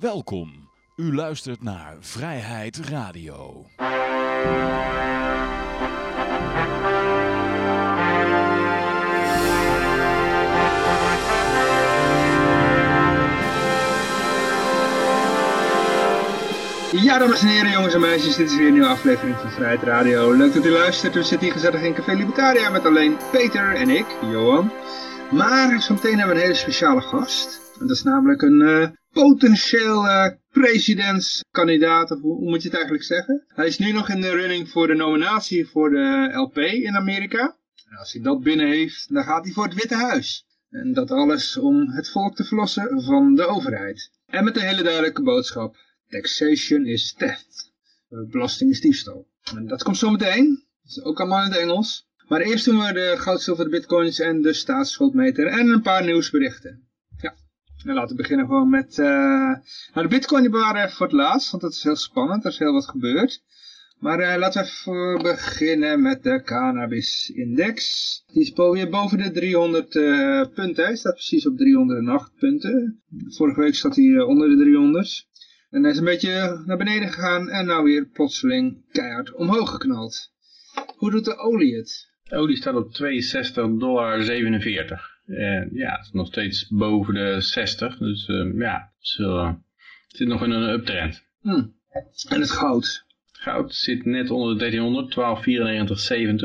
Welkom. U luistert naar Vrijheid Radio. Ja, dames en heren, jongens en meisjes, dit is weer een nieuwe aflevering van Vrijheid Radio. Leuk dat u luistert. We zitten hier gezellig in Café Libertaria met alleen Peter en ik, Johan. Maar zometeen hebben we een hele speciale gast. En dat is namelijk een uh, potentieel uh, presidentskandidaat, of hoe, moet je het eigenlijk zeggen? Hij is nu nog in de running voor de nominatie voor de LP in Amerika. En als hij dat binnen heeft, dan gaat hij voor het Witte Huis. En dat alles om het volk te verlossen van de overheid. En met een hele duidelijke boodschap. Taxation is theft. Belasting is diefstal. En dat komt zo meteen. Dat is ook allemaal in het Engels. Maar eerst doen we de goud, zilver, bitcoins en de staatsschuldmeter en een paar nieuwsberichten. En laten we beginnen gewoon met... Uh... Nou, de bitcoin die bewaren voor het laatst, want dat is heel spannend. Er is heel wat gebeurd. Maar uh, laten we even beginnen met de cannabis-index. Die is weer boven de 300 uh, punten. Hij staat precies op 308 punten. Vorige week zat hij onder de 300. En hij is een beetje naar beneden gegaan en nou weer plotseling keihard omhoog geknald. Hoe doet de olie het? De olie staat op 62,47 dollar. En ja, het is nog steeds boven de 60. Dus uh, ja, het, uh, het zit nog in een uptrend. Hmm. En het goud? Goud zit net onder de 1300,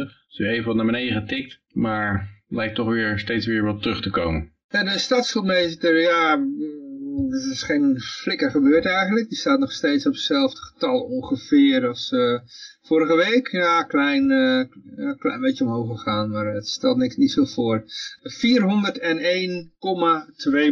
1294,70. Dus even wat naar beneden getikt. Maar lijkt toch weer steeds weer wat terug te komen. Ja, de stadsschuldmeester, ja, er is geen flikker gebeurd eigenlijk. Die staat nog steeds op hetzelfde getal ongeveer als uh, vorige week. Ja, klein, uh, klein beetje omhoog gegaan, maar het stelt niks, niet zo voor. 401,2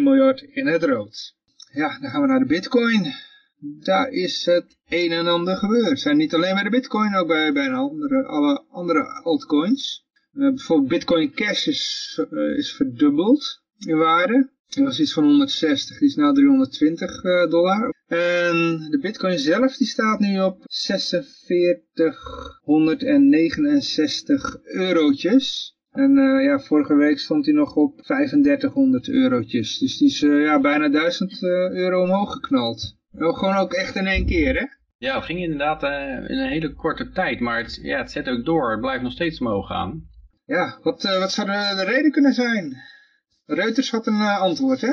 miljard in het rood. Ja, dan gaan we naar de bitcoin. Daar is het een en ander gebeurd. zijn niet alleen bij de bitcoin, ook bij bijna andere, alle andere altcoins. Uh, bijvoorbeeld bitcoin cash is, is verdubbeld in waarde. Dat was iets van 160, die is nu 320 uh, dollar. En de bitcoin zelf die staat nu op 4669 eurotjes. En uh, ja, vorige week stond hij nog op 3500 eurotjes. Dus die is uh, ja, bijna 1000 uh, euro omhoog geknald. Nou, gewoon ook echt in één keer, hè? Ja, het ging inderdaad in een hele korte tijd. Maar het, ja, het zet ook door. Het blijft nog steeds omhoog gaan. Ja, wat, wat zou de reden kunnen zijn? Reuters had een uh, antwoord, hè?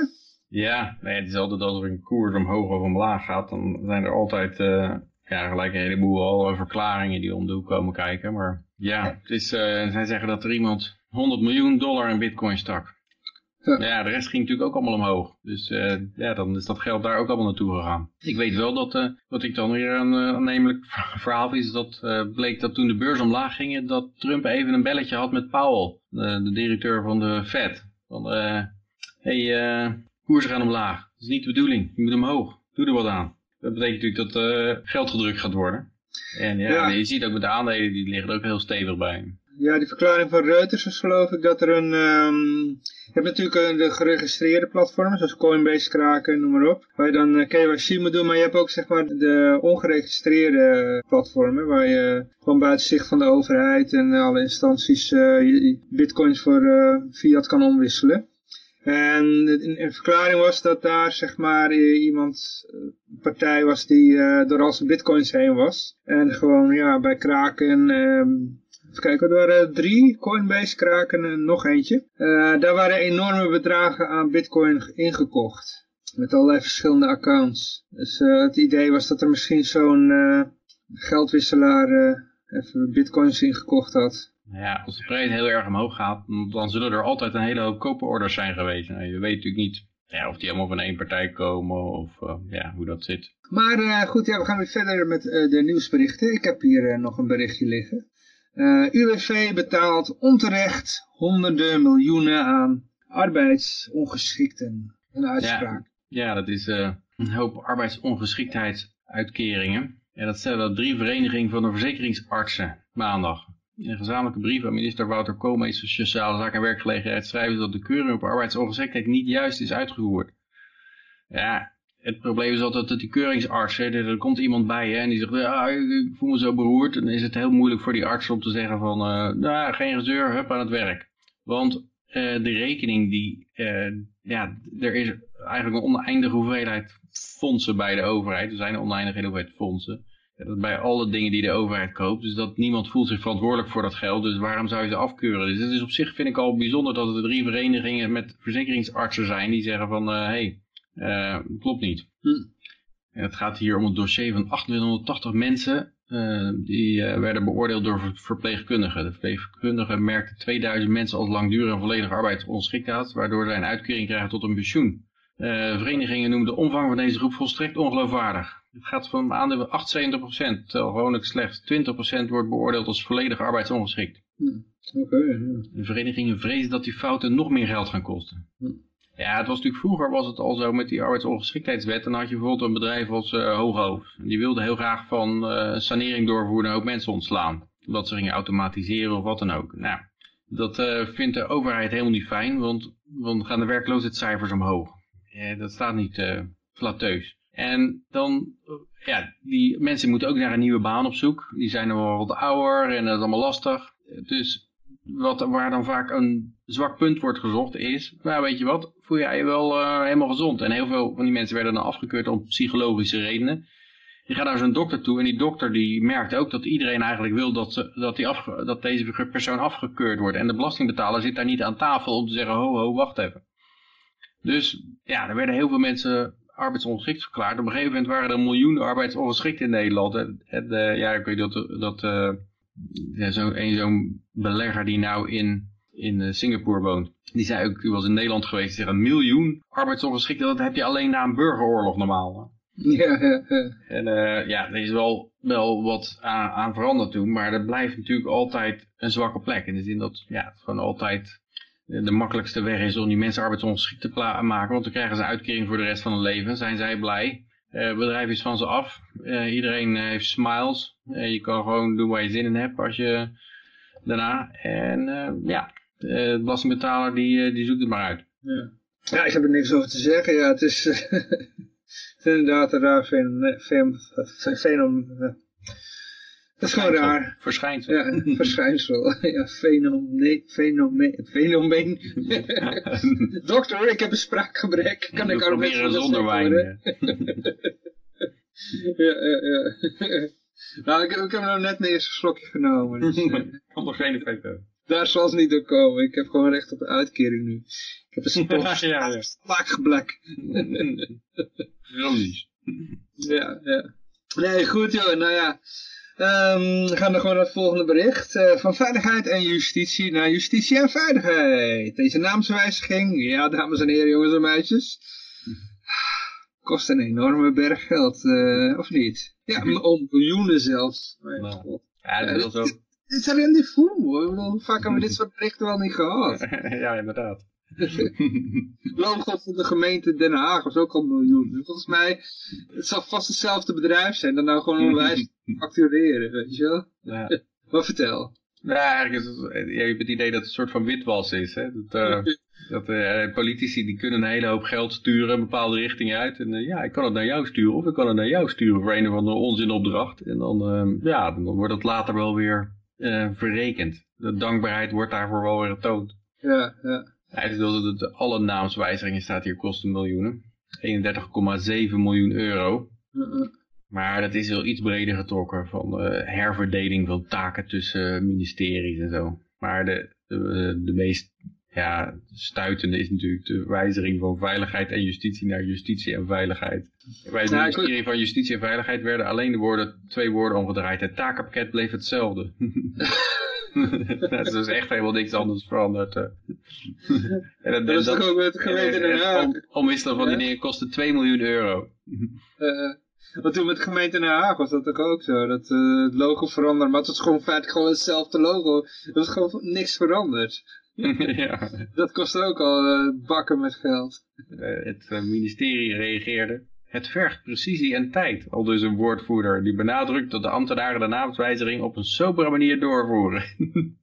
Ja, nee, het is altijd als er een koers omhoog of omlaag gaat, dan zijn er altijd uh, ja, gelijk een heleboel al verklaringen die om de hoek komen kijken. Maar ja, het is, uh, zij zeggen dat er iemand 100 miljoen dollar in bitcoin stak. Ja. ja, de rest ging natuurlijk ook allemaal omhoog. Dus uh, ja, dan is dat geld daar ook allemaal naartoe gegaan. Ik weet wel dat, uh, wat ik dan weer een aannemelijk verhaal is, dat bleek dat toen de beurs omlaag ging, dat Trump even een belletje had met Powell, de, de directeur van de Fed. Van, uh, hey, uh, koersen gaan omlaag. Dat is niet de bedoeling. Je moet omhoog. Doe er wat aan. Dat betekent natuurlijk dat uh, geld gedrukt gaat worden. En ja, ja, je ziet ook met de aandelen, die liggen er ook heel stevig bij. Ja, die verklaring van Reuters was geloof ik dat er een... Um, je hebt natuurlijk de geregistreerde platformen, zoals Coinbase, Kraken, noem maar op. Waar je dan KYC moet doen, maar je hebt ook zeg maar de ongeregistreerde platformen. Waar je gewoon buiten zicht van de overheid en alle instanties uh, bitcoins voor uh, fiat kan omwisselen. En een verklaring was dat daar zeg maar iemand, een partij was die uh, door al zijn bitcoins heen was. En gewoon ja, bij Kraken... Um, Even kijken, er waren drie, Coinbase, Kraken en nog eentje. Uh, daar waren enorme bedragen aan bitcoin ingekocht. Met allerlei verschillende accounts. Dus uh, het idee was dat er misschien zo'n uh, geldwisselaar even bitcoins ingekocht had. Ja, als de prijs heel erg omhoog gaat, dan zullen er altijd een hele hoop koperorders zijn geweest. Nou, je weet natuurlijk niet ja, of die allemaal van één partij komen of ja, hoe dat zit. Maar goed, ja, we gaan weer verder met de nieuwsberichten. Ik heb hier nog een berichtje liggen. Uh, UWV betaalt onterecht honderden miljoenen aan arbeidsongeschikten. Een uitspraak. Ja, ja dat is uh, een hoop arbeidsoንgeschiktheidsuitkeringen. En dat stellen drie verenigingen van de verzekeringsartsen maandag. In een gezamenlijke brief aan minister Wouter Koolmees van Sociale Zaken en Werkgelegenheid schrijven ze dat de keuring op arbeidsongeschiktheid niet juist is uitgevoerd. Ja, het probleem is altijd dat die keuringsarts, hè, er komt iemand bij hè, en die zegt, ja, ik voel me zo beroerd. Dan is het heel moeilijk voor die arts om te zeggen van, uh, nou, geen gezeur, hup aan het werk. Want de rekening die, ja, er is eigenlijk een oneindige hoeveelheid fondsen bij de overheid. Er zijn een oneindige hoeveelheid fondsen. Bij alle dingen die de overheid koopt. Dus dat niemand voelt zich verantwoordelijk voor dat geld. Dus waarom zou je ze afkeuren? Dus het is op zich vind ik al bijzonder dat er drie verenigingen met verzekeringsartsen zijn. Die zeggen van, hé, hey, uh, klopt niet. Hm. Het gaat hier om een dossier van 2880 mensen. Uh, die uh, werden beoordeeld door verpleegkundigen. De verpleegkundigen merkten 2000 mensen als langdurige en volledige arbeidsongeschiktheid. Waardoor zij een uitkering krijgen tot een pensioen. verenigingen noemen de omvang van deze groep volstrekt ongeloofwaardig. Het gaat van aandelen 78%, terwijl gewoonlijk slechts 20% wordt beoordeeld als volledig arbeidsongeschikt. Hm. Oké. De verenigingen vrezen dat die fouten nog meer geld gaan kosten. Hm. Ja, het was natuurlijk vroeger was het al zo met die arbeidsongeschiktheidswet. Dan had je bijvoorbeeld een bedrijf als uh, Hooghoofd. Die wilde heel graag van uh, sanering doorvoeren en ook mensen ontslaan. Omdat ze gingen automatiseren of wat dan ook. Nou, dat uh, vindt de overheid helemaal niet fijn, want dan gaan de werkloosheidscijfers omhoog. Ja, dat staat niet flatteus. En dan, ja, die mensen moeten ook naar een nieuwe baan op zoek. Die zijn al wat ouder en dat is allemaal lastig. Dus wat, waar dan vaak een zwak punt wordt gezocht is, nou weet je wat, voel jij je wel uh, helemaal gezond. En heel veel van die mensen werden dan afgekeurd om psychologische redenen. Je gaat naar zo'n dokter toe en die dokter die merkt ook dat iedereen eigenlijk wil dat, dat, die dat deze persoon afgekeurd wordt. En de belastingbetaler zit daar niet aan tafel om te zeggen, ho ho, wacht even. Dus ja, er werden heel veel mensen arbeidsongeschikt verklaard. Op een gegeven moment waren er miljoenen arbeidsongeschikt in Nederland. En, uh, ja, ik weet dat, dat uh, zo'n belegger die nou in, in uh, Singapore woont. Die zei ook, u was in Nederland geweest, een miljoen arbeidsongeschikten, dat heb je alleen na een burgeroorlog normaal. Ja, ja, ja. En uh, ja, er is wel, wel wat aan, aan veranderd toen, maar er blijft natuurlijk altijd een zwakke plek. In de zin dat ja, het gewoon altijd de makkelijkste weg is om die mensen arbeidsongeschikt te maken, want dan krijgen ze uitkering voor de rest van hun leven, zijn zij blij. Uh, het bedrijf is van ze af, uh, iedereen heeft smiles, je kan gewoon doen waar je zin in hebt als je daarna. En ja, de belastingbetaler die, die zoekt het maar uit. Ja. ja, ik heb er niks over te zeggen. Ja, het is, het is inderdaad een raar fenomeen. Dat is gewoon raar. Verschijnsel. Ja, verschijnsel. Ja, fenomeen. Fenomeen. fenomeen. Dokter, ik heb een spraakgebrek. Kan ik ook proberen zonder wijn. ja, ja, ja. Nou, ik, ik heb nou net een eerste slokje genomen. Dus, Komt nog geen effect uit. Daar zal het niet door komen. Ik heb gewoon recht op de uitkering nu. Ik heb een spoor ja, ja. ja, ja. Nee, goed joh. Nou ja. Um, we gaan dan gewoon naar het volgende bericht. Uh, van veiligheid en justitie naar justitie en veiligheid. Deze naamswijziging, ja dames en heren, jongens en meisjes, kost een enorme berg geld, uh, of niet? Ja, om miljoenen zelfs. Nou, ja, dat is ook... Dit is alleen niet voel, hoor. Hoe vaak hebben we dit soort berichten wel niet gehad? ja, inderdaad. Logo van de gemeente Den Haag was ook al een miljoen. Volgens mij, het zal vast hetzelfde bedrijf zijn, dan nou gewoon onwijs factureren, weet je wel? Ja. maar vertel. Ja, eigenlijk is het, je hebt het idee dat het een soort van witwas is. Hè? Dat, uh, dat uh, politici die kunnen een hele hoop geld sturen een bepaalde richting uit. En uh, ja, ik kan het naar jou sturen of ik kan het naar jou sturen voor een of andere onzinopdracht. En dan, ja, dan wordt het later wel weer verrekend. De dankbaarheid wordt daarvoor wel weer getoond. Ja, ja. Hij wilde dat alle naamswijzigingen staat hier kosten miljoenen. 31,7 miljoen euro. Maar dat is wel iets breder getrokken van uh, herverdeling van taken tussen ministeries en zo. Maar de, de, de meest ja, stuitende is natuurlijk de wijziging van veiligheid en justitie naar justitie en veiligheid. Bij het ministerie van Justitie en Veiligheid werden alleen de woorden, twee woorden omgedraaid. Het takenpakket bleef hetzelfde. dat is dus echt helemaal niks anders veranderd. en dat, dat is toch ook met de gemeente Den Haag? Om, omwisselen van die dingen kostte 2 miljoen euro. uh, want toen met de gemeente Den Haag was dat ook zo. Dat uh, het logo veranderde, maar het was gewoon feitelijk gewoon hetzelfde logo. Er was gewoon niks veranderd. ja. Dat kostte ook al uh, bakken met geld. het ministerie reageerde. Het vergt precisie en tijd, al dus een woordvoerder die benadrukt dat de ambtenaren de naamswijziging op een sobere manier doorvoeren.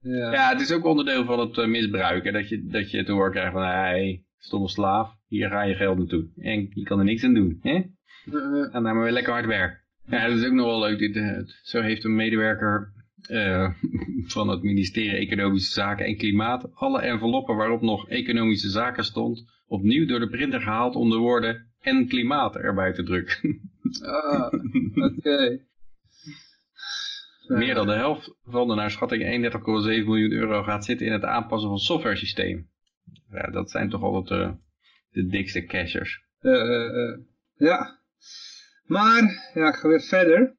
ja. ja, het is ook onderdeel van het misbruik, dat je, dat je te horen krijgt van, hey, stomme slaaf, hier ga je geld naartoe. En je kan er niks aan doen, hè? En dan maar weer lekker hard werken. Ja, dat is ook nog wel leuk. Dit, zo heeft een medewerker eh, van het ministerie Economische Zaken en Klimaat alle enveloppen waarop nog Economische Zaken stond, opnieuw door de printer gehaald om de woorden en klimaat erbij te drukken. Ah, oké. Meer dan de helft van de naar schatting 31,7 miljoen euro gaat zitten in het aanpassen van software-systeem. Ja, dat zijn toch altijd uh, de dikste cashers. Uh, ja, maar ja, ik ga weer verder.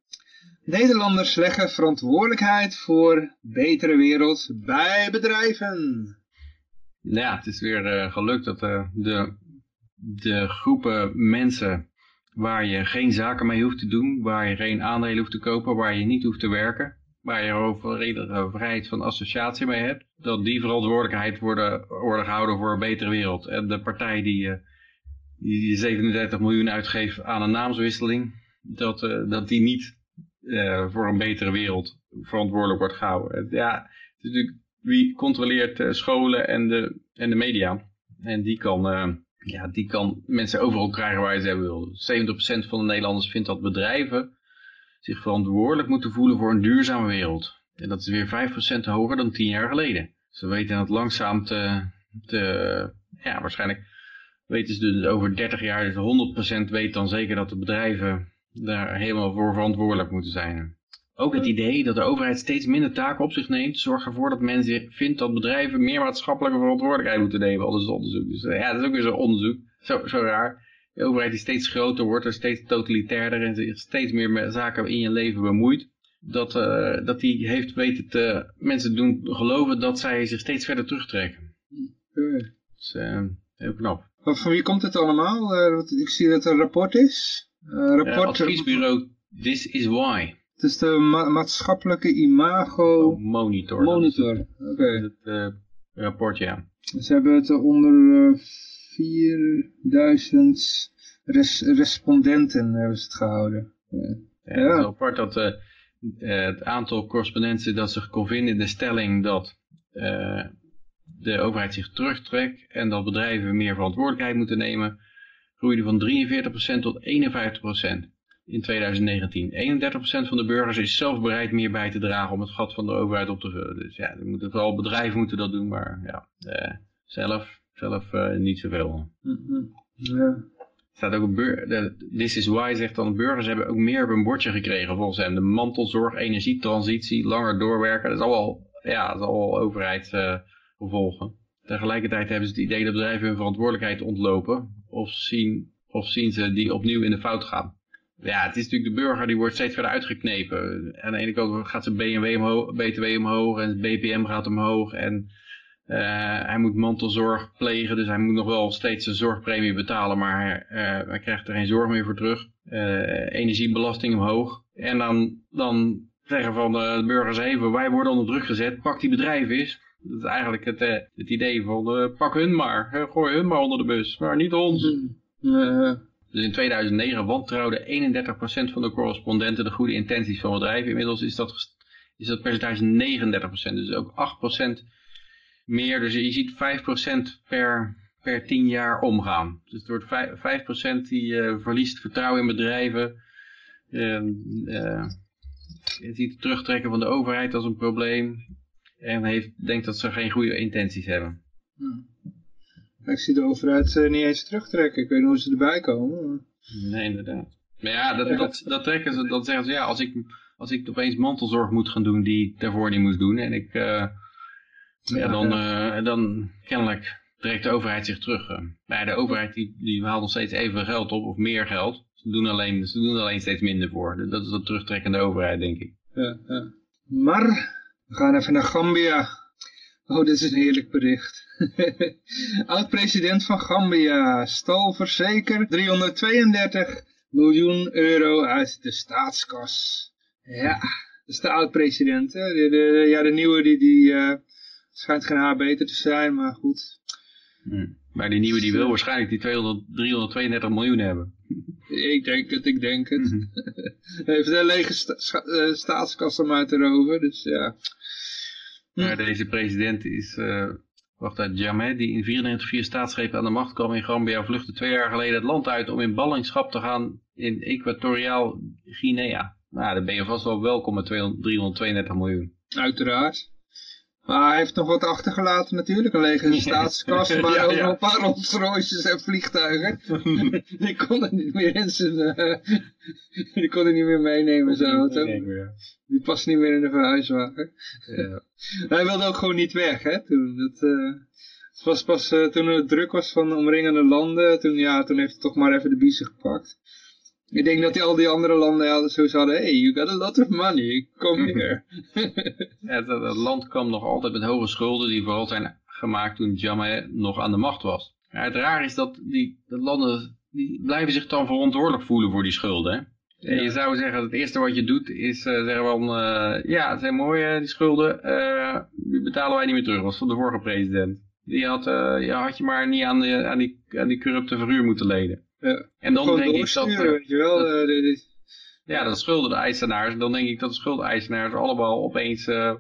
Nederlanders leggen verantwoordelijkheid voor betere wereld bij bedrijven. Ja, het is weer uh, gelukt dat uh, de, de groepen mensen waar je geen zaken mee hoeft te doen, waar je geen aandelen hoeft te kopen, waar je niet hoeft te werken, waar je overredelijke vrijheid van associatie mee hebt, dat die verantwoordelijkheid worden, worden gehouden voor een betere wereld. En de partij die, uh, die 37 miljoen uitgeeft aan een naamswisseling, dat, dat die niet uh, voor een betere wereld verantwoordelijk wordt gehouden. Ja, natuurlijk wie controleert uh, scholen en de, en de media. En die kan, uh, ja, die kan mensen overal krijgen waar je ze hebben wil. 70% van de Nederlanders vindt dat bedrijven zich verantwoordelijk moeten voelen voor een duurzame wereld. En dat is weer 5% hoger dan 10 jaar geleden. Ze weten het langzaam te, te ja, waarschijnlijk weten ze dus over 30 jaar, dus 100% weet dan zeker dat de bedrijven daar helemaal voor verantwoordelijk moeten zijn. Ook het idee dat de overheid steeds minder taken op zich neemt, zorgt ervoor dat men vindt dat bedrijven meer maatschappelijke verantwoordelijkheid moeten nemen. Al is het onderzoek. Dus ja, dat is ook weer zo'n onderzoek. Zo, zo raar. De overheid die steeds groter wordt en steeds totalitairder en zich steeds meer met zaken in je leven bemoeit. Dat, uh, dat die heeft weten te mensen doen geloven dat zij zich steeds verder terugtrekken. Okay. Dat is uh, heel knap. Maar van wie komt het allemaal? Uh, ik zie dat het een rapport is. Uh, rapport, adviesbureau This is Why. Het is de ma maatschappelijke imago... Oh, monitor. Monitor, oké. Okay. Het uh, rapport, ja. Ze hebben het onder uh, 4000 res respondenten hebben ze het gehouden. Ja. Het is apart dat uh, het aantal correspondenten dat zich kon vinden in de stelling dat de overheid zich terugtrekt en dat bedrijven meer verantwoordelijkheid moeten nemen groeide van 43% tot 51% in 2019. 31% van de burgers is zelf bereid meer bij te dragen om het gat van de overheid op te vullen. Dus ja, moeten, vooral bedrijven moeten dat doen, maar ja, eh, zelf, zelf uh, niet zoveel. Mm -hmm. ja. staat ook een This is why zegt dan, burgers hebben ook meer op een bordje gekregen volgens hem. De mantelzorg, energietransitie, langer doorwerken, dat is allemaal, ja, dat is allemaal overheidsgevolgen. Uh, Tegelijkertijd hebben ze het idee dat bedrijven hun verantwoordelijkheid ontlopen of zien, of zien ze die opnieuw in de fout gaan. Ja, het is natuurlijk de burger die wordt steeds verder uitgeknepen. Aan de ene kant gaat zijn BMW omhoog, BTW omhoog en BPM gaat omhoog en uh, hij moet mantelzorg plegen, dus hij moet nog wel steeds een zorgpremie betalen, maar uh, hij krijgt er geen zorg meer voor terug. Uh, energiebelasting omhoog. En dan, dan zeggen van de burgers even, wij worden onder druk gezet, pak die bedrijf eens. Dat is eigenlijk het, uh, het idee van uh, pak hun maar, uh, gooi hun maar onder de bus, maar niet ons. Dus in 2009 wantrouwde 31% van de correspondenten de goede intenties van bedrijven. Inmiddels is dat, is dat percentage 39%, dus ook 8% meer. Dus je ziet 5% per, per 10 jaar omgaan. Dus het wordt 5%, 5% die verliest vertrouwen in bedrijven. je ziet het terugtrekken van de overheid als een probleem. En heeft, denkt dat ze geen goede intenties hebben. Hmm. Ik zie de overheid uh, niet eens terugtrekken. Ik weet niet hoe ze erbij komen. Nee, inderdaad. Maar ja, dat, dat, dat trekken ze, dat zeggen ze, ja, als ik, als ik opeens mantelzorg moet gaan doen die ik daarvoor niet moest doen. En ik, uh, ja, dan, uh, dan kennelijk trekt de overheid zich terug. Maar de overheid die, die haalt nog steeds even geld op, of meer geld. Ze doen alleen, ze doen alleen steeds minder voor. Dat is dat terugtrekkende overheid, denk ik. Ja, ja. Maar we gaan even naar Gambia. Oh, dit is een heerlijk bericht. Oud-president van Gambia stal verzeker 332 miljoen euro uit de staatskas. Ja, dat is de oud-president. De, de, ja, de nieuwe die, die uh, schijnt geen haar beter te zijn, maar goed. Hmm. Maar die nieuwe die wil waarschijnlijk die 200, 332 miljoen hebben. Ik denk het, ik denk het. Mm -hmm. Heeft een lege sta te roven, dus ja. Maar deze president is, uh, wacht uit, Jammeh, die in 94 vier staatsgrepen aan de macht kwam in Gambia, vluchtte twee jaar geleden het land uit om in ballingschap te gaan in Equatoriaal Guinea. Nou, dan ben je vast wel welkom met 200, 332 miljoen. Uiteraard. Maar hij heeft nog wat achtergelaten natuurlijk. Een lege staatskast, maar Ja, ook ja. nog een paar Rolls en vliegtuigen. die kon hij niet meer in zijn... eh, die kon hij niet meer meenemen in zijn auto. Die past niet meer in de verhuiswagen. Hij wilde ook gewoon niet weg, hè, toen. Dat, eh, het was pas eh, toen het druk was van de omringende landen, toen, ja, toen heeft hij toch maar even de biezen gepakt. Ik denk dat die, al die andere landen hadden zo hadden, hey, you got a lot of money, come here. Ja, het, het land kwam nog altijd met hoge schulden die vooral zijn gemaakt toen Jammeh nog aan de macht was. Ja, het raar is dat die dat landen die blijven zich dan verantwoordelijk voelen voor die schulden. Hè? En Ja. je zou zeggen, het eerste wat je doet is eh, zeggen van, eh, ja, het zijn mooi eh, die schulden, die betalen wij niet meer terug, dat was van de vorige president. Die had, ja, had je maar niet aan, de, aan, die, aan die corrupte verhuur moeten leden. Ja. En dan denk ik dat, eh, weet je wel. eh, dit- dit- ja, dat schuldeneisenaars, dan denk ik dat de schuldeisenaars allemaal opeens eh,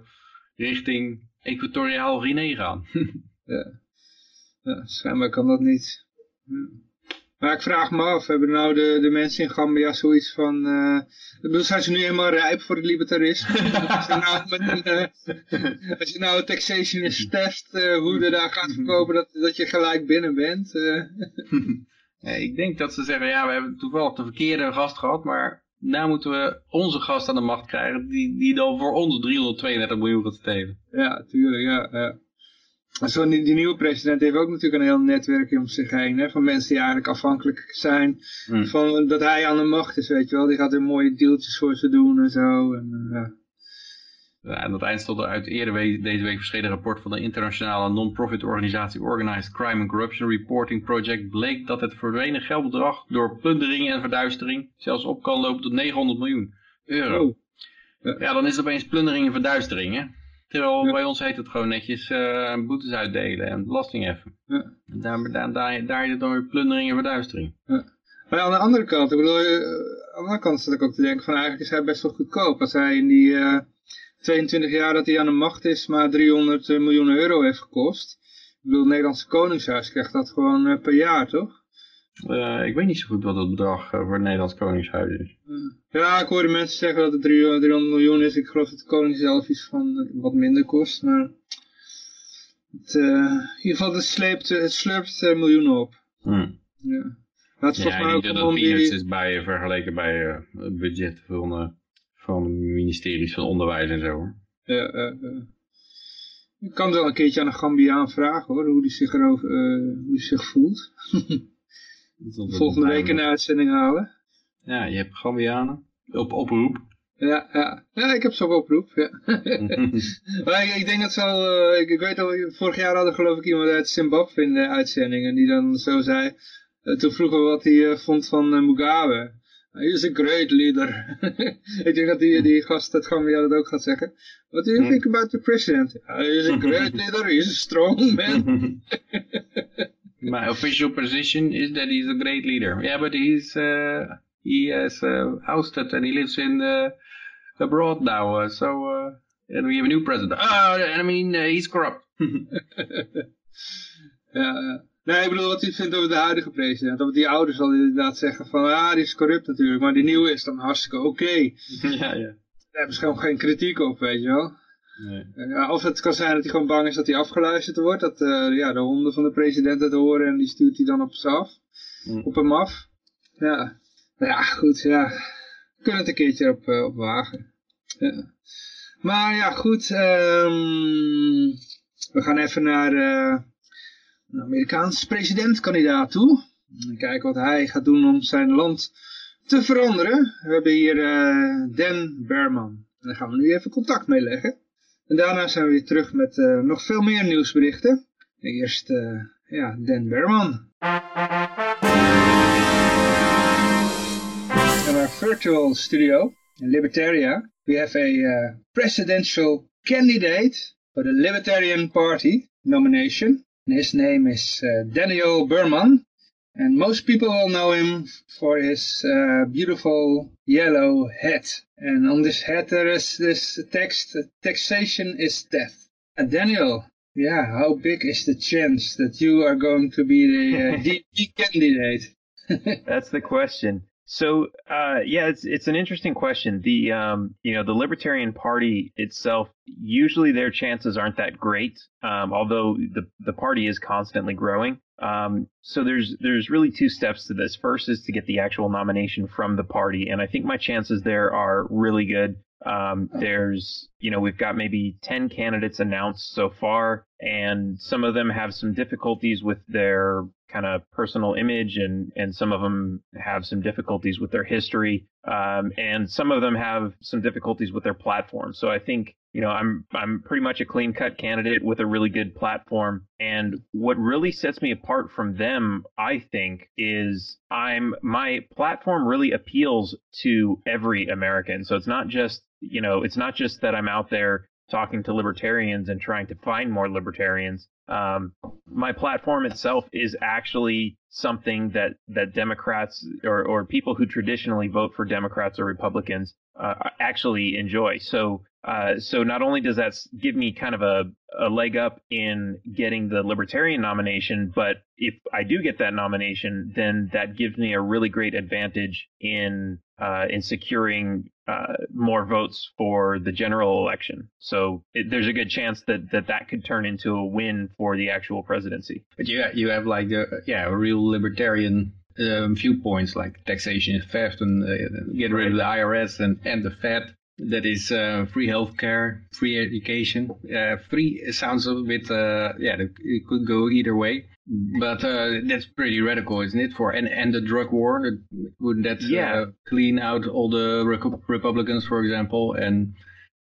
richting Equatoriaal Guinea gaan. Ja, schijnbaar kan dat niet. Ja. Maar ik vraag me af, hebben nou de, de mensen in Gambia zoiets van... eh, ik bedoel, zijn ze nu helemaal rijp voor het libertarisme? als, je nou met een, eh, als je nou een taxationist test, eh, hoe je daar gaat verkopen, dat, dat je gelijk binnen bent. eh. Ik denk dat ze zeggen, ja, we hebben toevallig de verkeerde gast gehad, maar nou moeten we onze gast aan de macht krijgen, die, die dan voor ons 332 miljoen gaat stelen. ja, tuurlijk, ja. ja. En Zo, die, die nieuwe president heeft ook natuurlijk een heel netwerk om zich heen, hè, van mensen die eigenlijk afhankelijk zijn Hmm. van dat hij aan de macht is, weet je wel. Die gaat weer mooie deeltjes voor ze doen en zo. En, eh, ja. Ja, en dat eind stond er uit eerder we- deze week verschenen rapport van de internationale non-profit organisatie Organized Crime and Corruption Reporting Project bleek dat het verdwenen geldbedrag door plundering en verduistering zelfs op kan lopen tot 900 miljoen euro. Oh. Ja, dan is het opeens plundering en verduistering, hè? Terwijl Ja. bij ons heet het gewoon netjes eh, boetes uitdelen en belasting heffen. Ja. En daar, daar, daar, het dan weer plundering en verduistering. Maar aan de andere kant, ik bedoel, eh, aan de andere kant zat ik ook te denken van eigenlijk is hij best wel goedkoop. Als hij in die eh, 22 jaar dat hij aan de macht is maar 300 miljoen euro heeft gekost. Ik bedoel, het Nederlandse Koningshuis krijgt dat gewoon eh, per jaar, toch? Eh, ik weet niet zo goed wat het bedrag eh, voor het Nederlands Koningshuis is. Ja, ik hoorde mensen zeggen dat het 300 300 miljoen is. Ik geloof dat de koning zelf iets van eh, wat minder kost, maar... Het, eh, in ieder geval, het, sleept, het slurpt eh, miljoenen op. Hm. Ja. Maar het is volgens mij ook dat het die... is bij, vergeleken bij eh, het budget van, eh, van ministeries van onderwijs en zo. hoor. Ja, eh, eh. Je kan wel een keertje aan een Gambiaan vragen hoor, hoe die zich, erover, eh, hoe die zich voelt. Volgende week een uitzending halen. Ja, je hebt Gambianen. Op oproep. Ja, ja. ja, ik heb zo'n oproep. Ja. maar ik, ik denk dat ze al, eh, ik, ik weet al, vorig jaar hadden geloof ik iemand uit Zimbabwe in de uitzending en die dan zo zei, eh, toen vroegen we wat hij eh, vond van eh, Mugabe. He is a great leader. ik denk dat die, die gast uit Gambia dat ook gaat zeggen. What do you Hmm. think about the president? He is a great leader, he is a strong man. My official position is that he's a great leader. Yeah, but he's uh, he has uh, ousted and he lives in abroad now. Uh, so uh, and we have a new president. Ah, I mean uh, he's corrupt. Ja, ja. Nee, ik bedoel wat hij vindt over de huidige president. Of die oude zal inderdaad zeggen van, ja, die is corrupt natuurlijk. Maar die nieuwe is dan hartstikke oké. ja, ja. Daar hebben ze gewoon geen kritiek op, weet je wel. Nee. Ja, of het kan zijn dat hij gewoon bang is dat hij afgeluisterd wordt. Dat eh, ja, de honden van de president het horen en die stuurt hij dan op ze af. Mm. Op hem af. Ja. Maar ja, goed, ja. We kunnen het een keertje op, eh, op wagen. Ja. Maar ja, goed. ehm, we gaan even naar eh, een Amerikaans presidentkandidaat toe. En kijken wat hij gaat doen om zijn land te veranderen. We hebben hier eh, Dan Berman. En daar gaan we nu even contact mee leggen. En daarna zijn we weer terug met eh, nog veel meer nieuwsberichten. En Eerst, eh, ja, Dan Berman. In our virtual studio in Libertaria, we have a presidential candidate for the Libertarian Party nomination. And his name is uh, Daniel Behrman. And most people will know him for his uh, beautiful yellow hat. And on this hat there is this text, taxation is death. And Daniel, yeah, how big is the chance that you are going to be the uh, DP candidate? That's the question. So uh, yeah, it's it's an interesting question. The um, you know the Libertarian Party itself usually their chances aren't that great, um, although the the party is constantly growing. Um, so there's there's really two steps to this. First is to get the actual nomination from the party, and I think my chances there are really good. Um, there's, you know, we've got maybe 10 candidates announced so far, and some of them have some difficulties with their kind of personal image, and, and some of them have some difficulties with their history, um, and some of them have some difficulties with their platform. So I think you know, I'm I'm pretty much a clean cut candidate with a really good platform. And what really sets me apart from them, I think, is I'm my platform really appeals to every American. So it's not just you know, it's not just that I'm out there talking to libertarians and trying to find more libertarians. Um, my platform itself is actually something that, that Democrats or, or people who traditionally vote for Democrats or Republicans uh, actually enjoy. So uh, so not only does that give me kind of a, a leg up in getting the libertarian nomination, but if I do get that nomination, then that gives me a really great advantage in uh, in securing uh, more votes for the general election. So it, there's a good chance that, that that could turn into a win for the actual presidency. But you you have like the yeah a real libertarian um, viewpoints like taxation is theft and uh, get rid of the IRS and, and the Fed that is uh, free healthcare, free education. Uh, free sounds a bit, uh, yeah, it could go either way. But uh, that's pretty radical, isn't it? For and and the drug war, wouldn't that uh, yeah. clean out all the Republicans, for example, and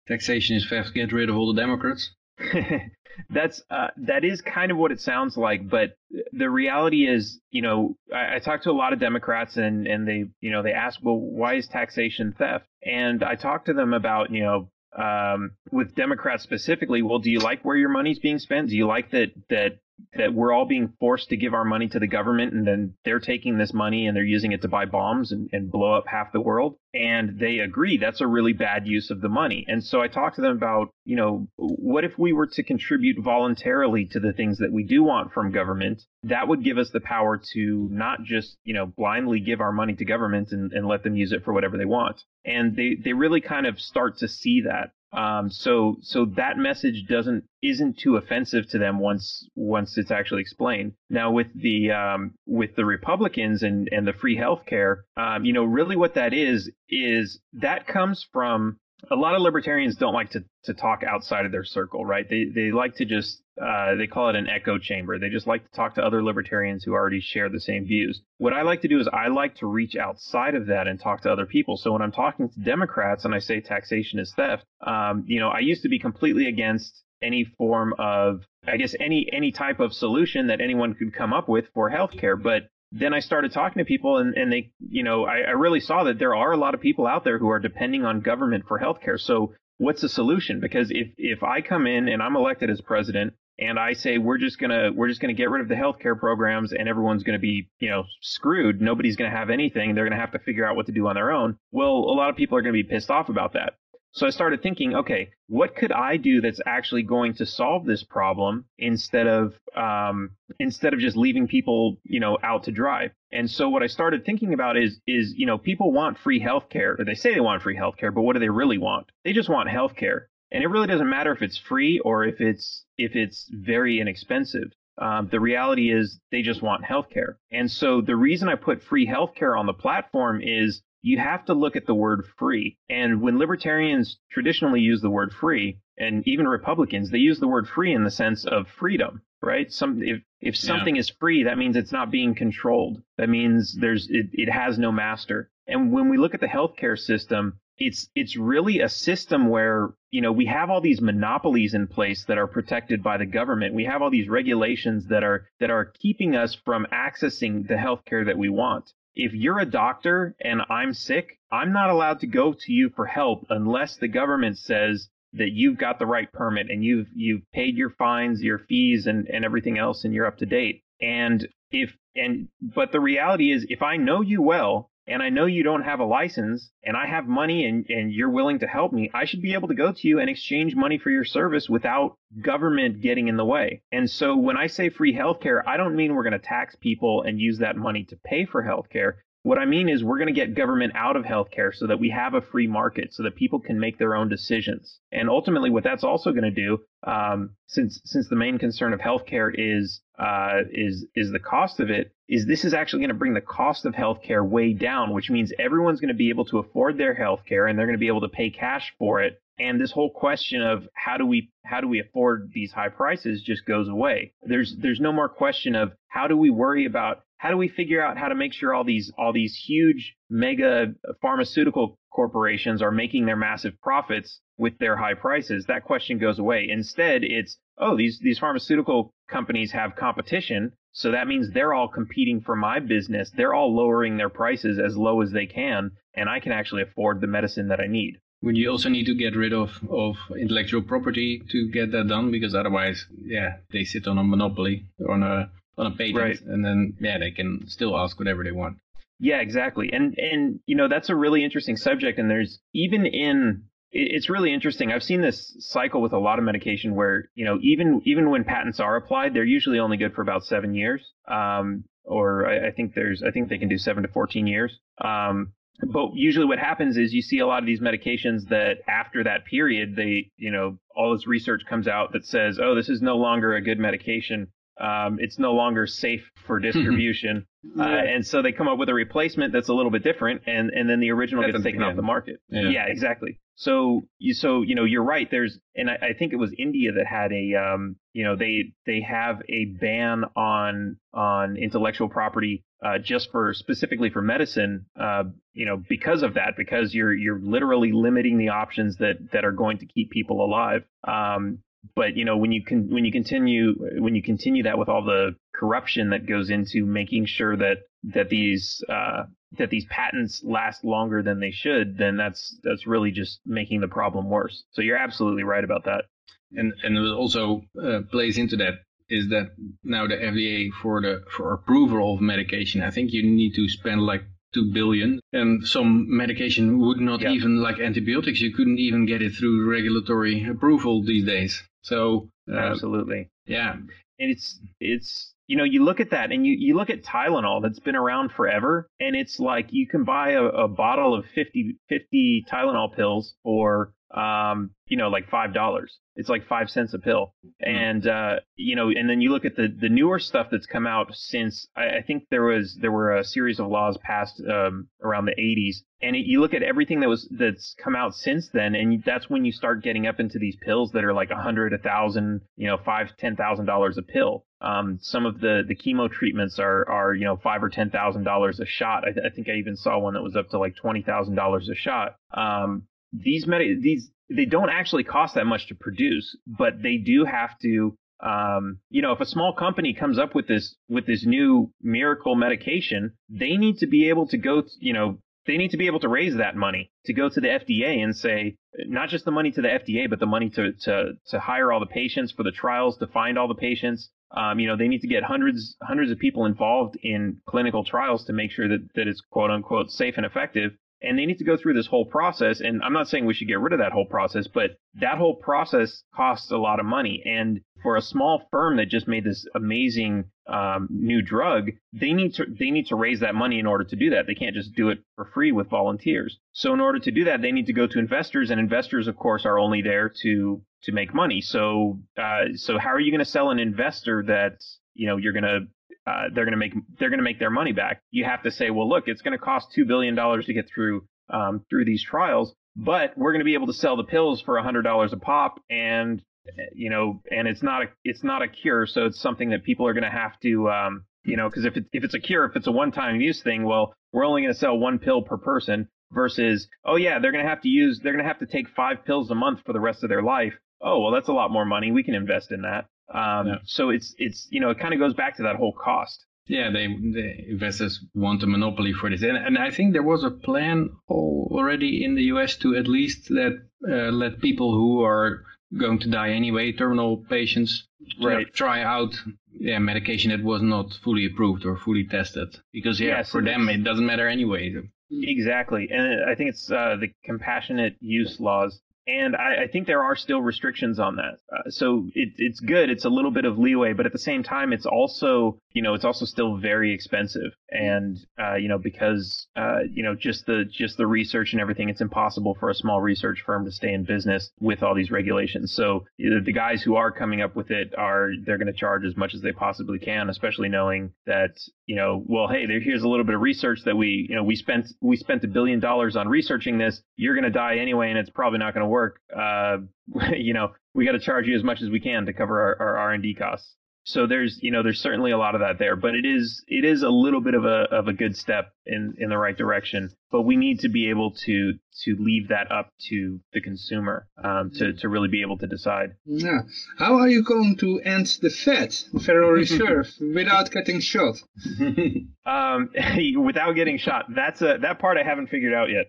taxation is theft, get rid of all the Democrats? that's uh, that is kind of what it sounds like, but the reality is, you know, I, I to a lot of Democrats and and they, you know, they ask, well, why is taxation theft? And I talked to them about, you know, um, with Democrats specifically, well, do you like where your money's being spent? Do you like that that that we're all being forced to give our money to the government and then they're taking this money and they're using it to buy bombs and, and blow up half the world. And they agree that's a really bad use of the money. And so I talked to them about, you know, what if we were to contribute voluntarily to the things that we do want from government? That would give us the power to not just, you know, blindly give our money to government and, and let them use it for whatever they want. And they, they really kind of start to see that. Um, so so that message doesn't isn't too offensive to them once once it's actually explained. Now with the um, with the Republicans and and the free health care, um, you know, really what that is is that comes from a lot of libertarians don't like to, to talk outside of their circle, right? They they like to just uh, they call it an echo chamber. They just like to talk to other libertarians who already share the same views. What I like to do is I like to reach outside of that and talk to other people. So when I'm talking to Democrats and I say taxation is theft, um, you know, I used to be completely against any form of I guess any any type of solution that anyone could come up with for healthcare, but then I started talking to people and, and they, you know, I, I really saw that there are a lot of people out there who are depending on government for healthcare. So what's the solution? Because if, if I come in and I'm elected as president and I say we're just gonna we're just gonna get rid of the healthcare programs and everyone's gonna be you know screwed. Nobody's gonna have anything. They're gonna have to figure out what to do on their own. Well, a lot of people are gonna be pissed off about that. So I started thinking, okay, what could I do that's actually going to solve this problem instead of um, instead of just leaving people, you know, out to dry? And so what I started thinking about is is you know people want free healthcare, or they say they want free healthcare, but what do they really want? They just want healthcare, and it really doesn't matter if it's free or if it's if it's very inexpensive. Um, the reality is they just want healthcare. And so the reason I put free healthcare on the platform is you have to look at the word free. And when libertarians traditionally use the word free, and even Republicans, they use the word free in the sense of freedom, right? Some if if something yeah. is free, that means it's not being controlled. That means there's it, it has no master. And when we look at the healthcare system, it's it's really a system where you know we have all these monopolies in place that are protected by the government. We have all these regulations that are that are keeping us from accessing the healthcare that we want if you're a doctor and I'm sick, I'm not allowed to go to you for help unless the government says that you've got the right permit and you've you've paid your fines, your fees and, and everything else and you're up to date. And if and but the reality is if I know you well and I know you don't have a license and I have money and, and you're willing to help me, I should be able to go to you and exchange money for your service without government getting in the way. And so when I say free healthcare, I don't mean we're going to tax people and use that money to pay for healthcare. What I mean is we're going to get government out of healthcare so that we have a free market so that people can make their own decisions. And ultimately what that's also going to do, um, since, since the main concern of healthcare is, uh, is, is the cost of it, is this is actually going to bring the cost of healthcare way down, which means everyone's going to be able to afford their healthcare and they're going to be able to pay cash for it and this whole question of how do we how do we afford these high prices just goes away there's there's no more question of how do we worry about how do we figure out how to make sure all these all these huge mega pharmaceutical corporations are making their massive profits with their high prices? That question goes away. Instead it's oh these these pharmaceutical companies have competition so that means they're all competing for my business. They're all lowering their prices as low as they can and i can actually afford the medicine that i need. Would you also need to get rid of, of intellectual property to get that done? Because otherwise, yeah, they sit on a monopoly on a on a patent, right. and then yeah, they can still ask whatever they want. Yeah, exactly. And and you know that's a really interesting subject. And there's even in it's really interesting. I've seen this cycle with a lot of medication where you know even even when patents are applied, they're usually only good for about seven years. Um, or I, I think there's I think they can do seven to fourteen years. Um, but usually what happens is you see a lot of these medications that after that period they you know all this research comes out that says oh this is no longer a good medication um, it's no longer safe for distribution uh, and so they come up with a replacement that's a little bit different and and then the original that gets taken off the market yeah. yeah. exactly so you so you know you're right there's and I, I think it was india that had a um, you know they they have a ban on on intellectual property uh, just for specifically for medicine, uh, you know, because of that, because you're you're literally limiting the options that that are going to keep people alive. Um, but you know, when you can when you continue when you continue that with all the corruption that goes into making sure that that these uh, that these patents last longer than they should, then that's that's really just making the problem worse. So you're absolutely right about that. And and it also uh, plays into that is that now the FDA for the for approval of medication, I think you need to spend like two billion, and some medication would not yeah. even like antibiotics. You couldn't even get it through regulatory approval these days. So uh, absolutely, yeah. And it's it's you know you look at that and you you look at Tylenol that's been around forever, and it's like you can buy a, a bottle of 50, 50 Tylenol pills for um, you know, like five dollars. It's like five cents a pill. Mm-hmm. And uh, you know, and then you look at the the newer stuff that's come out since I, I think there was there were a series of laws passed um, around the 80s, and it, you look at everything that was that's come out since then, and that's when you start getting up into these pills that are like a hundred, a thousand, you know, five, ten thousand dollars a pill. Um, some of the the chemo treatments are are you know five or ten thousand dollars a shot. I, I, think I even saw one that was up to like twenty thousand dollars a shot. Um, these med- these they don't actually cost that much to produce, but they do have to. Um, you know, if a small company comes up with this with this new miracle medication, they need to be able to go. You know, they need to be able to raise that money to go to the FDA and say not just the money to the FDA, but the money to to to hire all the patients for the trials, to find all the patients. Um, you know, they need to get hundreds hundreds of people involved in clinical trials to make sure that that it's quote unquote safe and effective and they need to go through this whole process. And I'm not saying we should get rid of that whole process, but that whole process costs a lot of money. And for a small firm that just made this amazing um, new drug, they need to they need to raise that money in order to do that. They can't just do it for free with volunteers. So in order to do that, they need to go to investors, and investors, of course, are only there to to make money. So uh, so how are you going to sell an investor that you know you're going to uh, they're going to make they're going to make their money back. You have to say, well, look, it's going to cost two billion dollars to get through um, through these trials, but we're going to be able to sell the pills for a hundred dollars a pop, and you know, and it's not a it's not a cure, so it's something that people are going to have to um, you know, because if it, if it's a cure, if it's a one time use thing, well, we're only going to sell one pill per person versus oh yeah, they're going to have to use they're going to have to take five pills a month for the rest of their life. Oh well, that's a lot more money. We can invest in that. Um, yeah. So it's it's you know it kind of goes back to that whole cost. Yeah, they the investors want a monopoly for this, and and I think there was a plan already in the U.S. to at least let uh, let people who are going to die anyway, terminal patients, right. try out yeah medication that was not fully approved or fully tested because yeah, yeah for them it doesn't matter anyway. Exactly, and I think it's uh, the compassionate use laws and I, I, think there are still restrictions on that. Uh, so it, it's good. It's a little bit of leeway, but at the same time, it's also you know it's also still very expensive. And uh, you know because uh, you know just the just the research and everything, it's impossible for a small research firm to stay in business with all these regulations. So the guys who are coming up with it are they're going to charge as much as they possibly can, especially knowing that you know well hey there, here's a little bit of research that we you know we spent we spent a billion dollars on researching this. You're going to die anyway, and it's probably not going to work, uh, you know, we got to charge you as much as we can to cover our, our R&D costs. So there's, you know, there's certainly a lot of that there, but it is, it is a little bit of a, of a good step in, in the right direction. But we need to be able to, to leave that up to the consumer, um, to, to really be able to decide. Yeah. How are you going to end the Fed, Federal Reserve, without getting shot? um, without getting shot. That's a, that part I haven't figured out yet.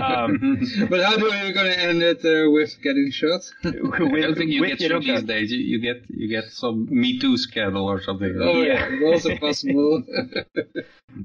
Um, but how do you going to end it uh, with getting shot? with, I don't think you get shot these days. You, you, get, you get some Me Too scandal or something. Oh yeah, yeah also possible.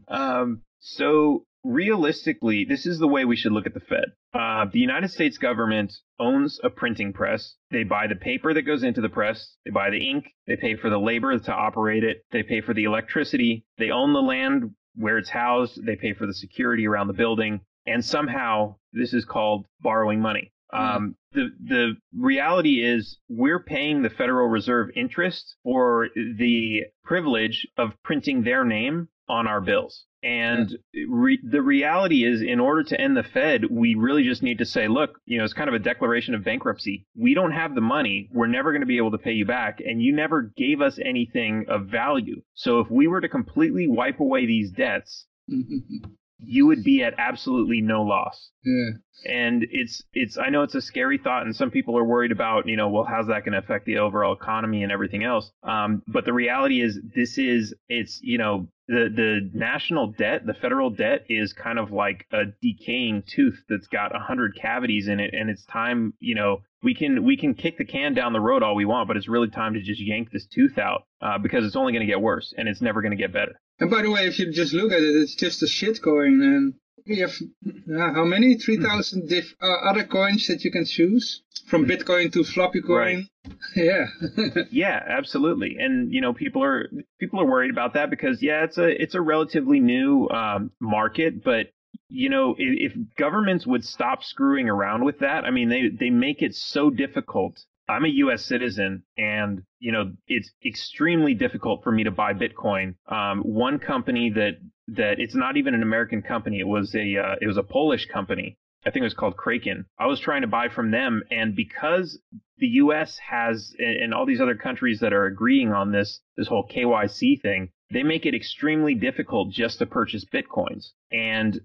um, so realistically, this is the way we should look at the Fed. Uh, the United States government owns a printing press. They buy the paper that goes into the press. They buy the ink. They pay for the labor to operate it. They pay for the electricity. They own the land where it's housed. They pay for the security around the building. And somehow this is called borrowing money. Mm-hmm. Um, the the reality is we're paying the Federal Reserve interest for the privilege of printing their name on our bills. And re- the reality is, in order to end the Fed, we really just need to say, look, you know, it's kind of a declaration of bankruptcy. We don't have the money. We're never going to be able to pay you back. And you never gave us anything of value. So if we were to completely wipe away these debts, mm-hmm. You would be at absolutely no loss. Yeah. And it's it's I know it's a scary thought, and some people are worried about you know well how's that going to affect the overall economy and everything else. Um, but the reality is this is it's you know the the national debt, the federal debt is kind of like a decaying tooth that's got a hundred cavities in it, and it's time you know we can we can kick the can down the road all we want, but it's really time to just yank this tooth out uh, because it's only going to get worse and it's never going to get better. And by the way, if you just look at it, it's just a shit coin, and we have uh, how many? Three thousand uh, other coins that you can choose from Bitcoin to floppy coin. Right. yeah. yeah, absolutely. And you know, people are people are worried about that because yeah, it's a it's a relatively new um, market, but you know, if, if governments would stop screwing around with that, I mean, they, they make it so difficult. I'm a U.S. citizen, and you know, it's extremely difficult for me to buy Bitcoin. Um, one company that that it's not even an American company; it was a uh, it was a Polish company. I think it was called Kraken. I was trying to buy from them, and because the U.S. has and all these other countries that are agreeing on this this whole KYC thing, they make it extremely difficult just to purchase bitcoins. And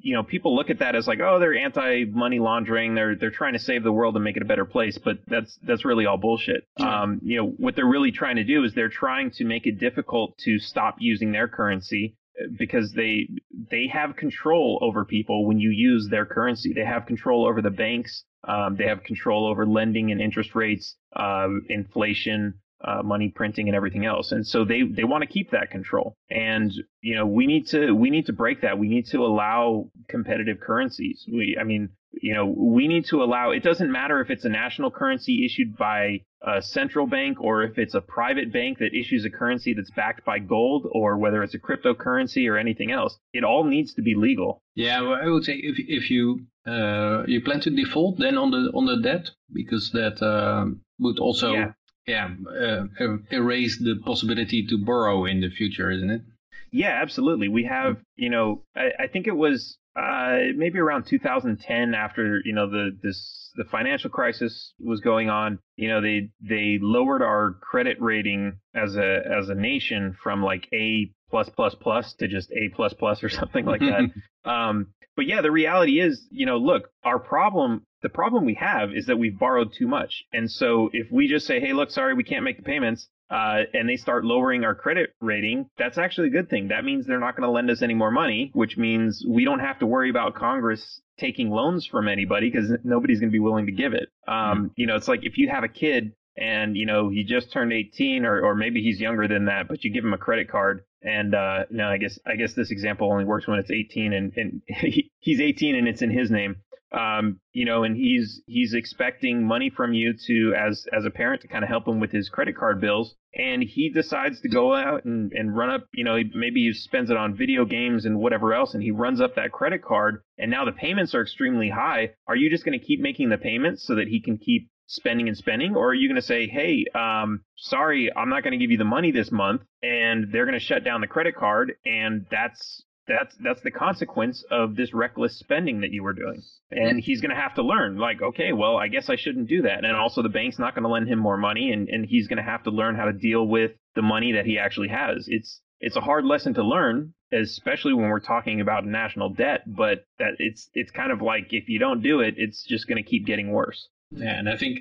you know, people look at that as like, oh, they're anti-money laundering. They're they're trying to save the world and make it a better place. But that's that's really all bullshit. Yeah. Um, you know, what they're really trying to do is they're trying to make it difficult to stop using their currency uh, because they they have control over people when you use their currency. They have control over the banks. Um, they have control over lending and interest rates, uh, inflation uh, money printing and everything else. And so they, they want to keep that control. And, you know, we need to, we need to break that. We need to allow competitive currencies. We, I mean, you know, we need to allow, it doesn't matter if it's a national currency issued by a central bank or if it's a private bank that issues a currency that's backed by gold or whether it's a cryptocurrency or anything else. It all needs to be legal. Yeah, well, I would say if, if you, uh, you plan to default then on the, on the debt because that, uh, would also yeah yeah, uh, erase the possibility to borrow in the future, isn't it? Yeah, absolutely. We have, you know, I, I think it was uh, maybe around 2010 after, you know, the this the financial crisis was going on. You know, they they lowered our credit rating as a as a nation from like A plus plus plus to just A plus plus or something like that. um, but yeah, the reality is, you know, look, our problem the problem we have is that we've borrowed too much. And so if we just say, hey, look, sorry, we can't make the payments, uh, and they start lowering our credit rating, that's actually a good thing. That means they're not going to lend us any more money, which means we don't have to worry about Congress taking loans from anybody because nobody's going to be willing to give it. Um, mm-hmm. You know, it's like if you have a kid and you know he just turned 18 or, or maybe he's younger than that but you give him a credit card and uh no i guess i guess this example only works when it's 18 and, and he, he's 18 and it's in his name um, you know, and he's he's expecting money from you to as as a parent to kind of help him with his credit card bills, and he decides to go out and and run up, you know, maybe he spends it on video games and whatever else, and he runs up that credit card, and now the payments are extremely high. Are you just going to keep making the payments so that he can keep spending and spending, or are you going to say, hey, um, sorry, I'm not going to give you the money this month, and they're going to shut down the credit card, and that's that's that's the consequence of this reckless spending that you were doing. And he's going to have to learn like okay well i guess i shouldn't do that. And also the bank's not going to lend him more money and, and he's going to have to learn how to deal with the money that he actually has. It's it's a hard lesson to learn especially when we're talking about national debt but that it's it's kind of like if you don't do it it's just going to keep getting worse. Yeah and i think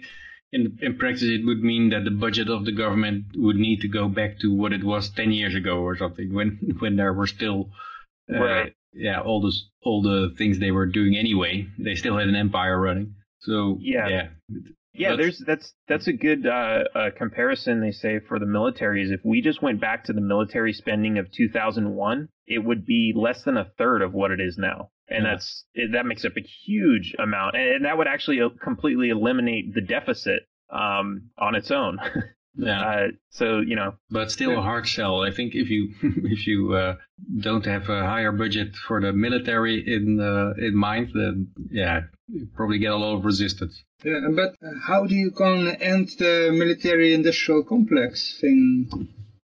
in, in practice it would mean that the budget of the government would need to go back to what it was 10 years ago or something when when there were still uh, right. yeah, all the all the things they were doing anyway. They still had an empire running. So yeah, yeah, yeah. There's that's that's a good uh, uh, comparison. They say for the military is if we just went back to the military spending of 2001, it would be less than a third of what it is now, and Yeah. that's that makes up a huge amount, and that would actually uh, completely eliminate the deficit um, on its own. yeah. uh, so you know, but still a hard sell. I think if you if you uh, don't have a higher budget for the military in uh, in mind, then yeah, you probably get a lot of resistance. Yeah, but how do you gonna end the military-industrial complex thing?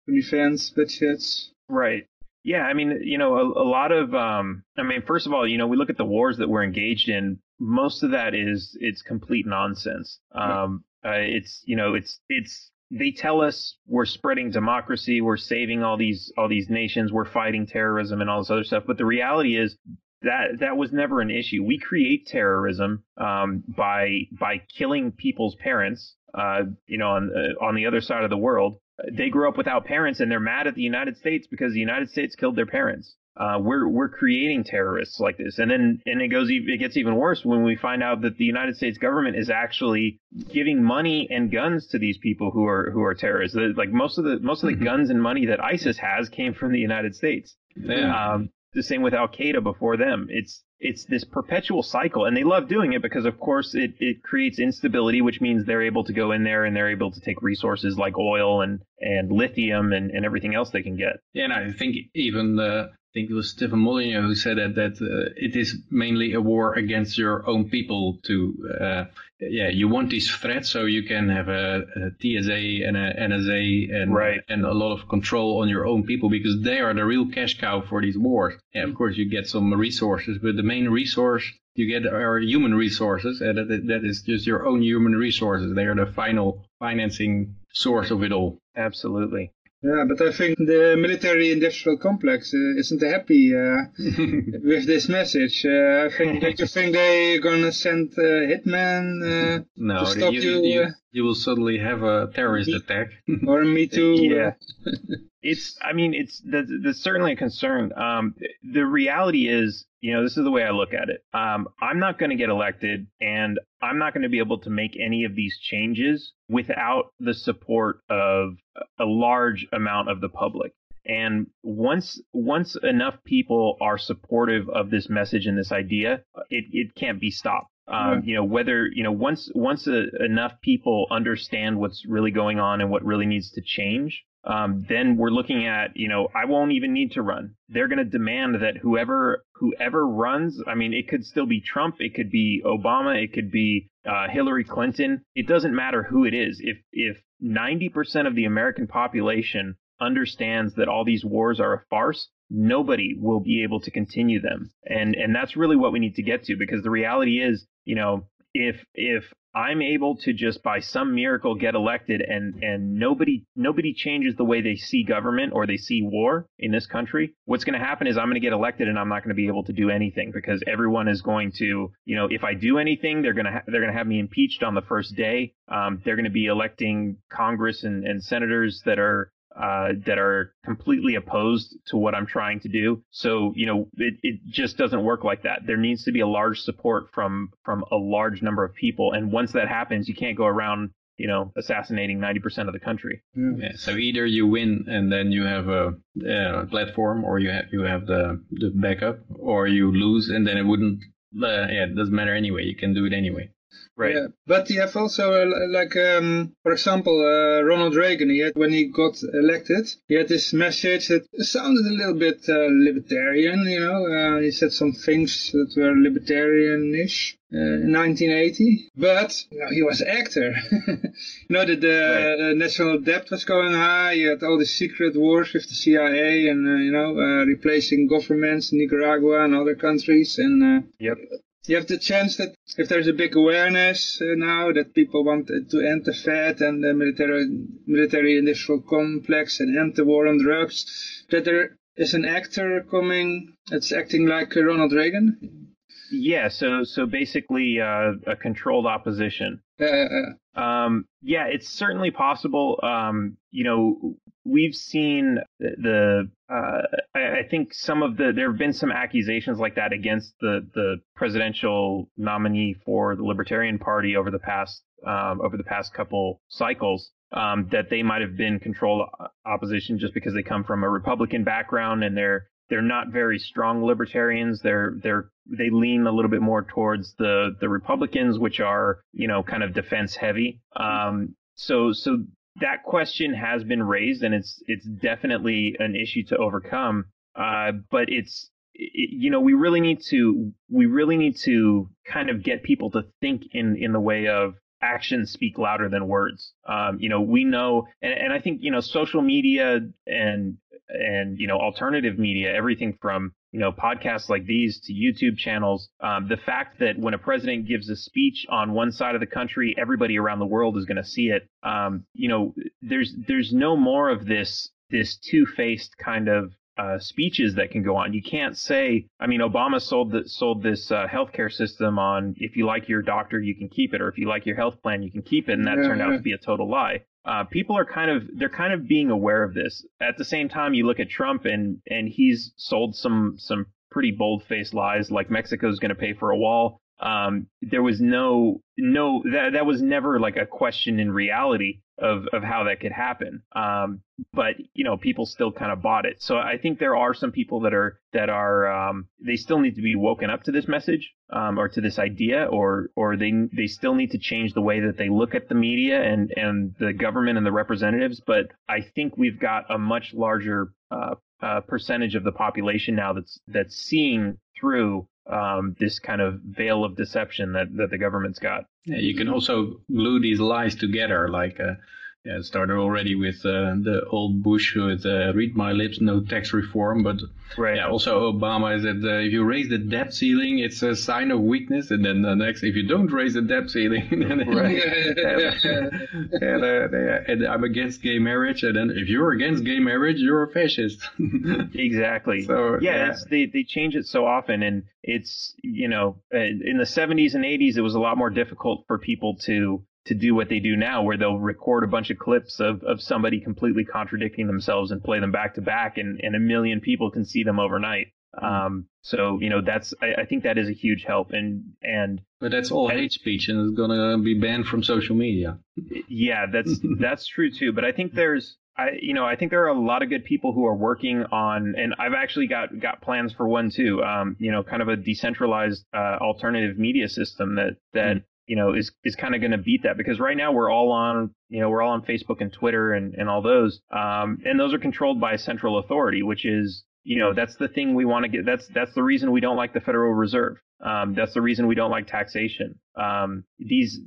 Defense budgets. Right. Yeah, I mean, you know, a, a lot of, um, I mean, first of all, you know, we look at the wars that we're engaged in. Most of that is it's complete nonsense. Um, uh, it's you know, it's it's they tell us we're spreading democracy, we're saving all these all these nations, we're fighting terrorism and all this other stuff. But the reality is that that was never an issue. We create terrorism um, by by killing people's parents. Uh, you know, on uh, on the other side of the world, they grew up without parents and they're mad at the United States because the United States killed their parents. Uh, we're we're creating terrorists like this, and then and it goes it gets even worse when we find out that the United States government is actually giving money and guns to these people who are who are terrorists. Like most of the most of the Mhm. guns and money that ISIS has came from the United States. Yeah. Um, the same with Al Qaeda before them. It's it's this perpetual cycle, and they love doing it because, of course, it it creates instability, which means they're able to go in there and they're able to take resources like oil and and lithium and, and everything else they can get. Yeah, and I think even I think it was Stefan Molyneux who said that that uh, it is mainly a war against your own people. To uh, yeah, you want these threats so you can have a, a TSA and a NSA and Right. and a lot of control on your own people because they are the real cash cow for these wars. Yeah, of course you get some resources, but the main resource you get are human resources, and that, that is just your own human resources. They are the final financing source of it all. Absolutely. Yeah, but I think the military-industrial complex uh, isn't happy uh, with this message. Uh, I think don't you think they're gonna send uh, hitman uh, No, To stop you, you, you, uh, you will suddenly have a terrorist attack. or Me Too? Yeah. It's, I mean, it's, that's, that's certainly a concern. Um, the reality is, you know, this is the way I look at it. Um, I'm not going to get elected and I'm not going to be able to make any of these changes without the support of a large amount of the public. And once, once enough people are supportive of this message and this idea, it, it can't be stopped. Um, you know, whether, you know, once, once a, enough people understand what's really going on and what really needs to change, um, then we're looking at, you know, I won't even need to run. They're going to demand that whoever whoever runs, I mean, it could still be Trump, it could be Obama, it could be uh, Hillary Clinton. It doesn't matter who it is. If if 90% of the American population understands that all these wars are a farce, nobody will be able to continue them. And and that's really what we need to get to because the reality is, you know, if if I'm able to just by some miracle get elected and and nobody nobody changes the way they see government or they see war in this country, what's going to happen is I'm going to get elected and I'm not going to be able to do anything because everyone is going to, you know, if I do anything, they're going to ha- they're going to have me impeached on the first day. Um, they're going to be electing Congress and, and senators that are uh, that are completely opposed to what I'm trying to do. So, you know, it, it just doesn't work like that. There needs to be a large support from from a large number of people. And once that happens, you can't go around, you know, assassinating 90% of the country. Yeah, so either you win and then you have a, uh platform, or you have you have the the backup, or you lose and then it wouldn't uh, yeah, it doesn't matter anyway. You can do it anyway. Right. Yeah, but you have also uh, like, um, for example, uh, Ronald Reagan. He had when he got elected, he had this message that sounded a little bit uh, libertarian. You know, uh, he said some things that were libertarianish. Uh, in 1980, but you know, he was actor. you know that the, Right. the national debt was going high. You had all the secret wars with the CIA, and uh, you know, uh, replacing governments in Nicaragua and other countries, and uh, Yep. You have the chance that if there's a big awareness uh, now that people want uh, to end the Fed and the military military industrial complex and end the war on drugs, that there is an actor coming that's acting like Ronald Reagan. Yeah. So so basically, uh, a controlled opposition. Um, yeah, it's certainly possible. Um, you know, we've seen the, uh, I, I think some of the there have been some accusations like that against the the presidential nominee for the Libertarian Party over the past um, over the past couple cycles. Um, that they might have been controlled opposition just because they come from a Republican background and they're they're not very strong libertarians. They're they're they lean a little bit more towards the the Republicans, which are you know kind of defense heavy. Um, so so that question has been raised, and it's it's definitely an issue to overcome. Uh, but it's it, you know we really need to we really need to kind of get people to think in in the way of actions speak louder than words. Um, you know, we know, and, and I think you know, social media and and you know, alternative media, everything from you know podcasts like these to YouTube channels. Um, the fact that when a president gives a speech on one side of the country, everybody around the world is going to see it. Um, you know, there's there's no more of this this two faced kind of uh, speeches that can go on. You can't say, I mean, Obama sold the, sold this uh, healthcare system on if you like your doctor, you can keep it, or if you like your health plan, you can keep it, and that Yeah, turned out to be a total lie. Uh, people are kind of they're kind of being aware of this. At the same time, you look at Trump and and he's sold some some pretty bold faced lies, like Mexico's going to pay for a wall. Um, there was no no that that was never like a question in reality of of how that could happen. Um, but you know people still kind of bought it. So I think there are some people that are that are um, they still need to be woken up to this message um, or to this idea, or or they they still need to change the way that they look at the media and and the government and the representatives. But I think we've got a much larger uh, uh, percentage of the population now that's that's seeing through um, this kind of veil of deception that that the government's got. Yeah, you can also glue these lies together, like uh, yeah, it started already with uh, the old Bush with uh, "read my lips, no tax reform," but Right. yeah, also Obama said uh, if you raise the debt ceiling, it's a sign of weakness, and then the next, if you don't raise the debt ceiling, then Right. and, uh, they- and I'm against gay marriage, and then if you're against gay marriage, you're a fascist. Exactly. So, yeah, yeah. They they change it so often, and it's you know uh, in the 70s and 80s it was a lot more difficult for people to to do what they do now, where they'll record a bunch of clips of of somebody completely contradicting themselves and play them back to back, and and a million people can see them overnight. Um, so you know that's I, I think that is a huge help, and and but that's all hate speech, and it's gonna be banned from social media. yeah, that's that's true too. But I think there's I you know I think there are a lot of good people who are working on, and I've actually got got plans for one too. Um, you know, kind of a decentralized uh, alternative media system that that you know is is kind of going to beat that because right now we're all on you know we're all on Facebook and Twitter and and all those, um, and those are controlled by a central authority, which is you know that's the thing we want to get. That's that's the reason we don't like the Federal Reserve. Um, that's the reason we don't like taxation. Um, these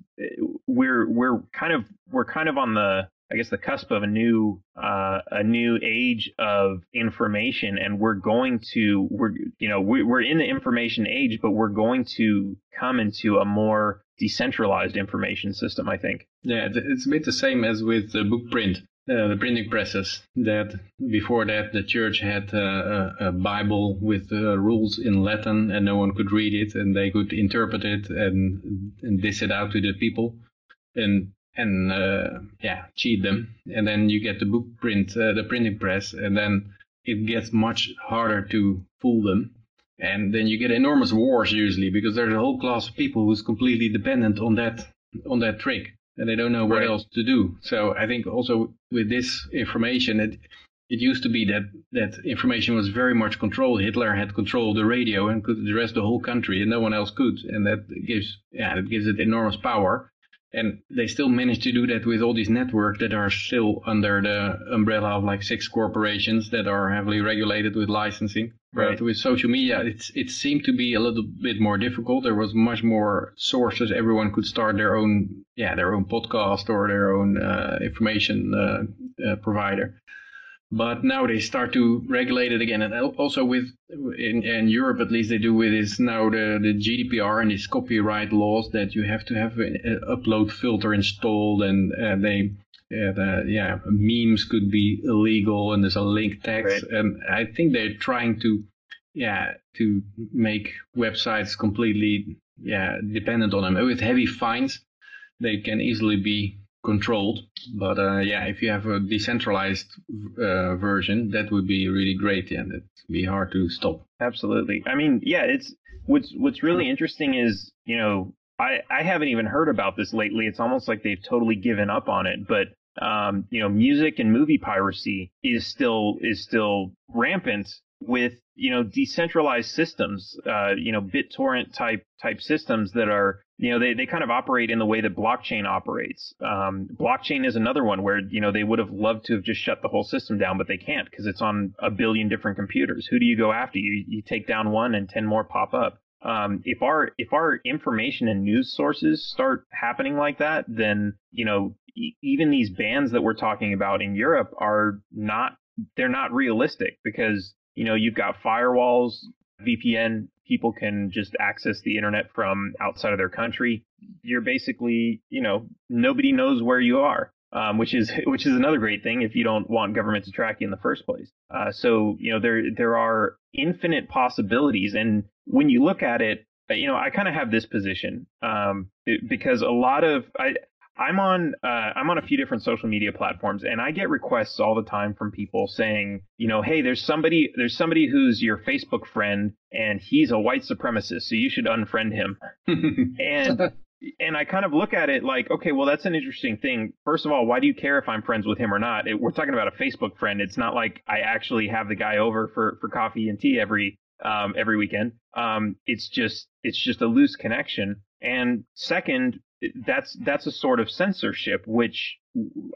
we're we're kind of we're kind of on the I guess the cusp of a new uh, a new age of information, and we're going to we're you know we, we're in the information age, but we're going to come into a more decentralized information system. I think. Yeah, it's a bit the same as with the book print, uh, the printing presses. That before that, the church had uh, a, a Bible with uh, rules in Latin, and no one could read it, and they could interpret it and and dish it out to the people, and and uh, yeah, cheat them. And then you get the book print, uh, the printing press, and then it gets much harder to fool them. And then you get enormous wars usually because there's a whole class of people who's completely dependent on that on that trick and they don't know what Right. else to do. So I think also with this information, it it used to be that that information was very much controlled. Hitler had control of the radio and could address the whole country, and no one else could. And that gives yeah, that gives it enormous power. And they still manage to do that with all these networks that are still under the umbrella of like six corporations that are heavily regulated with licensing. Right. But with social media, it's it seemed to be a little bit more difficult. There was much more sources. Everyone could start their own, yeah, their own podcast or their own uh, information uh, uh, provider. But now they start to regulate it again, and also with in, in Europe at least they do with is now the the GDPR and these copyright laws that you have to have an upload filter installed, and uh, they yeah, the, yeah, memes could be illegal and there's a link tax. Right. And I think they're trying to, yeah, to make websites completely, yeah, dependent on them. With heavy fines, they can easily be controlled. But uh, yeah, if you have a decentralized uh, version, that would be really great. Yeah, it'd be hard to stop. Absolutely. I mean, yeah, it's what's what's really interesting is you know I I haven't even heard about this lately. It's almost like they've totally given up on it. But um, you know, music and movie piracy is still is still rampant with you know decentralized systems, uh, you know, BitTorrent type type systems that are you know they, they kind of operate in the way that blockchain operates. Um, blockchain is another one where you know they would have loved to have just shut the whole system down, but they can't because it's on a billion different computers. Who do you go after? You you take down one and ten more pop up. Um, if our if our information and news sources start happening like that, then you know e- even these bans that we're talking about in Europe are not they're not realistic because you know you've got firewalls, VPN. People can just access the internet from outside of their country. You're basically you know nobody knows where you are. Um, which is which is another great thing if you don't want government to track you in the first place. Uh, so you know there there are infinite possibilities, and when you look at it, uh, you know I kind of have this position um, because a lot of I I'm on uh, I'm on a few different social media platforms, and I get requests all the time from people saying, you know, hey, there's somebody there's somebody who's your Facebook friend, and he's a white supremacist, so you should unfriend him. And and I kind of look at it like, okay, well, that's an interesting thing. First of all, why do you care if I'm friends with him or not? It, we're talking about a Facebook friend. It's not like I actually have the guy over for, for coffee and tea every um, every weekend. Um, it's just it's just a loose connection. And second, that's that's a sort of censorship which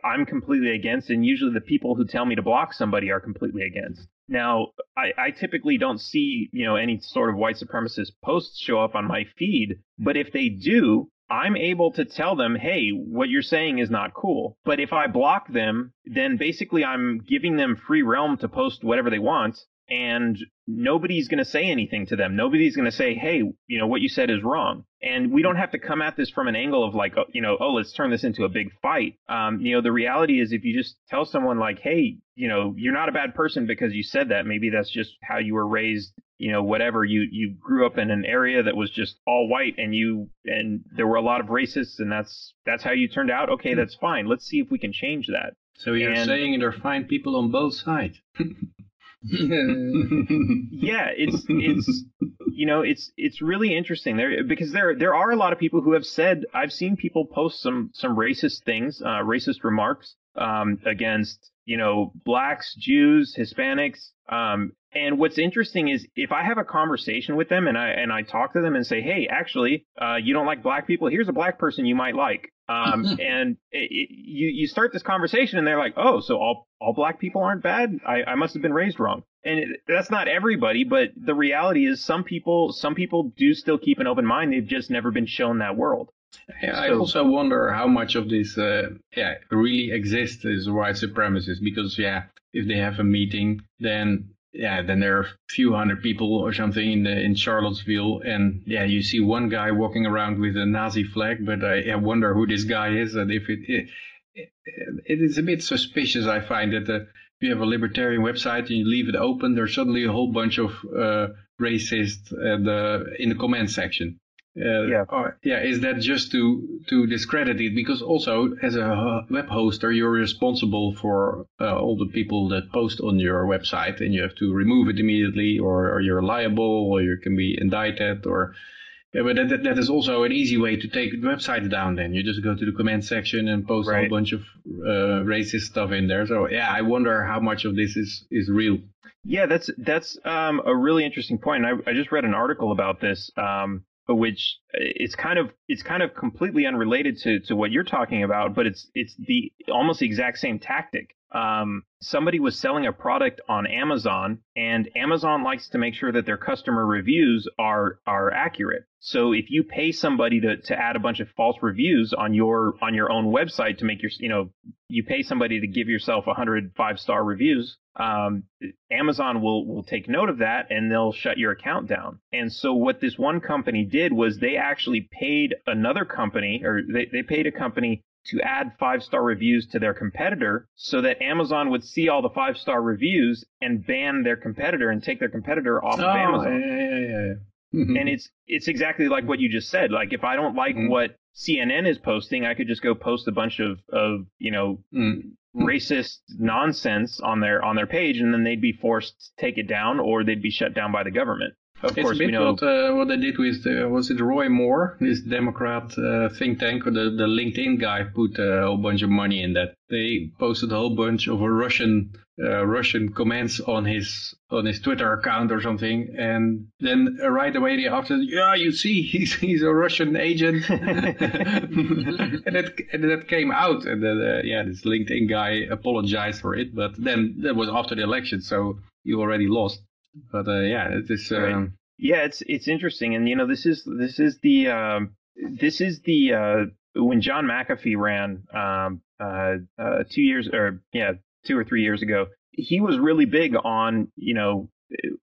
I'm completely against, and usually the people who tell me to block somebody are completely against. Now, I, I typically don't see you know any sort of white supremacist posts show up on my feed, but if they do, I'm able to tell them, hey, what you're saying is not cool. But if I block them, then basically I'm giving them free realm to post whatever they want. And nobody's going to say anything to them. Nobody's going to say, hey, you know, what you said is wrong. And we don't have to come at this from an angle of like, oh, you know, oh, let's turn this into a big fight. Um, you know, the reality is if you just tell someone like, hey, you know, you're not a bad person because you said that. Maybe that's just how you were raised you know whatever you you grew up in an area that was just all white and you and there were a lot of racists and that's that's how you turned out okay that's fine let's see if we can change that so you're And- saying there are fine people on both sides. yeah it's it's you know it's it's really interesting. There because there there are a lot of people who have said i've seen people post some some racist things uh racist remarks um against you know blacks jews hispanics um and what's interesting is if I have a conversation with them and I and I talk to them and say, "Hey, actually, uh, you don't like black people. Here's a black person you might like," um, and it, it, you you start this conversation and they're like, "Oh, so all all black people aren't bad? I, I must have been raised wrong." And it, that's not everybody, but the reality is some people some people do still keep an open mind. They've just never been shown that world. Yeah, I also wonder how much of this, uh, yeah, really exists as white supremacists because, yeah, if they have a meeting, then yeah, then there are a few hundred people or something in the, in Charlottesville, and yeah, you see one guy walking around with a Nazi flag, but I, I wonder who this guy is and if it, it, it, it is a bit suspicious. I find that uh, if you have a libertarian website and you leave it open, there's suddenly a whole bunch of uh, racists and, uh, in the comment section. Uh, Yeah. or- yeah. Is that just to to discredit it? Because also as a web hoster, you're responsible for uh, all the people that post on your website, and you have to remove it immediately, or, or you're liable, or you can be indicted, or Yeah, but that, that is also an easy way to take websites down then. You just go to the comment section and post right. a whole bunch of uh, racist stuff in there. So yeah, I wonder how much of this is, is real. Yeah, that's that's um, a really interesting point. I, I just read an article about this, um, which it's kind of it's kind of completely unrelated to, to what you're talking about, but it's it's the almost the exact same tactic um, somebody was selling a product on Amazon, and Amazon likes to make sure that their customer reviews are are accurate. So if you pay somebody to, to add a bunch of false reviews on your on your own website to make your you know you pay somebody to give yourself a hundred five star reviews, um, Amazon will will take note of that and they'll shut your account down. And so what this one company did was they actually paid another company or they, they paid a company to add five star reviews to their competitor so that Amazon would see all the five star reviews and ban their competitor and take their competitor off oh, of Amazon. Yeah, yeah, yeah. Mm-hmm. And it's it's exactly like what you just said. Like if I don't like mm. what CNN is posting, I could just go post a bunch of of you know mm. Racist nonsense on their on their page, and then they'd be forced to take it down, or they'd be shut down by the government. Of it's course, a bit we know what, uh, what they did with uh, was it Roy Moore, this Democrat uh, think tank, or the the LinkedIn guy put a whole bunch of money in that. They posted a whole bunch of Russian uh, Russian comments on his on his Twitter account or something, and then right away after, yeah, you see, he's he's a Russian agent, and that and that came out, and then uh, yeah, this LinkedIn guy apologized for it, but then that was after the election, so you already lost. But uh, yeah, it is. Um, yeah, it's it's interesting, and you know, this is this is the um, this is the uh, when John McAfee ran um, uh, uh, two years or yeah, two or three years ago. He was really big on you know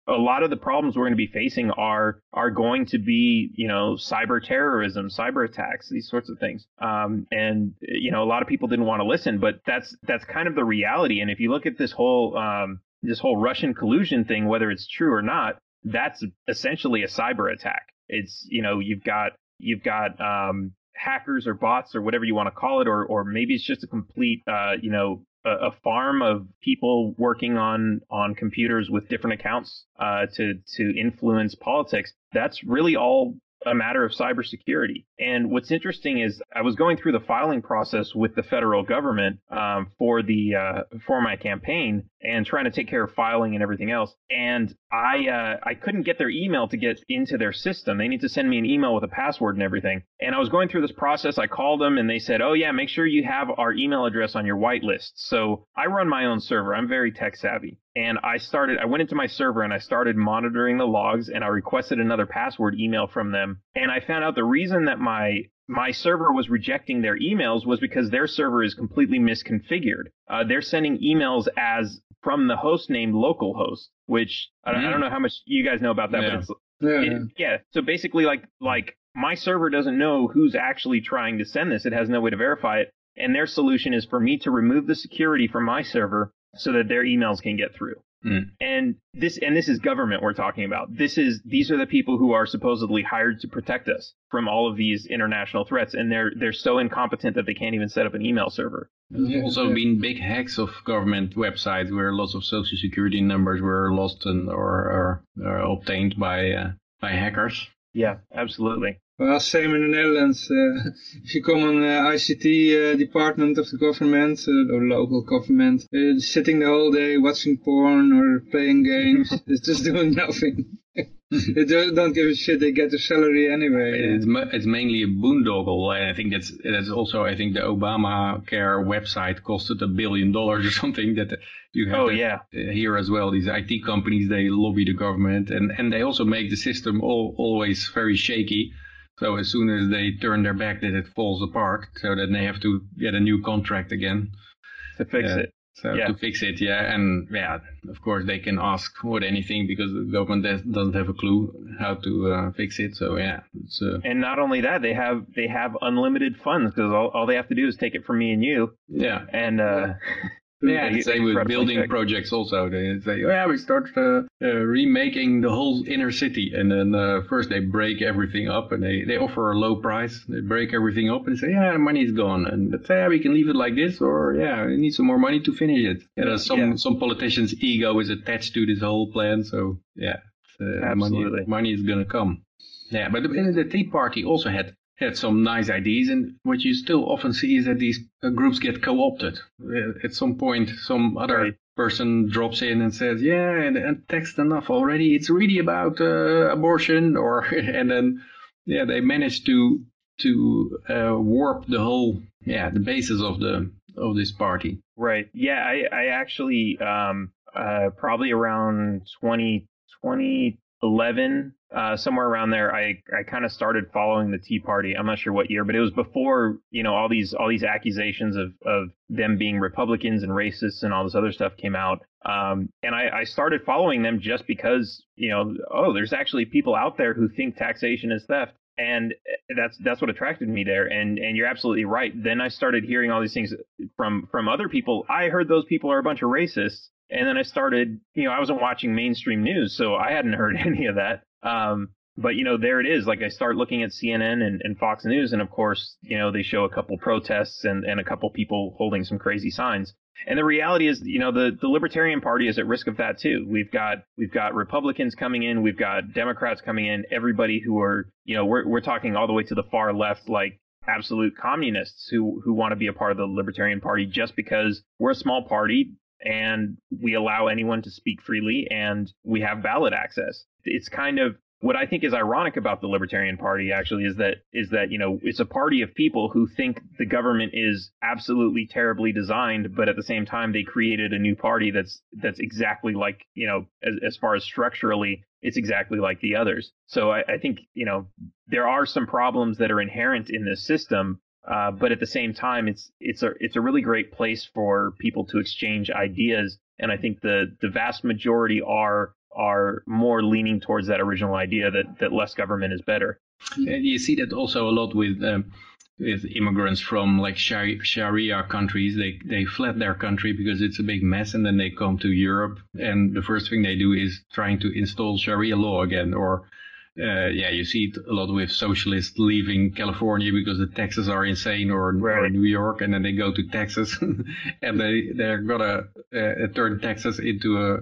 a lot of the problems we're going to be facing are are going to be you know cyber terrorism, cyber attacks, these sorts of things. Um, and you know a lot of people didn't want to listen, but that's that's kind of the reality. And if you look at this whole um, this whole Russian collusion thing, whether it's true or not, that's essentially a cyber attack. It's you know you've got you've got um, hackers or bots or whatever you want to call it, or or maybe it's just a complete uh, you know a, a, farm of people working on on computers with different accounts uh, to to influence politics. That's really all a matter of cybersecurity. And what's interesting is I was going through the filing process with the federal government um, for the uh, for my campaign and trying to take care of filing and everything else. And I uh, I couldn't get their email to get into their system. They need to send me an email with a password and everything. And I was going through this process. I called them and they said, "Oh yeah, make sure you have our email address on your whitelist." So I run my own server. I'm very tech savvy and I started, I went into my server and I started monitoring the logs and I requested another password email from them. And I found out the reason that my, my server was rejecting their emails was because their server is completely misconfigured. Uh, they're sending emails as from the host name localhost, which I don't, mm. I don't, know how much you guys know about that, yeah. but it's, yeah. It, yeah. So basically like, like my server doesn't know who's actually trying to send this. It has no way to verify it. And their solution is for me to remove the security from my server so that their emails can get through. Mm. And this and this is government we're talking about. This is these are the people who are supposedly hired to protect us from all of these international threats and they're they're so incompetent that they can't even set up an email server. There's also been big hacks of government websites where lots of social security numbers were lost and or, or, or obtained by uh, by hackers. Yeah, absolutely. Well, same in the Netherlands. Uh, if you come on the ICT uh, department of the government uh, or local government, uh, sitting the whole day watching porn or playing games, it's just doing nothing. they don't give a shit. They get their salary anyway. It's, it's mainly a boondoggle. I think that's that's also. I think the Obamacare website costed a billion dollars or something. That you have oh, yeah. here as well. These IT companies they lobby the government and and they also make the system all, always very shaky. So as soon as they turn their back, that it falls apart. So that they have to get a new contract again to fix it. So yeah. to fix it, yeah, and yeah, of course they can ask for anything because the government doesn't have a clue how to uh, fix it. So yeah, uh, and not only that, they have they have unlimited funds because all, all they have to do is take it from me and you. Yeah, and uh, yeah, they, same with building check. projects also. They say, oh, yeah, we start uh, uh, remaking the whole inner city. And then uh, first they break everything up and they, they offer a low price. They break everything up and say, yeah, the money's gone. And they say, yeah, we can leave it like this or yeah, we need some more money to finish it. Yeah, some, yeah. some politician's ego is attached to this whole plan. So yeah, uh, Absolutely. money, money is going to come. Yeah, but the, the Tea Party also had had some nice ideas, and what you still often see is that these uh, groups get co-opted. Uh, at some point, some other Right. person drops in and says, "Yeah, and, and text enough already. It's really about uh, abortion," or and then yeah, they manage to to uh, warp the whole yeah the basis of the of this party. Right. Yeah, I, I actually um uh probably around 20, 2011, uh somewhere around there I I kind of started following the Tea Party. I'm not sure what year, but it was before, you know, all these all these accusations of of them being Republicans and racists and all this other stuff came out. Um and I I started following them just because, you know, oh, there's actually people out there who think taxation is theft. And that's that's what attracted me there. And and you're absolutely right. Then i started hearing all these things from from other people. I heard those people are a bunch of racists. And then i started you know i wasn't watching mainstream news so i hadn't heard any of that um but you know there it is like i start looking at cnn and, and fox news and of course you know they show a couple protests and and a couple people holding some crazy signs and the reality is, you know, the, the Libertarian Party is at risk of that too. We've got we've got Republicans coming in, we've got Democrats coming in, everybody who are, you know, we're we're talking all the way to the far left, like absolute communists who who want to be a part of the Libertarian Party just because we're a small party and we allow anyone to speak freely and we have ballot access. It's kind of what I think is ironic about the Libertarian Party actually is that is that you know it's a party of people who think the government is absolutely terribly designed, but at the same time they created a new party that's that's exactly like you know as, as far as structurally it's exactly like the others. So I, I think you know there are some problems that are inherent in this system, uh, but at the same time it's it's a it's a really great place for people to exchange ideas, and I think the the vast majority are are more leaning towards that original idea that, that less government is better. You see that also a lot with um, with immigrants from like Shari- Sharia countries. They they fled their country because it's a big mess, and then they come to Europe, and the first thing they do is trying to install Sharia law again. Or uh, yeah, you see it a lot with socialists leaving California because the taxes are insane, or, or New York, and then they go to Texas, and they they're gonna uh, turn Texas into a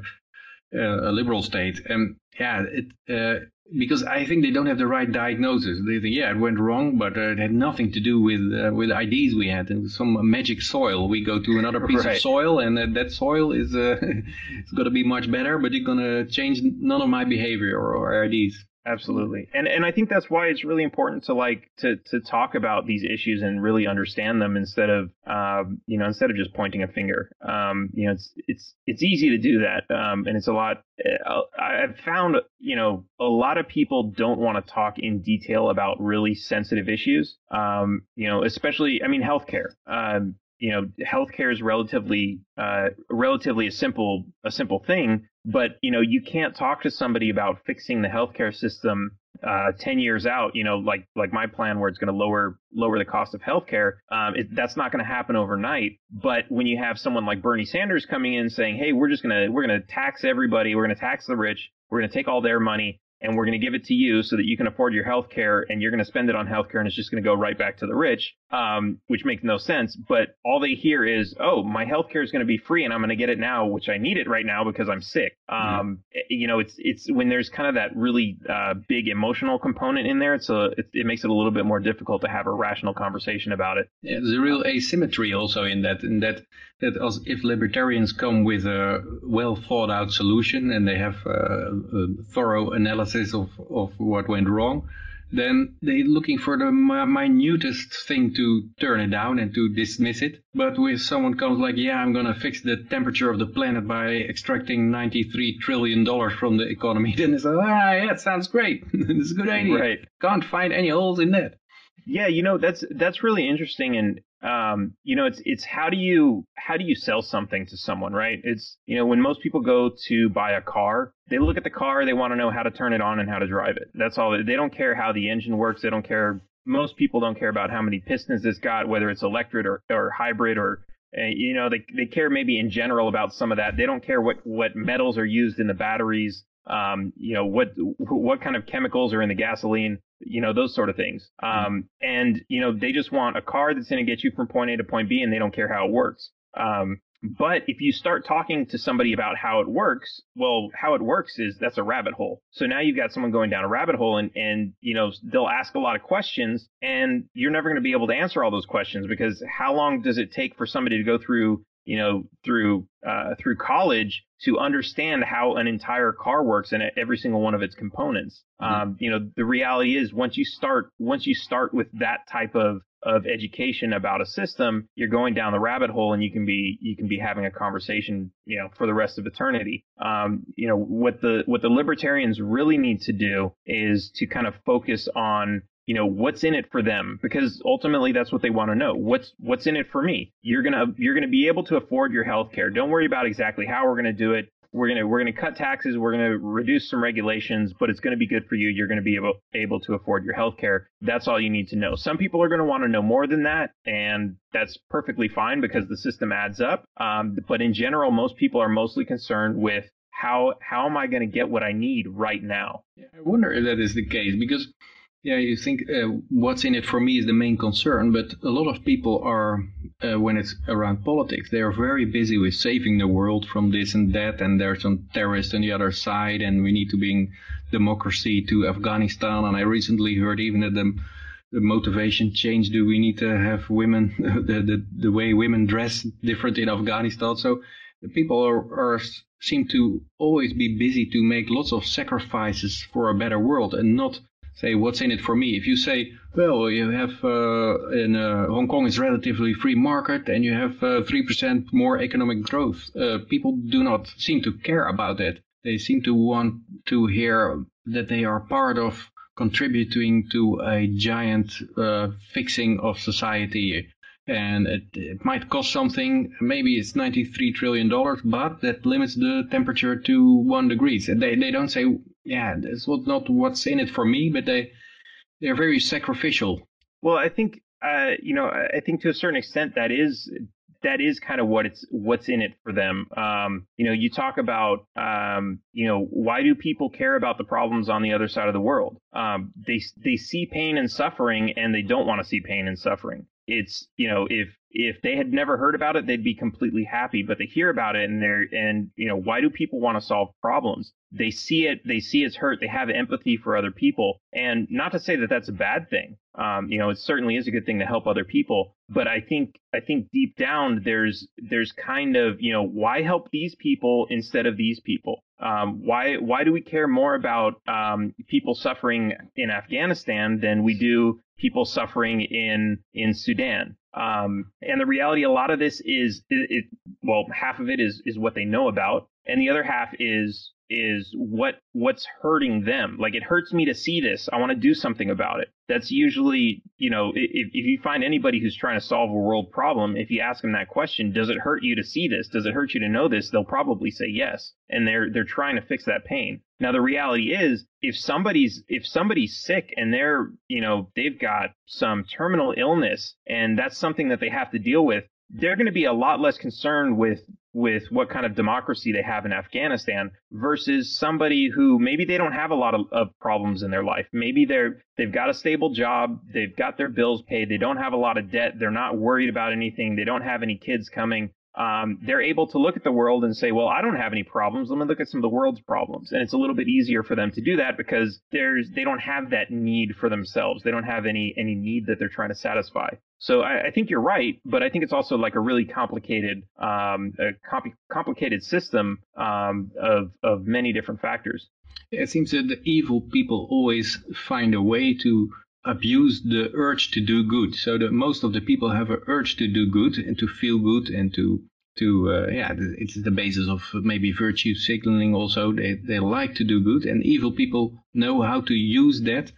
uh, a liberal state. And yeah, it, uh, because I think they don't have the right diagnosis. They think, yeah, it went wrong, but uh, it had nothing to do with uh, with ideas we had. Was some magic soil. We go to another piece Right. of soil, and uh, that soil is uh, it's going to be much better, but it's going to change none of my behavior or, or ideas. Absolutely. And and I think that's why it's really important to like to to talk about these issues and really understand them instead of um you know instead of just pointing a finger. Um you know it's it's it's easy to do that. Um and it's a lot uh, I've found you know a lot of people don't want to talk in detail about really sensitive issues. Um you know especially I mean healthcare. You know, healthcare is relatively, uh, relatively a simple, a simple thing. But you know, you can't talk to somebody about fixing the healthcare system uh, 10 years out, you know, like, like my plan where it's going to lower, lower the cost of healthcare. Um, it, that's not going to happen overnight. But when you have someone like Bernie Sanders coming in saying, Hey, we're just going to, we're going to tax everybody. We're going to tax the rich. We're going to take all their money and we're going to give it to you so that you can afford your health care and you're going to spend it on health care and it's just going to go right back to the rich, um, which makes no sense. But all they hear is, oh, my health care is going to be free and I'm going to get it now, which I need it right now because I'm sick. Um, You know, it's it's when there's kind of that really uh, big emotional component in there, it's a, it, it makes it a little bit more difficult to have a rational conversation about it. Yeah, there's a real asymmetry also in that, in that that as if libertarians come with a well thought out solution and they have uh, a thorough analysis of, of what went wrong, then they're looking for the minutest thing to turn it down and to dismiss it. But when someone comes like, yeah, I'm going to fix the temperature of the planet by extracting 93 trillion dollars from the economy, then it's like, ah, yeah, it sounds great. it's a good idea. Right. Can't find any holes in that. Yeah, you know that's that's really interesting, and um, you know it's it's how do you how do you sell something to someone, right? It's you know when most people go to buy a car, they look at the car, they want to know how to turn it on and how to drive it. That's all. They don't care how the engine works. They don't care. Most people don't care about how many pistons it's got, whether it's electric or or hybrid or uh, you know they they care maybe in general about some of that. They don't care what what metals are used in the batteries. Um, you know what what kind of chemicals are in the gasoline you know those sort of things. Um and you know they just want a car that's going to get you from point a to point b and they don't care how it works. Um But if you start talking to somebody about how it works, well, how it works is that's a rabbit hole. So now you've got someone going down a rabbit hole and, and, you know, they'll ask a lot of questions and you're never going to be able to answer all those questions because how long does it take for somebody to go through you know, through uh, through college to understand how an entire car works and every single one of its components. Mm-hmm. Um, you know, the reality is once you start once you start with that type of of education about a system, you're going down the rabbit hole and you can be you can be having a conversation, you know, for the rest of eternity. Um, you know, what the what the libertarians really need to do is to kind of focus on you know what's in it for them? Because ultimately that's what they want to know. What's what's in it for me? You're gonna you're gonna be able to afford your health care don't worry about exactly how we're gonna do it. We're gonna we're gonna cut taxes. We're gonna reduce some regulations but it's gonna be good for you. You're gonna be able able to afford your health care that's all you need to know. Some people are gonna want to know more than that and that's perfectly fine because the system adds up. Um, but in general most people are mostly concerned with how how am i going to get what i need right now? I wonder if that is the case because yeah, you think uh, what's in it for me is the main concern, but a lot of people are, uh, when it's around politics, they are very busy with saving the world from this and that, and there's some terrorists on the other side, and we need to bring democracy to Afghanistan. And I recently heard even that the, the motivation changed: do we need to have women, the, the the way women dress different in Afghanistan? So the people are, are seem to always be busy to make lots of sacrifices for a better world, and not say what's in it for me. If you say, well, you have uh, in uh, Hong Kong is relatively free market and you have uh, three uh, percent more economic growth, uh, people do not seem to care about that. They seem to want to hear that they are part of contributing to a giant uh, fixing of society. And it, it might cost something, maybe it's 93 trillion dollars, but that limits the temperature to one degrees. They, they don't say yeah, that's not what's in it for me, but they they're very sacrificial. Well, I think uh, you know, I think to a certain extent that is that is kind of what it's what's in it for them. Um, you know, you talk about um, you know why do people care about the problems on the other side of the world? Um, they they see pain and suffering, and they don't want to see pain and suffering. It's you know if if they had never heard about it, they'd be completely happy. But they hear about it, and they're and you know why do people want to solve problems? They see it, they see it's hurt, they have empathy for other people, and not to say that that's a bad thing. Um, you know, it certainly is a good thing to help other people. But I think I think deep down there's there's kind of you know why help these people instead of these people? Um, why why do we care more about um, people suffering in Afghanistan than we do people suffering in in Sudan? Um, and the reality, a lot of this is, it, it, well, half of it is is what they know about, and the other half is is what what's hurting them. Like it hurts me to see this. I want to do something about it. That's usually, you know, if, if you find anybody who's trying to solve a world problem, if you ask them that question, does it hurt you to see this? Does it hurt you to know this? They'll probably say yes, and they're they're trying to fix that pain. Now the reality is, if somebody's if somebody's sick and they're, you know, they've got some terminal illness and that's something that they have to deal with, they're going to be a lot less concerned with with what kind of democracy they have in Afghanistan versus somebody who maybe they don't have a lot of, of, problems in their life. Maybe they're they've got a stable job, they've got their bills paid, they don't have a lot of debt, they're not worried about anything, they don't have any kids coming um, they're able to look at the world and say, well, I don't have any problems. Let me look at some of the world's problems. And it's a little bit easier for them to do that because there's, they don't have that need for themselves. They don't have any, any need that they're trying to satisfy. So I, I think you're right, but I think it's also like a really complicated, um, a compl- complicated system, um, of, of many different factors. It seems that the evil people always find a way to abuse the urge to do good. So that most of the people have an urge to do good and to feel good and to to uh, yeah, it's the basis of maybe virtue signaling. Also, they they like to do good, and evil people know how to use that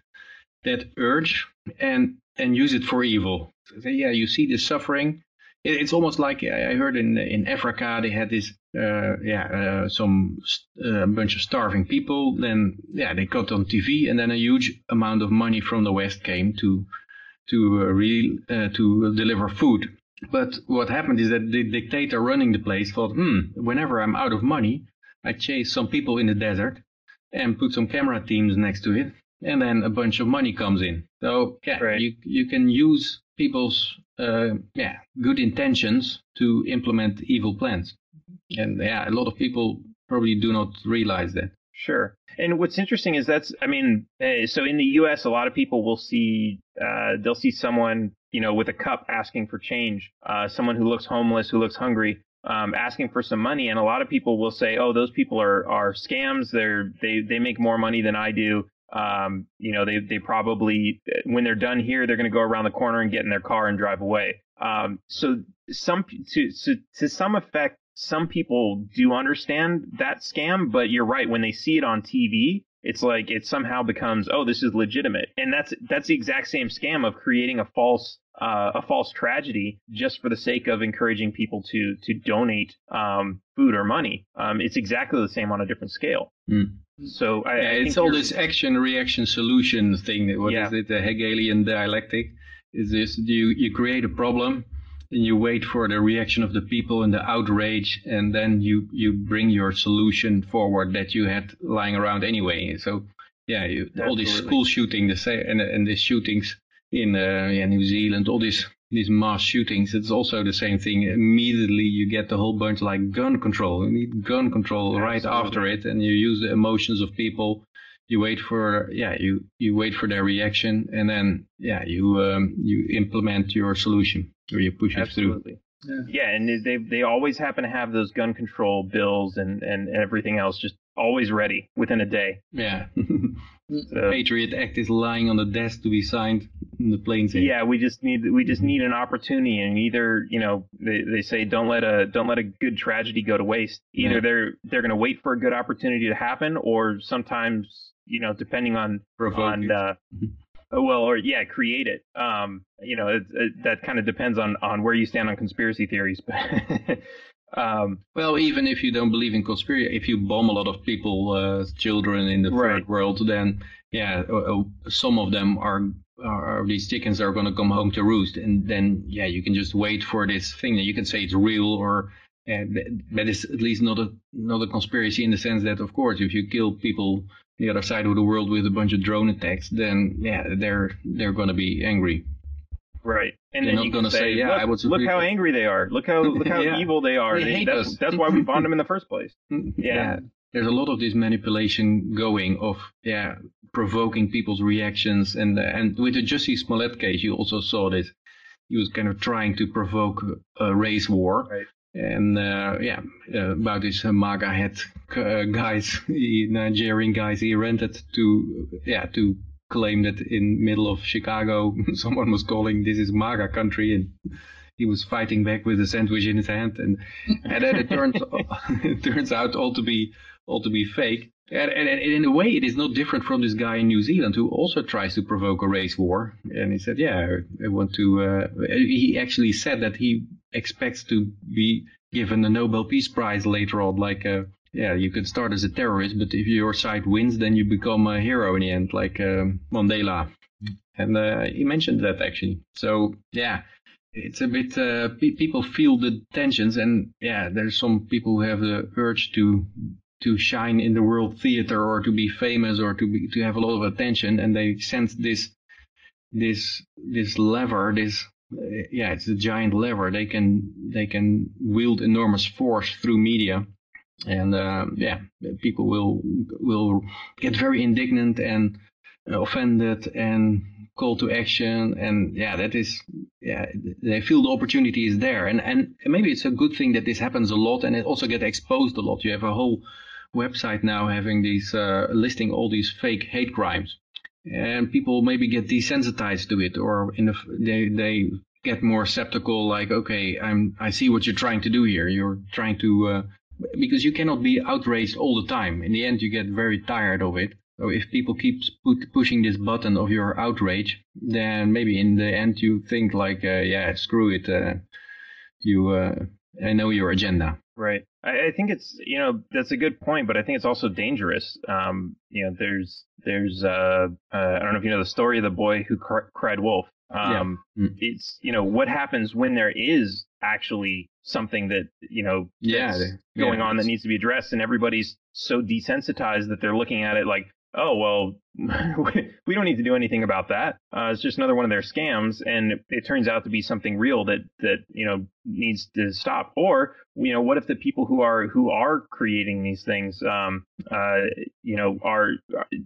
that urge and and use it for evil. Yeah, you see the suffering, it's almost like I heard in in Africa they had this uh, yeah uh, some uh, bunch of starving people. Then yeah they got on TV and then a huge amount of money from the West came to to uh, real uh, to deliver food. But what happened is that the dictator running the place thought, hmm, whenever I'm out of money, I chase some people in the desert and put some camera teams next to it, and then a bunch of money comes in. So yeah, right. you you can use people's uh, yeah, good intentions to implement evil plans. And yeah, a lot of people probably do not realize that. Sure. And what's interesting is that's, I mean, eh, so in the U.S., a lot of people will see, uh, they'll see someone, you know, with a cup asking for change, uh, someone who looks homeless, who looks hungry, um, asking for some money, and a lot of people will say, "Oh, those people are are scams. They're they they make more money than I do. Um, you know, they they probably when they're done here, they're going to go around the corner and get in their car and drive away." Um, so some to, to to some effect, some people do understand that scam, but you're right. When they see it on TV, it's like it somehow becomes, oh, this is legitimate, and that's that's the exact same scam of creating a false uh, a false tragedy just for the sake of encouraging people to to donate um, food or money. Um, it's exactly the same on a different scale. Mm. So I, yeah, I it's all this action reaction solution thing. What yeah. is it? The Hegelian dialectic is this: you you create a problem and you wait for the reaction of the people and the outrage, and then you you bring your solution forward that you had lying around anyway. So yeah, you, all these school shootings and and the shootings in uh, yeah, New Zealand, all these these mass shootings, it's also the same thing. Immediately you get a whole bunch like gun control. You need gun control Absolutely. right after it, and you use the emotions of people. You wait for yeah, you you wait for their reaction, and then yeah, you um, you implement your solution or you push Absolutely. it through. Yeah. yeah, and they they always happen to have those gun control bills and and everything else just always ready within a day. Yeah. the Patriot Act is lying on the desk to be signed in the plain sight. Yeah, we just need we just need an opportunity, and either you know they, they say don't let a don't let a good tragedy go to waste. Either yeah. they're they're going to wait for a good opportunity to happen, or sometimes you know depending on Provoke on uh, well or yeah create it. Um, you know it, it, that kind of depends on on where you stand on conspiracy theories, but. Um, well, even if you don't believe in conspiracy, if you bomb a lot of people, uh, children in the right. third world, then yeah, uh, uh some of them are, are these chickens are going to come home to roost, and then yeah, you can just wait for this thing. You can say it's real, or uh, that is at least not a not a conspiracy in the sense that, of course, if you kill people the other side of the world with a bunch of drone attacks, then yeah, they're they're going to be angry. Right. And then you can say, say yeah, look, I was look how angry they are. Look how look how yeah. evil they are. They they, that's, us. that's why we bombed them in the first place. Yeah. yeah. There's a lot of this manipulation going of yeah provoking people's reactions and and with the Jussie Smollett case you also saw this. He was kind of trying to provoke a race war. Right. And uh, yeah, uh, about this uh, MAGA head uh, guys, Nigerian guys, he rented to yeah to claim that in middle of Chicago, someone was calling this is MAGA country and he was fighting back with a sandwich in his hand and, and then it turns, it turns out all to be, all to be fake. And, and, and, in a way, it is not different from this guy in New Zealand who also tries to provoke a race war. And he said, yeah, I want to, uh, he actually said that he expects to be given the Nobel Peace Prize later on, like, uh, yeah, you could start as a terrorist, but if your side wins, then you become a hero in the end, like um, Mandela. And uh, he mentioned that actually. So yeah, it's a bit uh, pe people feel the tensions, and yeah, there's some people who have the urge to to shine in the world theater or to be famous or to be to have a lot of attention, and they sense this this this lever, this yeah, it's a giant lever. They can they can wield enormous force through media and uh, yeah, people will will get very indignant and offended and call to action. And yeah that is yeah they feel the opportunity is there. And and maybe it's a good thing that this happens a lot and it also get exposed a lot. You have a whole website now having these uh, listing all these fake hate crimes. And people maybe get desensitized to it or in the, they they get more skeptical like okay i'm i see what you're trying to do here. You're trying to uh, because you cannot be outraged all the time. In the end, you get very tired of it. So if people keep pushing this button of your outrage, then maybe in the end you think like, uh, yeah, screw it. Uh, you, uh, I know your agenda. Right. I, I, think it's, you know, that's a good point, but I think it's also dangerous. Um, you know, there's, there's, uh, uh, I don't know if you know the story of the boy who cr- cried wolf. Um, yeah. mm. it's, you know, what happens when there is actually something that you know yeah, going yeah, on that needs to be addressed and everybody's so desensitized that they're looking at it like oh well, we don't need to do anything about that. Uh, it's just another one of their scams, and it, it turns out to be something real that that you know needs to stop. Or you know, what if the people who are who are creating these things, um, uh, you know, are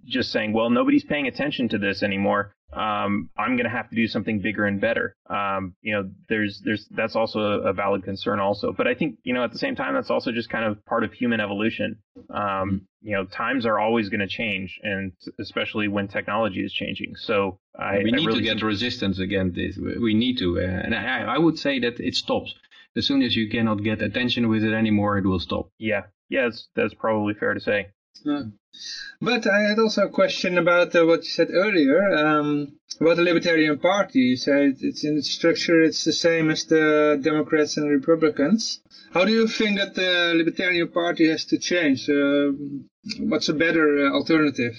just saying, well, nobody's paying attention to this anymore. Um, I'm going to have to do something bigger and better. Um, you know, there's, there's, that's also a, valid concern also. But I think, you know, at the same time, that's also just kind of part of human evolution. Um, you know, times are always going to change, and especially when technology is changing. So I, we need really to get resistance against this. We need to, uh, and I, I would say that it stops as soon as you cannot get attention with it anymore, it will stop. Yeah, yeah, that's, probably fair to say. But I had also a question about uh, what you said earlier um, about the Libertarian Party. You said it's in its structure, it's the same as the Democrats and Republicans. How do you think that the Libertarian Party has to change? Uh, what's a better uh, alternative?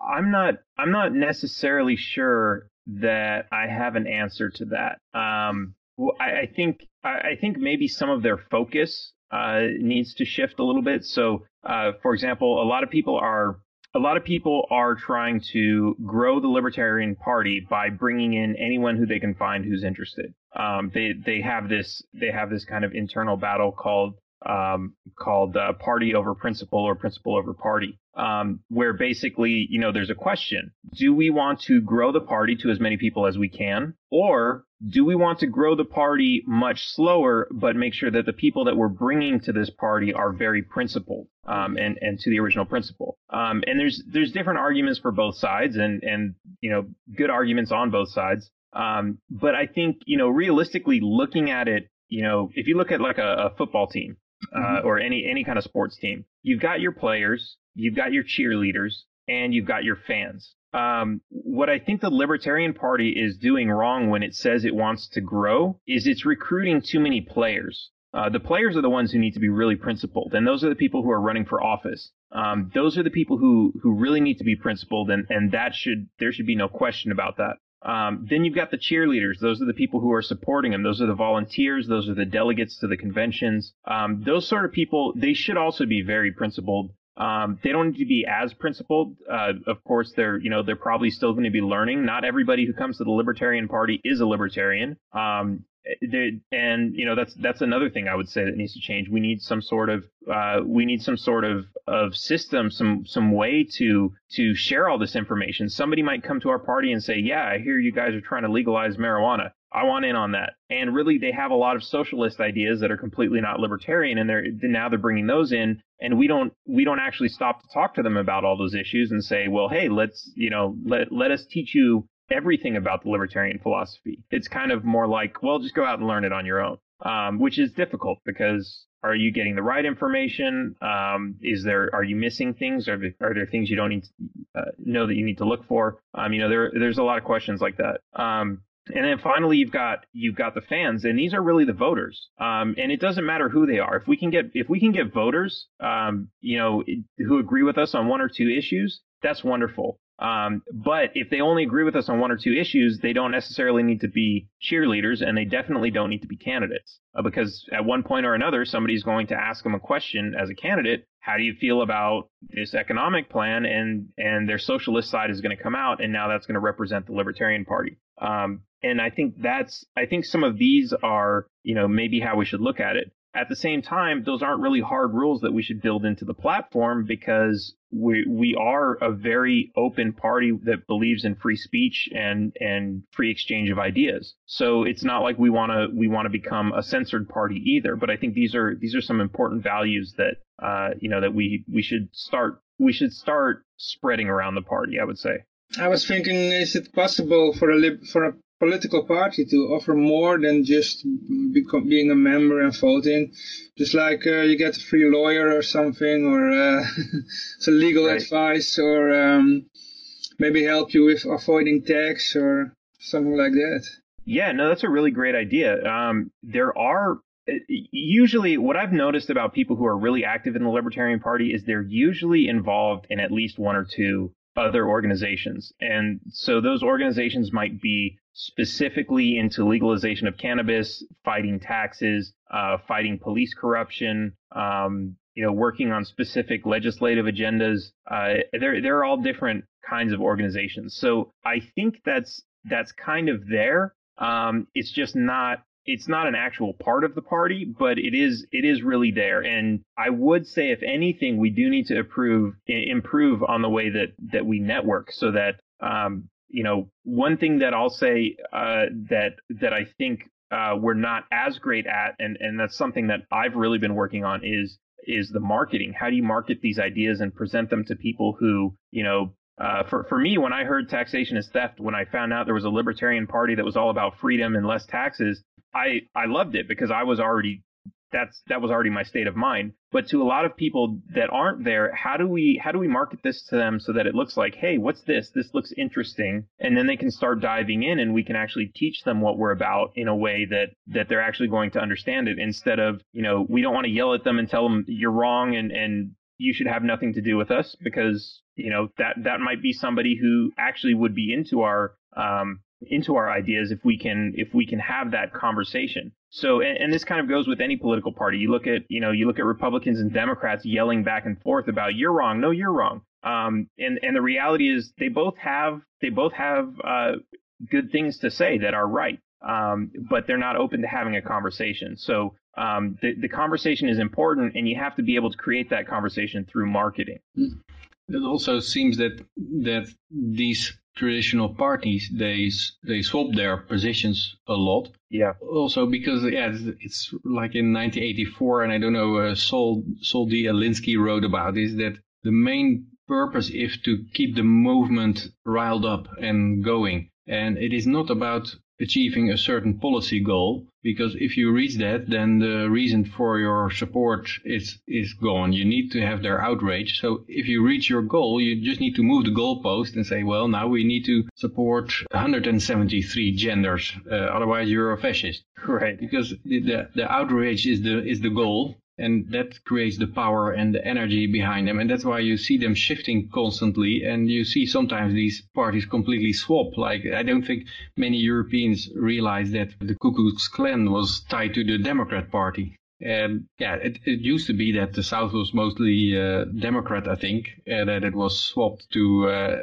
I'm not. I'm not necessarily sure that I have an answer to that. Um, I, I think. I, I think maybe some of their focus uh, needs to shift a little bit. So, uh, for example, a lot of people are a lot of people are trying to grow the Libertarian Party by bringing in anyone who they can find who's interested. Um, they they have this they have this kind of internal battle called um, called uh, party over principle or principle over party, um, where basically, you know, there's a question. Do we want to grow the party to as many people as we can? Or do we want to grow the party much slower, but make sure that the people that we're bringing to this party are very principled um, and, and to the original principle? Um, and there's, there's different arguments for both sides and, and, you know, good arguments on both sides. Um, but I think, you know, realistically looking at it, you know, if you look at like a, a football team, uh, mm-hmm. or any any kind of sports team. You've got your players, you've got your cheerleaders, and you've got your fans. Um, what I think the Libertarian Party is doing wrong when it says it wants to grow is it's recruiting too many players. Uh, the players are the ones who need to be really principled, and those are the people who are running for office. Um, those are the people who who really need to be principled, and and that should there should be no question about that. Um, then you've got the cheerleaders. Those are the people who are supporting them. Those are the volunteers. Those are the delegates to the conventions. Um, those sort of people, they should also be very principled. Um, they don't need to be as principled. Uh, of course, they're you know they're probably still going to be learning. Not everybody who comes to the Libertarian Party is a libertarian. Um, and you know that's that's another thing I would say that needs to change. We need some sort of uh, we need some sort of of system, some some way to to share all this information. Somebody might come to our party and say, "Yeah, I hear you guys are trying to legalize marijuana. I want in on that." And really, they have a lot of socialist ideas that are completely not libertarian, and they're now they're bringing those in, and we don't we don't actually stop to talk to them about all those issues and say, "Well, hey, let's you know let let us teach you everything about the libertarian philosophy. It's kind of more like, well, just go out and learn it on your own, um, which is difficult because are you getting the right information? Um, is there are you missing things? Are there, are there things you don't need to uh, know that you need to look for? Um, you know, there there's a lot of questions like that. Um, and then finally, you've got you've got the fans, and these are really the voters. Um, and it doesn't matter who they are. If we can get if we can get voters, um, you know, who agree with us on one or two issues, that's wonderful. Um, but if they only agree with us on one or two issues, they don't necessarily need to be cheerleaders, and they definitely don't need to be candidates. Uh, because at one point or another, somebody's going to ask them a question as a candidate. How do you feel about this economic plan? And and their socialist side is going to come out, and now that's going to represent the Libertarian Party. Um, and I think that's I think some of these are you know maybe how we should look at it. At the same time, those aren't really hard rules that we should build into the platform because we we are a very open party that believes in free speech and and free exchange of ideas. So it's not like we want to we want to become a censored party either. But I think these are these are some important values that uh, you know that we we should start we should start spreading around the party. I would say. I was thinking, is it possible for a lib- for a political party to offer more than just become, being a member and voting. Just like uh, you get a free lawyer or something, or uh, some legal right. advice, or um, maybe help you with avoiding tax or something like that. Yeah, no, that's a really great idea. Um, there are uh, usually what I've noticed about people who are really active in the Libertarian Party is they're usually involved in at least one or two other organizations. And so those organizations might be specifically into legalization of cannabis, fighting taxes, uh, fighting police corruption, um, you know, working on specific legislative agendas. Uh, they're they're all different kinds of organizations. So I think that's that's kind of there. Um, it's just not it's not an actual part of the party, but it is it is really there. And I would say, if anything, we do need to improve improve on the way that that we network, so that um, you know one thing that I'll say uh, that that I think uh, we're not as great at, and and that's something that I've really been working on is is the marketing. How do you market these ideas and present them to people who you know uh, for for me, when I heard taxation is theft, when I found out there was a libertarian party that was all about freedom and less taxes, I I loved it because I was already that's that was already my state of mind. But to a lot of people that aren't there, how do we how do we market this to them so that it looks like, hey, what's this? This looks interesting, and then they can start diving in, and we can actually teach them what we're about in a way that that they're actually going to understand it. Instead of you know we don't want to yell at them and tell them you're wrong and and you should have nothing to do with us because you know that that might be somebody who actually would be into our um, into our ideas if we can if we can have that conversation. So and, and, this kind of goes with any political party. You look at you know you look at Republicans and Democrats yelling back and forth about you're wrong, no you're wrong. Um, and and the reality is they both have they both have uh, good things to say that are right. Um, but they're not open to having a conversation. So um, the, the conversation is important, and you have to be able to create that conversation through marketing. It also seems that that these traditional parties they they swap their positions a lot. Yeah. Also because yeah, it's, it's like in 1984, and I don't know, uh, Saul Saul D. Alinsky wrote about is that the main purpose is to keep the movement riled up and going, and it is not about achieving a certain policy goal because if you reach that then the reason for your support is is gone. You need to have their outrage. So if you reach your goal you just need to move the goalpost and say well now we need to support 173 genders uh, otherwise you're a fascist. Right. Because the, the the outrage is the is the goal and that creates the power and the energy behind them and that's why you see them shifting constantly and you see sometimes these parties completely swap like i don't think many europeans realize that the ku klux klan was tied to the democrat party and yeah, it, it used to be that the South was mostly uh, Democrat, I think, and that it was swapped to, uh,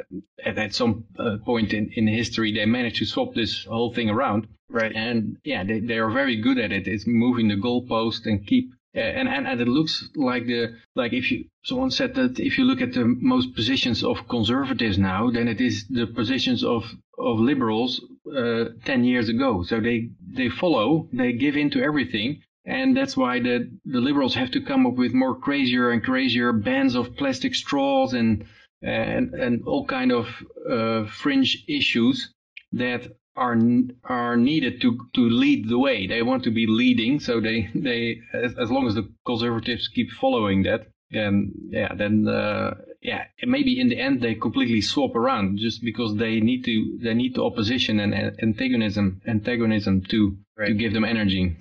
at, at some uh, point in, in history, they managed to swap this whole thing around. Right. And yeah, they, they are very good at it. It's moving the goalpost and keep and, and and it looks like the like if you someone said that if you look at the most positions of conservatives now, then it is the positions of of liberals uh, ten years ago. So they they follow, they give in to everything, and that's why the the liberals have to come up with more crazier and crazier bans of plastic straws and and and all kind of uh, fringe issues that are are needed to to lead the way. They want to be leading, so they they as, as long as the conservatives keep following that, then yeah, then uh, yeah, maybe in the end they completely swap around just because they need to they need the opposition and antagonism antagonism to right. to give them energy.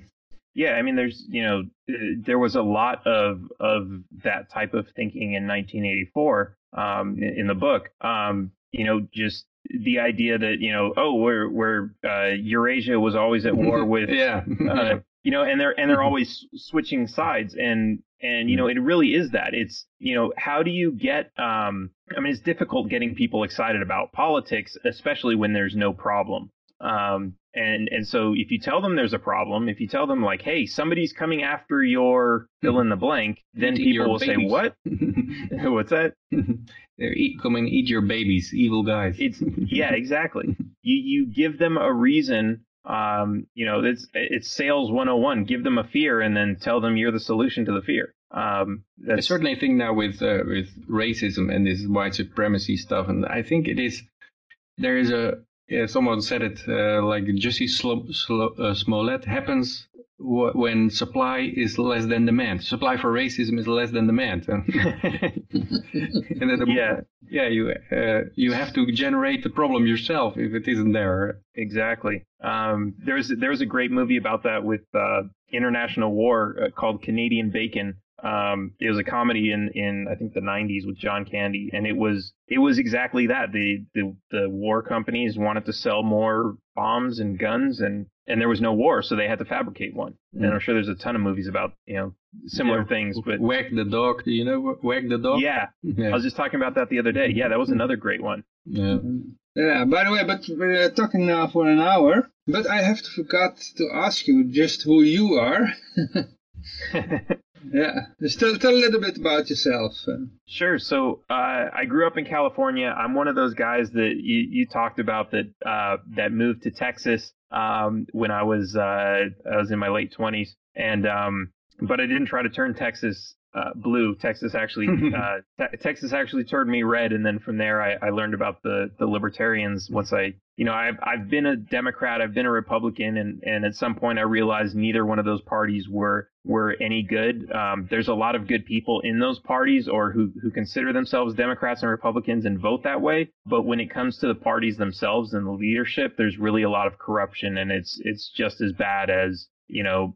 Yeah, I mean, there's you know there was a lot of of that type of thinking in 1984 um, in, in the book. Um, you know, just the idea that you know, oh, we're we're uh, Eurasia was always at war with, yeah, uh, you know, and they're and they're always switching sides, and and you know, it really is that. It's you know, how do you get? Um, I mean, it's difficult getting people excited about politics, especially when there's no problem. Um, and and so if you tell them there's a problem, if you tell them like, hey, somebody's coming after your fill in the blank, then eat people will babies. say, what? What's that? They're eat, come and eat your babies, evil guys. It's yeah, exactly. you you give them a reason. Um, you know, it's it's sales 101. Give them a fear and then tell them you're the solution to the fear. Um, I certainly think now with uh, with racism and this white supremacy stuff, and I think it is there is a yeah, someone said it uh, like Jussie Sl- Sl- uh, Smollett happens when supply is less than demand. Supply for racism is less than demand. and the, yeah, yeah, you uh, you have to generate the problem yourself if it isn't there. Exactly. Um, there's there's a great movie about that with uh, international war uh, called Canadian Bacon. Um, it was a comedy in, in I think the 90s with John Candy, and it was it was exactly that. The the the war companies wanted to sell more bombs and guns, and and there was no war, so they had to fabricate one. Mm. And I'm sure there's a ton of movies about you know similar yeah. things. But Wag the dog, you know Wag the dog? Yeah. yeah, I was just talking about that the other day. Yeah, that was another great one. Yeah. Yeah. By the way, but we're talking now for an hour. But I have to forgot to ask you just who you are. yeah, just tell, tell a little bit about yourself. Sure. So uh, I grew up in California. I'm one of those guys that you, you talked about that uh, that moved to Texas um, when I was uh, I was in my late 20s, and um, but I didn't try to turn Texas uh, blue. Texas actually uh, te- Texas actually turned me red, and then from there I, I learned about the the libertarians. Once I you know I've I've been a Democrat, I've been a Republican, and and at some point I realized neither one of those parties were were any good. Um, there's a lot of good people in those parties, or who who consider themselves Democrats and Republicans and vote that way. But when it comes to the parties themselves and the leadership, there's really a lot of corruption, and it's it's just as bad as you know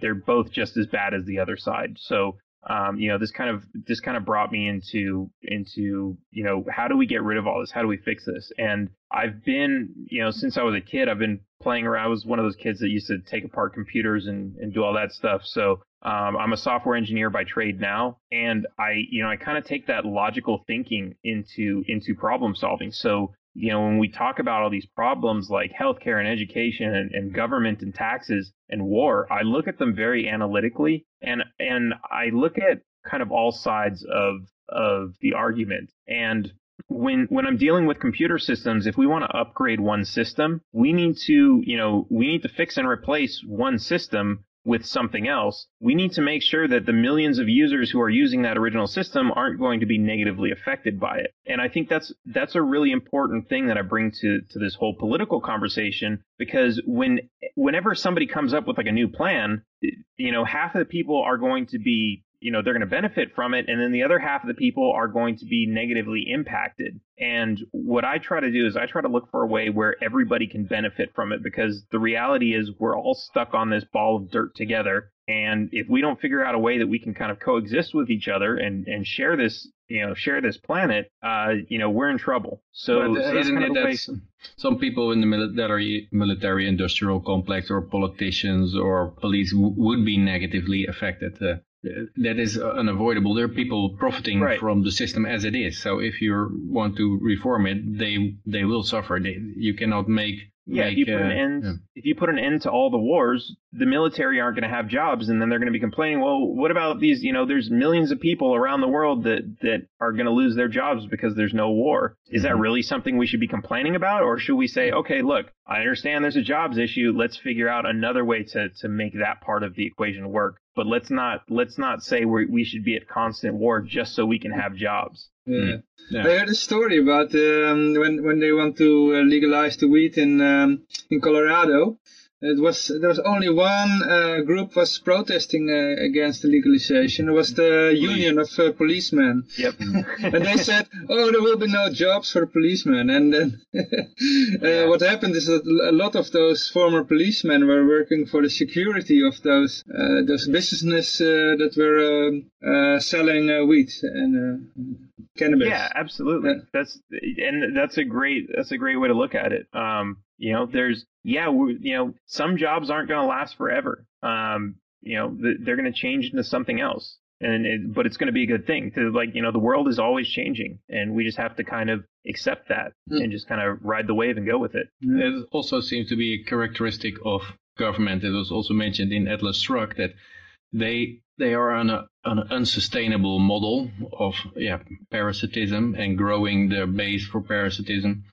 they're both just as bad as the other side. So um, you know, this kind of this kind of brought me into into you know how do we get rid of all this? How do we fix this? And I've been you know since I was a kid, I've been playing around. I was one of those kids that used to take apart computers and and do all that stuff. So um, I'm a software engineer by trade now, and I you know I kind of take that logical thinking into into problem solving. So you know, when we talk about all these problems like healthcare and education and, and, government and taxes and war, I look at them very analytically and and I look at kind of all sides of of the argument. And when when I'm dealing with computer systems, if we want to upgrade one system, we need to, you know, we need to fix and replace one system with something else, we need to make sure that the millions of users who are using that original system aren't going to be negatively affected by it. And I think that's that's a really important thing that I bring to to this whole political conversation because when whenever somebody comes up with like a new plan, you know, half of the people are going to be you know they're going to benefit from it and then the other half of the people are going to be negatively impacted. And what i try to do is i try to look for a way where everybody can benefit from it because the reality is we're all stuck on this ball of dirt together. And if we don't figure out a way that we can kind of coexist with each other and and share this you know share this planet uh you know we're in trouble. So, but, so isn't it that some people in the military military industrial complex or politicians or police would be negatively affected uh, that is unavoidable. There are people profiting right. from the system as it is. So if you want to reform it, they they will suffer. They, you cannot make yeah, make, if you put uh, an end, yeah. if you put an end to all the wars, the military aren't going to have jobs, and then they're going to be complaining. Well, what about these? You know, there's millions of people around the world that that are going to lose their jobs because there's no war. Is mm-hmm. that really something we should be complaining about, or should we say, okay, look, I understand there's a jobs issue. Let's figure out another way to to make that part of the equation work. But let's not let's not say we we should be at constant war just so we can have jobs. Yeah. Mm. yeah. I heard a story about um, when when they want to uh, legalize the weed in um, in Colorado. It was there was only one uh, group was protesting uh, against the legalization. It was the union of uh, policemen. Yep. and they said, "Oh, there will be no jobs for policemen." And then uh, yeah. what happened is that a lot of those former policemen were working for the security of those uh, those businesses uh, that were um, selling weed and cannabis. Yeah, absolutely. Yeah. That's and that's a great that's a great way to look at it. Um, you know, there's yeah, you know, some jobs aren't going to last forever. Um, you know, they're going to change into something else. And it, but it's going to be a good thing to like you know the world is always changing and we just have to kind of accept that mm. and just kind of ride the wave and go with it. It also seems to be a characteristic of government. It was also mentioned in Atlas Shrugged that they they are on, a, an unsustainable model of yeah parasitism and growing their base for parasitism.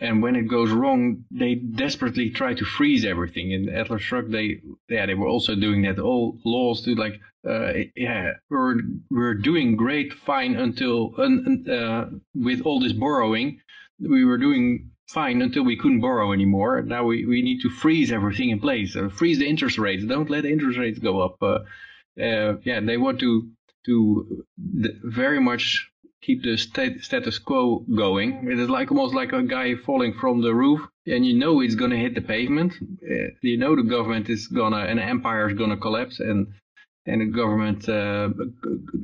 And when it goes wrong, they desperately try to freeze everything. In Atlas Shrugged, they yeah they were also doing that. All laws to like uh, yeah we're we're doing great fine until uh, with all this borrowing, we were doing fine until we couldn't borrow anymore. Now we, we need to freeze everything in place. Uh, freeze the interest rates. Don't let interest rates go up. Uh, uh, yeah, they want to to very much keep the stat status quo going. It is like almost like a guy falling from the roof, and you know it's gonna hit the pavement. Uh, you know the government is gonna, an empire is gonna collapse, and and the government uh,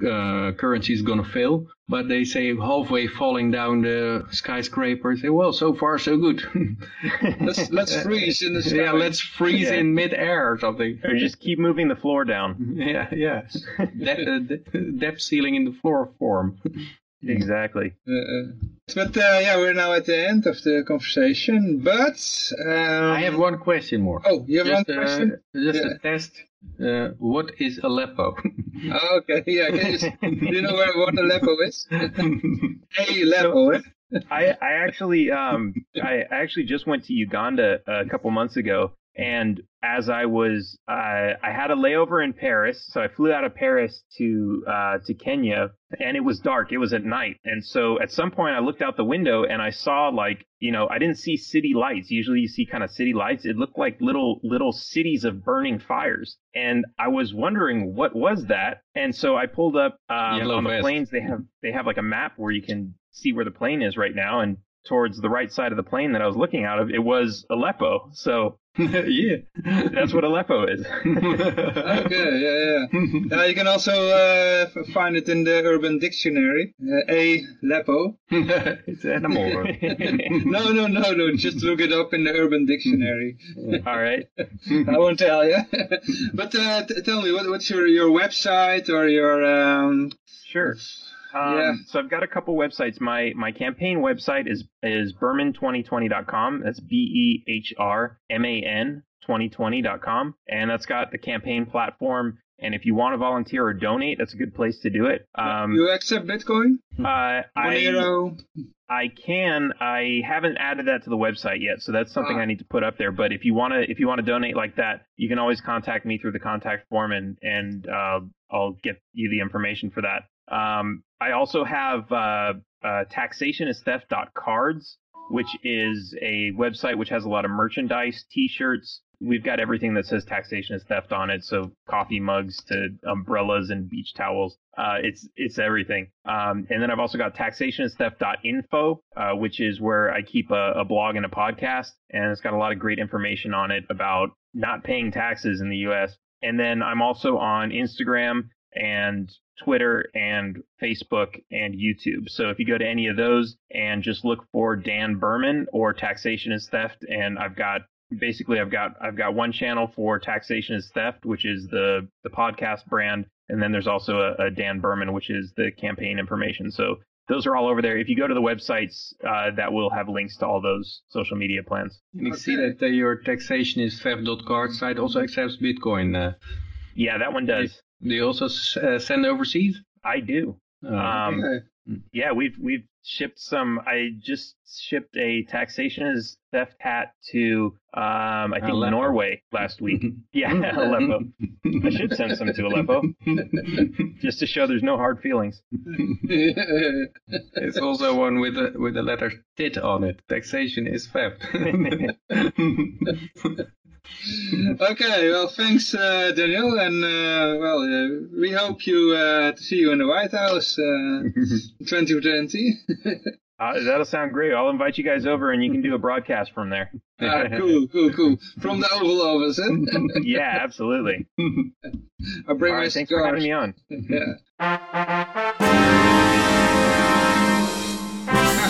uh, currency is going to fail. But they say halfway falling down the skyscraper, say, well, so far so good. let's let's freeze in the sky. Yeah, let's freeze Yeah. in midair or something. Or just keep moving the floor down. Yeah, yeah. De- uh, de- depth ceiling in the floor form. Exactly. Uh, uh, but uh, yeah, we're now at the end of the conversation. But um, I have one question more. Oh, you have just, one uh, question? just Yeah. a test. Uh, what is Aleppo? Okay, yeah. Can you, do you know where, what Aleppo is? Hey, Aleppo, eh? I, I actually um I I actually just went to Uganda a couple months ago and as I was uh, I had a layover in Paris so I flew out of Paris to uh, to Kenya and it was dark it was at night. And so at some point I looked out the window and I saw like you know I didn't see city lights. Usually you see kind of city lights. It looked like little little cities of burning fires. And I was wondering what was that? And so I pulled up um, on the vest. planes. They have they have like a map where you can see where the plane is right now. And towards the right side of the plane that I was looking out of it was Aleppo. So yeah. that's what Aleppo is Okay, yeah, yeah. Uh, you can also uh, find it in the Urban Dictionary. Uh, A. Aleppo. it's an animal. no, no, no, no. Just look it up in the Urban Dictionary. all right I won't tell you. but uh, t- tell me, what, what's your, your website or your... Um, Sure. Um, Yeah. So I've got a couple websites. My my campaign website is is behrman2020.com. That's B E H R M A N 2020.com, and that's got the campaign platform. And if you want to volunteer or donate, that's a good place to do it. Um, you accept Bitcoin? uh, I I can. I haven't added that to the website yet, so that's something Ah. I need to put up there. But if you want to, if you want to donate like that, you can always contact me through the contact form, and and uh, I'll get you the information for that. Um, I also have uh, uh, taxationistheft.cards, which is a website which has a lot of merchandise, T-shirts. We've got everything that says taxation is theft on it, so coffee mugs to umbrellas and beach towels. Uh, it's it's everything. Um, and then I've also got taxationistheft.info, uh, which is where I keep a, a blog and a podcast, and it's got a lot of great information on it about not paying taxes in the U.S. And then I'm also on Instagram and Twitter and Facebook and YouTube. So if you go to any of those and just look for Dan Behrman or Taxation is Theft, and I've got basically I've got I've got one channel for Taxation is Theft, which is the the podcast brand, and then there's also a, a Dan Behrman, which is the campaign information. So those are all over there. If you go to the websites, uh, that will have links to all those social media plans. And you see that uh, your taxation is theft.card site also accepts Bitcoin. Uh, Yeah, that one does. Do you also uh, send overseas? I do. Um, Okay. Yeah, we've we've shipped some. I just shipped a taxation is theft hat to um I think Aleppo. Norway last week. Yeah, Aleppo. I should send some to Aleppo just to show there's no hard feelings. It's also one with the with the letter TIT on it. Taxation is theft. Okay, well, thanks, uh, Daniel, and uh, well, uh, we hope you uh, to see you in the White House uh, 2020. Uh, that'll sound great. I'll invite you guys over and you can do a broadcast from there. ah, cool, cool, cool. From the Oval Office, eh? Yeah, absolutely. I'll bring All my right, thanks for having me on. Ja.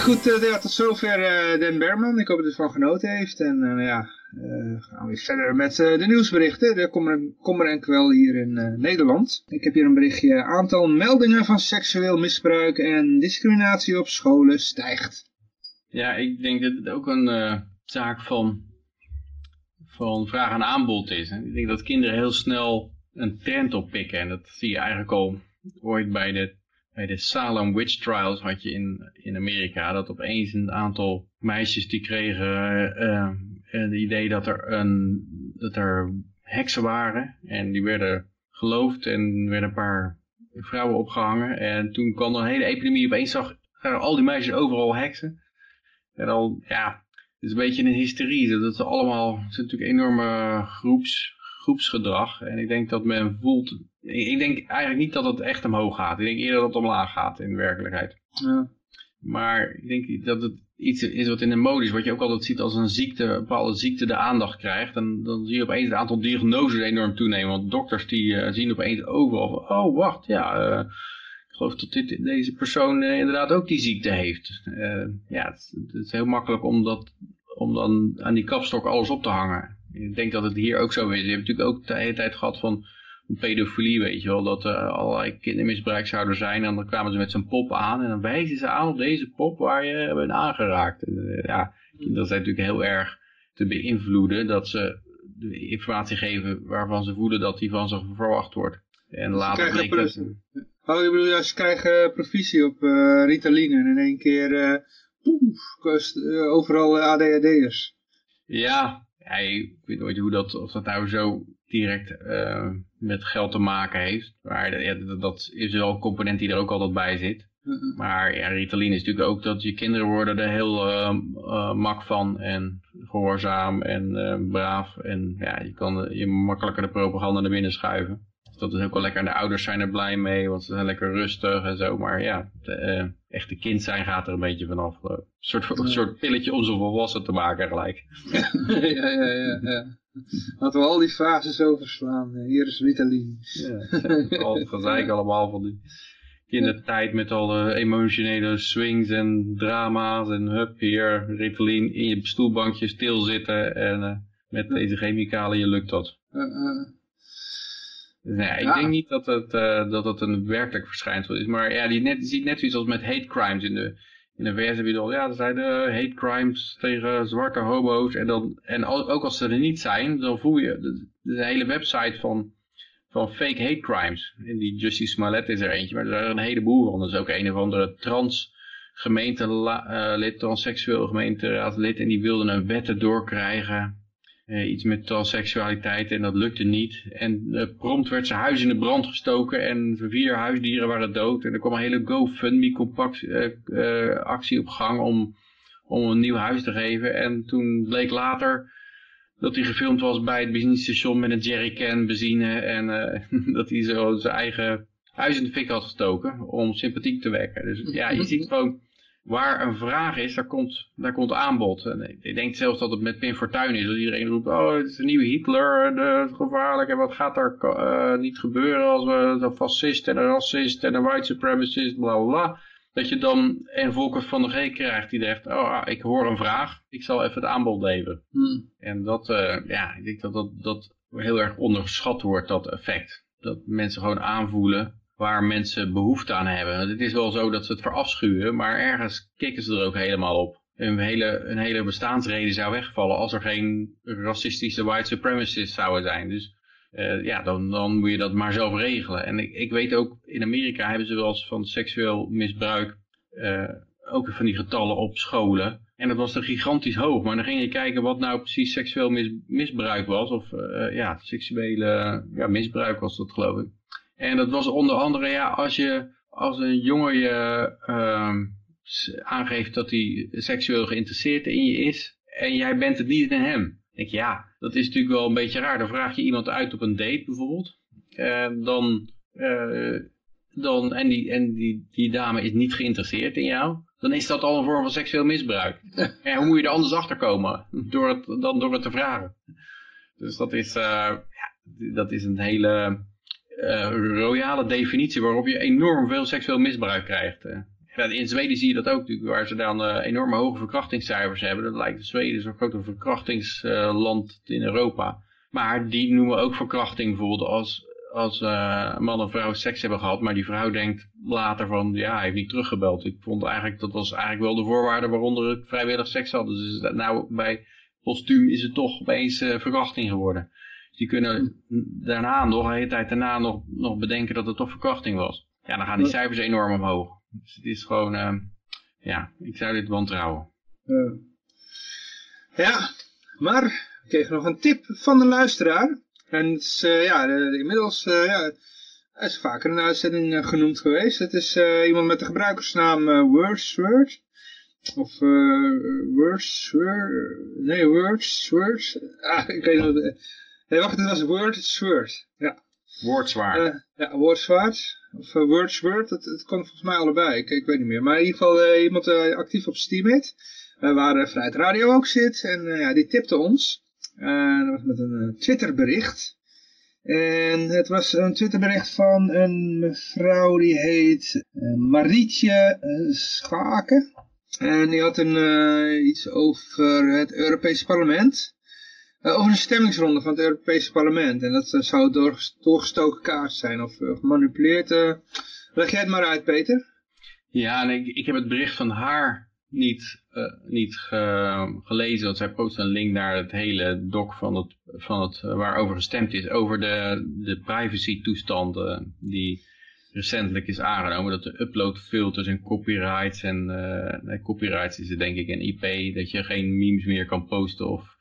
Goed, eh, ja, tot zover eh Den Berman. Ik hoop dat u ervan genoten heeft. En eh, ja, eh, gaan we weer verder met de nieuwsberichten. De kommer, en kwel hier in Nederland. Ik heb hier een berichtje. Aantal meldingen van seksueel misbruik en discriminatie op scholen stijgt. Ja, ik denk dat het ook een zaak van, van vraag en aanbod is. Hè. Ik denk dat kinderen heel snel een trend oppikken. En dat zie je eigenlijk al ooit bij de, bij de Salem Witch Trials had je in, in Amerika. Dat opeens een aantal meisjes die kregen eh, eh, het idee dat er, een, dat er heksen waren. En die werden geloofd en er werden een paar vrouwen opgehangen. En toen kwam er een hele epidemie. Opeens zag, al die meisjes overal heksen. En al, ja, het is een beetje een hysterie. Dat is allemaal, het is natuurlijk enorme groeps, groepsgedrag. En ik denk dat men voelt, ik, ik denk eigenlijk niet dat het echt omhoog gaat. Ik denk eerder dat het omlaag gaat in de werkelijkheid. Ja. Maar ik denk dat het iets is wat in de mode is, wat je ook altijd ziet als een ziekte, een bepaalde ziekte de aandacht krijgt. En dan zie je opeens het aantal diagnoses enorm toenemen. Want dokters die zien opeens overal van, oh wacht, ja, ik geloof dat dit, deze persoon inderdaad ook die ziekte heeft. ja, het, het, is heel makkelijk om, dat, om dan aan die kapstok alles op te hangen. Ik denk dat het hier ook zo is. Je hebt natuurlijk ook de hele tijd gehad van pedofilie, weet je wel, dat er allerlei kindermisbruik zouden zijn. En dan kwamen ze met zo'n pop aan en dan wijzen ze aan op deze pop waar je bent aangeraakt. Eh, ja, dat zijn natuurlijk heel erg te beïnvloeden dat ze de informatie geven waarvan ze voelen dat die van ze verwacht wordt. En later bleek dat... Oh, ik bedoel, als ze krijgen provisie op uh, Ritalin en in één keer uh, poef, kost, uh, overal ADHD'ers. Ja, ja, ik weet nooit hoe dat, of dat nou zo direct met geld te maken heeft. Maar ja, dat is wel een component die er ook altijd bij zit. Maar ja, Ritalin is natuurlijk ook dat je kinderen worden er heel uh, uh, mak van en gehoorzaam en uh, braaf. En ja, je kan je makkelijker de propaganda naar binnen schuiven. Dus dat is ook wel lekker. En de ouders zijn er blij mee, want ze zijn lekker rustig en zo. Maar ja, de, echte kind zijn gaat er een beetje vanaf. Een soort, een soort pilletje om ze volwassen te maken gelijk. ja, ja, ja. ja. Laten we al die fases overslaan. Hier is Ritalin. Ja, al gezeik allemaal van die kindertijd met alle emotionele swings en drama's. En hup, hier Ritalin in je stoelbankje stilzitten. En uh, met deze chemicaliën lukt dat. Uh, uh. Nee, ik denk niet dat het, dat het een werkelijk verschijnsel is. Maar ja, die net, je ziet net zoiets als met hate crimes in de, in de VS heb je ja, er zijn uh, hate crimes tegen zwarte homo's. En, dan, en ook als ze er niet zijn, dan voel je, er is een hele website van, van fake hate crimes. En die Justice Smollett is er eentje, maar er zijn een heleboel van. Er is ook een of andere trans gemeentelid, uh, transseksueel gemeenteraadslid. En die wilden een wet doorkrijgen uh, iets met transseksualiteit en dat lukte niet. En uh, prompt werd zijn huis in de brand gestoken en vier huisdieren waren dood. En er kwam een hele GoFundMe-actie uh, op gang om, om een nieuw huis te geven. En toen bleek later dat hij gefilmd was bij het benzinestation met een jerrycan benzine. En dat hij zo zijn eigen huis in de fik had gestoken om sympathiek te wekken. Dus ja, je ziet gewoon waar een vraag is, daar komt, daar komt aanbod. En ik denk zelfs dat het met Pim Fortuyn is. Dat iedereen roept, oh het is een nieuwe Hitler, is gevaarlijk. En wat gaat er uh, niet gebeuren als we een fascist en een racist en een white supremacist, bla bla. Dat je dan een Volker van de G krijgt die zegt, oh ah, ik hoor een vraag, ik zal even het aanbod leveren. Hmm. En dat, uh, ja, ik denk dat, dat dat heel erg onderschat wordt, dat effect. Dat mensen gewoon aanvoelen waar mensen behoefte aan hebben. Het is wel zo dat ze het verafschuwen, maar ergens kikken ze er ook helemaal op. Een hele, een hele bestaansreden zou wegvallen als er geen racistische white supremacists zouden zijn. Dus uh, ja, dan, dan moet je dat maar zelf regelen. En ik, ik weet ook, in Amerika hebben ze wel eens van seksueel misbruik uh, ook van die getallen op scholen. En dat was dan gigantisch hoog. Maar dan ging je kijken wat nou precies seksueel mis, misbruik was. Of uh, ja, seksuele ja, misbruik was dat geloof ik. En dat was onder andere, ja, als je als een jongen je uh, aangeeft dat hij seksueel geïnteresseerd in je is en jij bent het niet in hem. Dan denk je, ja, dat is natuurlijk wel een beetje raar. Dan vraag je iemand uit op een date bijvoorbeeld. En dan, uh, dan, en die, en die, die dame is niet geïnteresseerd in jou. Dan is dat al een vorm van seksueel misbruik. en hoe moet je er anders achter komen? Door het, dan door het te vragen. Dus dat is, uh, ja, dat is een hele uh, royale definitie waarop je enorm veel seksueel misbruik krijgt. Uh. in Zweden zie je dat ook natuurlijk, waar ze dan uh, enorme hoge verkrachtingscijfers hebben. Dat lijkt de Zweden zo'n grote verkrachtingsland in Europa. Maar die noemen ook verkrachting bijvoorbeeld als, als man en vrouw seks hebben gehad. Maar die vrouw denkt later van, ja, hij heeft niet teruggebeld. Ik vond eigenlijk, dat was eigenlijk wel de voorwaarde waaronder ik vrijwillig seks had. Dus nou, bij postuum is het toch opeens verkrachting geworden. Die kunnen daarna nog, de hele tijd daarna nog, nog bedenken dat het toch verkrachting was. Ja, dan gaan die cijfers enorm omhoog. Dus het is gewoon, uh, ja, ik zou dit wantrouwen. Uh, ja, maar ik kreeg nog een tip van de luisteraar. En het is, uh, ja, de, inmiddels, uh, ja, hij is vaker in de uitzending genoemd geweest. Het is iemand met de gebruikersnaam Wordsword. Of Wordsword, nee, Wordsword. Ah, ik weet niet Nee, wacht, het was Wordsword. Ja. Woordzwaard. Uh, ja, Woordzwaard. Of uh, Wordsword, het, het kon volgens mij allebei. Ik, ik weet niet meer. Maar in ieder geval uh, iemand actief op Steemit. waar Vrijheid Radio ook zit. En ja, die tipte ons. dat was met een Twitterbericht. En het was een Twitterbericht van een mevrouw die heet Marietje Schaken. En die had een, iets over het Europese parlement. Uh, over een stemmingsronde van het Europese parlement. En dat uh, zou door, doorgestoken kaart zijn of uh, gemanipuleerd. leg jij het maar uit, Peter. Ja, en ik, ik heb het bericht van haar niet, niet ge, gelezen. Want zij post een link naar het hele doc van het, van het, waarover gestemd is. Over de, de privacy toestanden die recentelijk is aangenomen. Dat de upload filters en copyrights en nee, copyrights is het denk ik en IP. Dat je geen memes meer kan posten of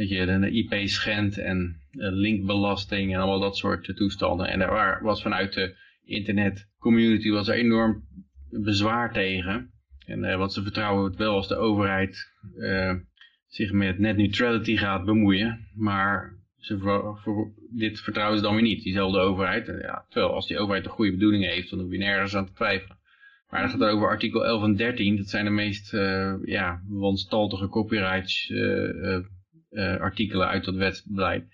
dat je de IP schendt en linkbelasting en allemaal dat soort toestanden. En daar was vanuit de internet community was er enorm bezwaar tegen. En uh, want ze vertrouwen het wel als de overheid zich met net neutrality gaat bemoeien. Maar ze voor, dit vertrouwen ze dan weer niet, diezelfde overheid. Ja, terwijl als die overheid de goede bedoelingen heeft, dan hoef je nergens aan te twijfelen. Maar dan gaat het over artikel 11 en 13. Dat zijn de meest uh, ja, wanstaltige copyrights artikelen uit dat wetsbeleid.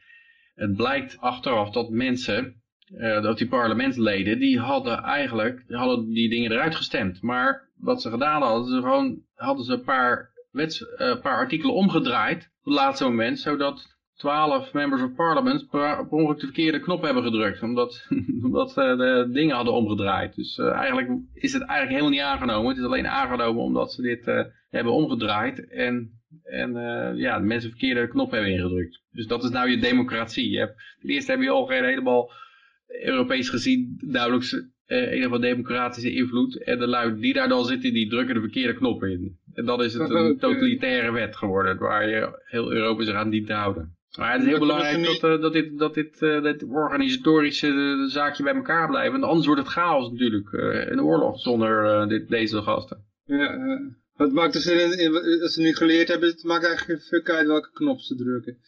Het blijkt achteraf dat mensen, uh, dat die parlementsleden, die hadden eigenlijk die hadden die dingen eruit gestemd. Maar wat ze gedaan hadden, ze gewoon, hadden ze een paar, wets, uh, paar artikelen omgedraaid op het laatste moment, zodat twaalf members of parliament per ongeluk de verkeerde knop hebben gedrukt. Omdat, omdat ze de dingen hadden omgedraaid. Dus eigenlijk is het eigenlijk helemaal niet aangenomen. Het is alleen aangenomen omdat ze dit hebben omgedraaid. En en uh, ja, de mensen verkeerde knop hebben ingedrukt. Dus dat is nou je democratie. Je hebt, ten eerste heb je al geen helemaal Europees gezien duidelijk uh, een of andere democratische invloed. En de lui die daar dan zitten, die drukken de verkeerde knop in. En dan is het een totalitaire wet geworden, waar je heel Europa zich aan dient te houden. Maar het is heel belangrijk dat, uh, dat dit, dat dit, uh, dit organisatorische uh, zaakje bij elkaar blijft. Want anders wordt het chaos natuurlijk. een oorlog zonder dit, deze gasten. Ja, wat maakt dus in, als ze nu geleerd hebben, het maakt eigenlijk geen fuck uit welke knop ze drukken.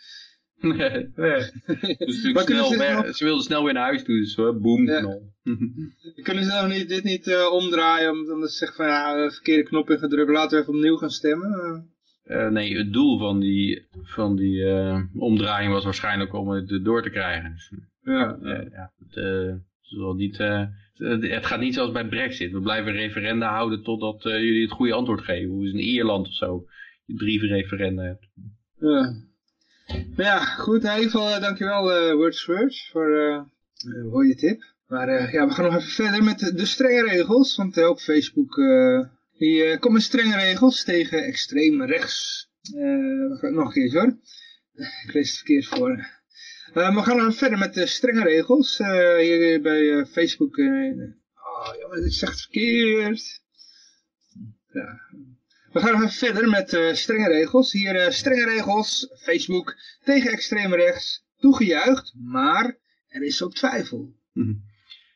Nee, nee. Dus snel ze, ze wilden snel weer naar huis toe, dus boom, ja. knol. Kunnen ze nou niet, dit niet uh, omdraaien, omdat ze zeggen van ja, verkeerde knop ingedrukt, laten we even opnieuw gaan stemmen? Uh, nee, het doel van die, van die uh, omdraaiing was waarschijnlijk om het door te krijgen. Dus, ja. ja het, zal niet eh, het gaat niet zoals bij Brexit. We blijven referenda houden totdat uh, jullie het goede antwoord geven. Hoe is in Ierland of zo. Je drie referenda hebt. Ja. Ja, goed. In ieder geval uh, dankjewel uh, Words Words voor uh, mooie tip. Maar ja, we gaan nog even verder met de, strenge regels. Want ook Facebook die, komt met strenge regels tegen extreem rechts. nog een keer hoor. Ik lees het verkeerd voor. Uh, we gaan verder met de strenge regels. Uh, hier bij uh, Facebook. oh, jongen, dit is echt verkeerd. Ja. We gaan nog verder met strenge regels. Hier strenge regels. Facebook tegen extreem rechts. Toegejuicht, maar er is ook twijfel. Mhm.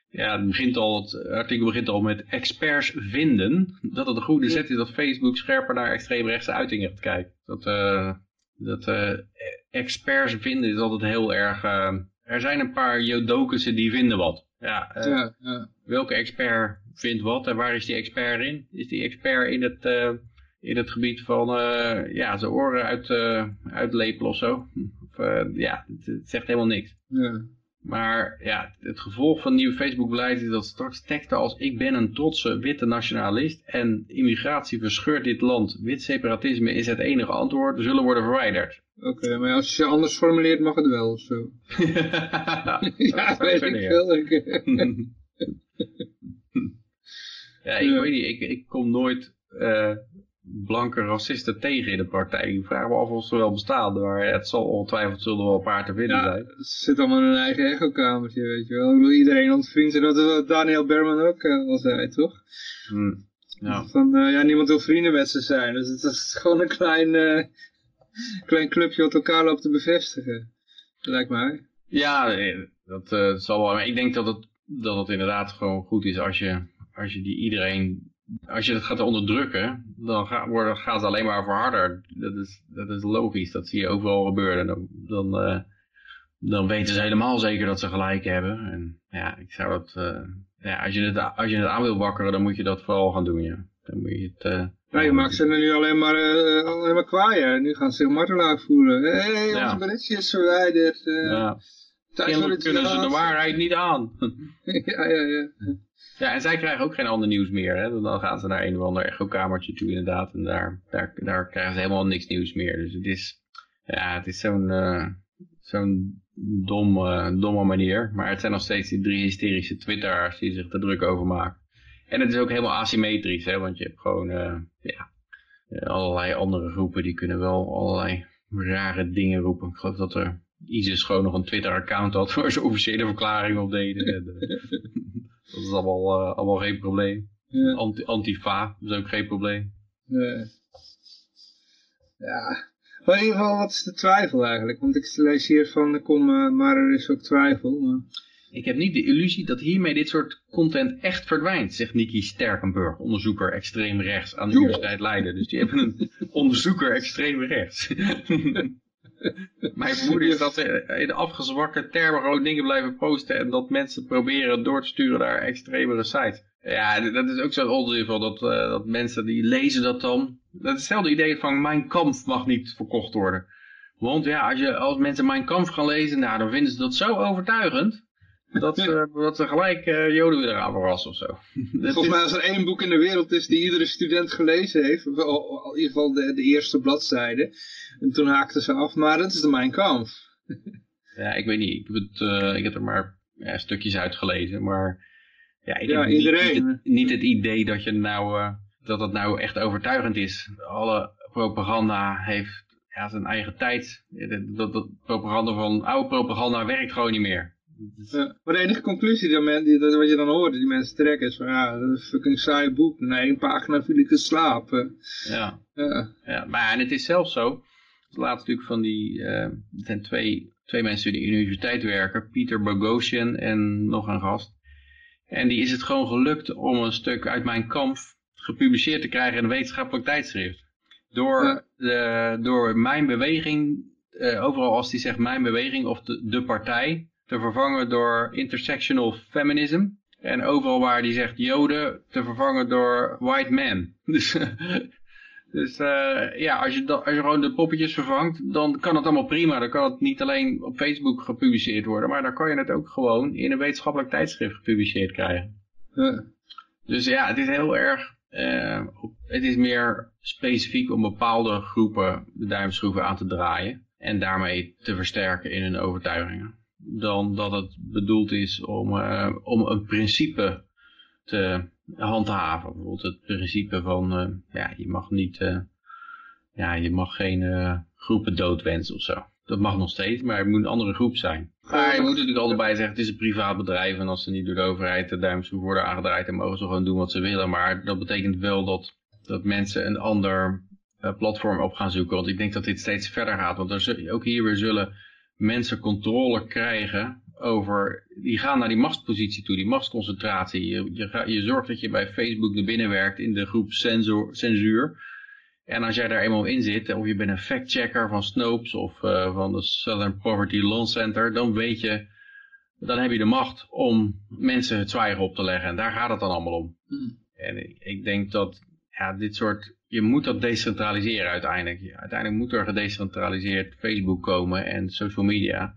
Ja, het, begint al, het artikel begint al met experts vinden dat het een goede zet is dat Facebook scherper naar extreemrechtse uitingen gaat kijken. Dat, dat experts vinden is altijd heel erg... Uh, er zijn een paar jodokussen die vinden wat. Ja, uh, ja, ja, Welke expert vindt wat en waar is die expert in? Is die expert in het, in het gebied van ja, zijn oren uit, uitlepelen of zo? Of, ja, het, het, zegt helemaal niks. Ja. Maar ja, het gevolg van het nieuwe Facebook-beleid is dat straks teksten als ik ben een trotse witte nationalist en immigratie verscheurt dit land, wit separatisme is het enige antwoord, zullen worden verwijderd. Oké, maar als je anders formuleert mag het wel of zo. ja, weet ik veel. ja, ik weet niet, ik, ik kom nooit uh, blanke racisten tegen in de praktijk. Ik vraag me af of ze wel bestaan, maar het zal ongetwijfeld zullen wel een paar te vinden zijn. Ze zitten allemaal in hun eigen echo-kamertje, weet je wel. Ik bedoel, iedereen ontvriend en dat is wat Daniel Berman ook uh, al zei, toch? Hmm. Ja. Van, uh, ja, niemand wil vrienden met ze zijn. Dus het is gewoon een klein, uh, klein clubje wat elkaar loopt te bevestigen. Lijkt mij. Ja, dat uh, zal wel. Maar ik denk dat het, dat het inderdaad gewoon goed is als je, als je die iedereen als je het gaat onderdrukken, dan gaat, worden, gaat het alleen maar verharder. Dat is, dat is logisch, dat zie je overal gebeuren. Dan, dan, uh, dan weten ze helemaal zeker dat ze gelijk hebben. En ja, ik zou dat, uh, ja, als, je het, als je het aan wil wakkeren, dan moet je dat vooral gaan doen, ja. Dan moet je het, uh, Nee, je maakt ze er nu alleen maar, uh, alleen maar kwaaier. Nu gaan ze zich martelaar voelen. Hé, hey, onze Ja. berichtje is verwijderd. eh Ja. worden kunnen ze de waarheid niet aan. ja, ja, ja. Ja, en zij krijgen ook geen ander nieuws meer. Hè? Dan gaan ze naar een of ander echokamertje toe inderdaad. En daar, daar, krijgen ze helemaal niks nieuws meer. Dus het is, ja, het is zo'n eh, zo'n dom, eh, domme manier. Maar het zijn nog steeds die drie hysterische twitteraars die zich er druk over maken. En het is ook helemaal asymmetrisch. Hè? Want je hebt gewoon eh, ja, allerlei andere groepen die kunnen wel allerlei rare dingen roepen. Ik geloof dat er ISIS gewoon nog een Twitter-account had waar ze officiële verklaringen op deden. Dat is allemaal, eh, allemaal geen probleem. Ja. Anti Antifa is ook geen probleem. Nee. Ja. Maar in ieder geval, wat is de twijfel eigenlijk? Want ik lees hier van, kom, eh, maar er is ook twijfel. Maar... Ik heb niet de illusie dat hiermee dit soort content echt verdwijnt, zegt Nicky Sterkenburg, onderzoeker extreem rechts aan de. Universiteit Leiden. Dus die hebben een onderzoeker extreem rechts. Mijn vermoeden is dat ze in afgezwakte termen gewoon dingen blijven posten en dat mensen proberen door te sturen naar extremere sites. Ja, dat is ook zo'n onzin van dat, eh, dat mensen die lezen dat dan. Dat hetzelfde idee van mijn kamp mag niet verkocht worden. Want ja, als, je, als mensen mijn kamp gaan lezen, nou, dan vinden ze dat zo overtuigend. Dat, ze dat ze gelijk eh, Joden willen gaan verrassen of zo. Volgens mij als er één boek in de wereld is die iedere student gelezen heeft, of al- in ieder geval de, de eerste bladzijde, en toen haakten ze af, maar dat is de Mein Kampf. Ja, ik weet niet. Ik heb, het, eh, ik heb er maar ja, stukjes uit gelezen. Maar ja, ik Ja, niet- iedereen. Niet, het, niet het idee dat, je nou, eh, dat het nou echt overtuigend is. Alle propaganda heeft ja, zijn eigen tijd. Dat, dat, dat propaganda van oude propaganda werkt gewoon niet meer. Ja. Maar de enige conclusie die, men, die, dat, wat je dan hoort, die mensen trekken, is van ja, dat is een fucking saai boek. Na één pagina viel ik te slapen. Ja. Ja. Ja, maar en het is zelfs zo. Het laatste natuurlijk van die, eh, er zijn twee, twee mensen die in de universiteit werken, Pieter Bogosian en nog een gast. En die is het gewoon gelukt om een stuk uit mijn kamp gepubliceerd te krijgen in een wetenschappelijk tijdschrift. Door, Ja. de, door mijn beweging, eh, overal als die zegt mijn beweging of de, de partij, te vervangen door intersectional feminism. En overal waar die zegt joden, te vervangen door white men. Dus, dus eh, ja, als je, als je gewoon de poppetjes vervangt, dan kan het allemaal prima. Dan kan het niet alleen op Facebook gepubliceerd worden, maar dan kan je het ook gewoon in een wetenschappelijk tijdschrift gepubliceerd krijgen. Dus ja, het is heel erg, eh, het is meer specifiek om bepaalde groepen de duimschroeven aan te draaien. En daarmee te versterken in hun overtuigingen. Dan dat het bedoeld is om, eh, om een principe te handhaven. Bijvoorbeeld het principe van, eh, ja, je mag niet, eh, ja, je mag geen groepen doodwensen of zo. Dat mag nog steeds, maar het moet een andere groep zijn. Maar je moet natuurlijk bij zeggen, het is een privaat bedrijf en als ze niet door de overheid de duimschroef worden aangedraaid, dan mogen ze gewoon doen wat ze willen. Maar dat betekent wel dat, dat mensen een ander platform op gaan zoeken. Want ik denk dat dit steeds verder gaat. Want er, ook hier weer zullen mensen controle krijgen over, die gaan naar die machtspositie toe, die machtsconcentratie. Je, je, je zorgt dat je bij Facebook naar binnen werkt in de groep censor, censuur. En als jij daar eenmaal in zit, of je bent een factchecker van Snopes of eh, van de Southern Poverty Law Center, dan weet je, dan heb je de macht om mensen het zwijgen op te leggen. En daar gaat het dan allemaal om. Hmm. En ik, ik denk dat ja, dit soort, je moet dat decentraliseren uiteindelijk. Uiteindelijk moet er gedecentraliseerd Facebook komen en social media.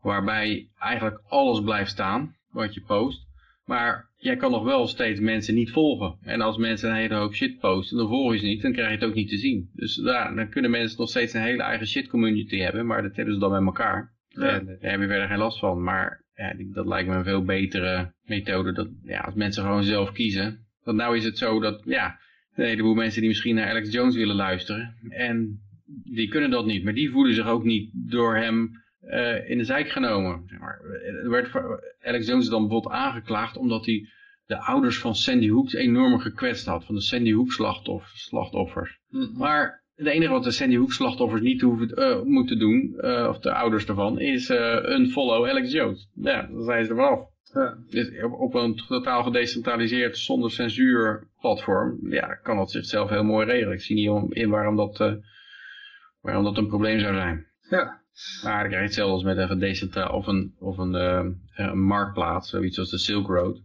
Waarbij eigenlijk alles blijft staan wat je post. Maar jij kan nog wel steeds mensen niet volgen. En als mensen een hele hoop shit posten, dan volg je ze niet, dan krijg je het ook niet te zien. Dus daar, dan kunnen mensen nog steeds een hele eigen shit community hebben, maar dat hebben ze dan met elkaar. Ja. En daar heb je verder geen last van. Maar ja, dat lijkt me een veel betere methode. Dat, ja, als mensen gewoon zelf kiezen. Want nou is het zo dat, ja, een heleboel mensen die misschien naar Alex Jones willen luisteren. En die kunnen dat niet. Maar die voelen zich ook niet door hem eh, in de zijk genomen. Zeg maar. Er werd Alex Jones dan bijvoorbeeld aangeklaagd omdat hij de ouders van Sandy Hook enorm gekwetst had. Van de Sandy Hook slachtoff- slachtoffers. Hmm. Maar het enige wat de Sandy Hook slachtoffers niet hoeven, eh, moeten doen, eh, of de ouders ervan, is eh unfollow Alex Jones. Ja, dan zijn ze er vanaf. Ja. Dus op, een totaal gedecentraliseerd, zonder censuur platform, ja, kan dat zichzelf heel mooi regelen. Ik zie niet om- in waarom dat, eh, waarom dat een probleem zou zijn. Ja. Maar dan krijg hetzelfde als met een gedecentraal of een, of een, eh, een marktplaats, zoiets als de Silk Road.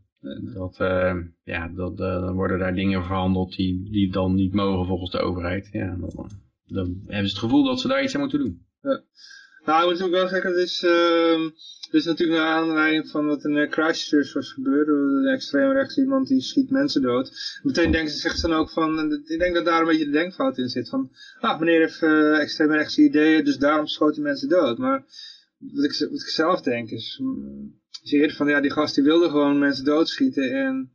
Dat, uh, ja, dat, dan worden daar dingen verhandeld die, die dan niet mogen volgens de overheid. Ja, dan, dan hebben ze het gevoel dat ze daar iets aan moeten doen. Ja. Nou, ik moet natuurlijk wel zeggen, het is, uh, het is natuurlijk naar aanleiding van wat in Christchurch was gebeurd. Een extreem rechts iemand die schiet mensen dood. Meteen denken ze, ze dan ook van, ik denk dat daar een beetje de denkfout in zit. Van, ah, meneer heeft uh, extreem rechtse ideeën, dus daarom schoot hij mensen dood. Maar wat ik, wat ik zelf denk is, je eerder van, ja, die gast die wilde gewoon mensen doodschieten en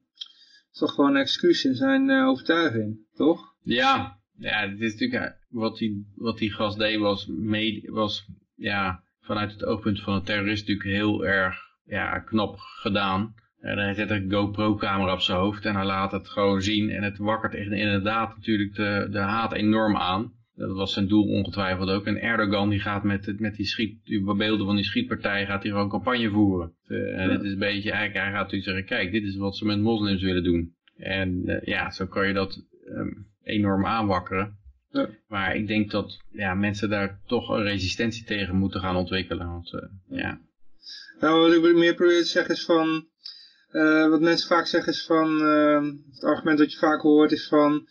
is toch gewoon een excuus in zijn uh, overtuiging, toch? Ja, ja, het is natuurlijk, wat die, wat die gast deed was, mee, was ja, vanuit het oogpunt van een terrorist natuurlijk heel erg ja, knap gedaan. En hij zet een GoPro-camera op zijn hoofd en hij laat het gewoon zien. En het wakkert inderdaad natuurlijk de, de haat enorm aan. Dat was zijn doel ongetwijfeld ook. En Erdogan die gaat met, met die, schiet, die beelden van die schietpartij gaat hij gewoon campagne voeren. Uh, en het is een beetje, eigenlijk, hij gaat natuurlijk zeggen, kijk, dit is wat ze met moslims willen doen. En uh, ja, zo kan je dat um, enorm aanwakkeren. Ja. Maar ik denk dat ja, mensen daar toch een resistentie tegen moeten gaan ontwikkelen. Want, uh, ja. Nou, wat ik meer probeer te zeggen is van... Uh, wat mensen vaak zeggen is van... Uh, het argument dat je vaak hoort is van...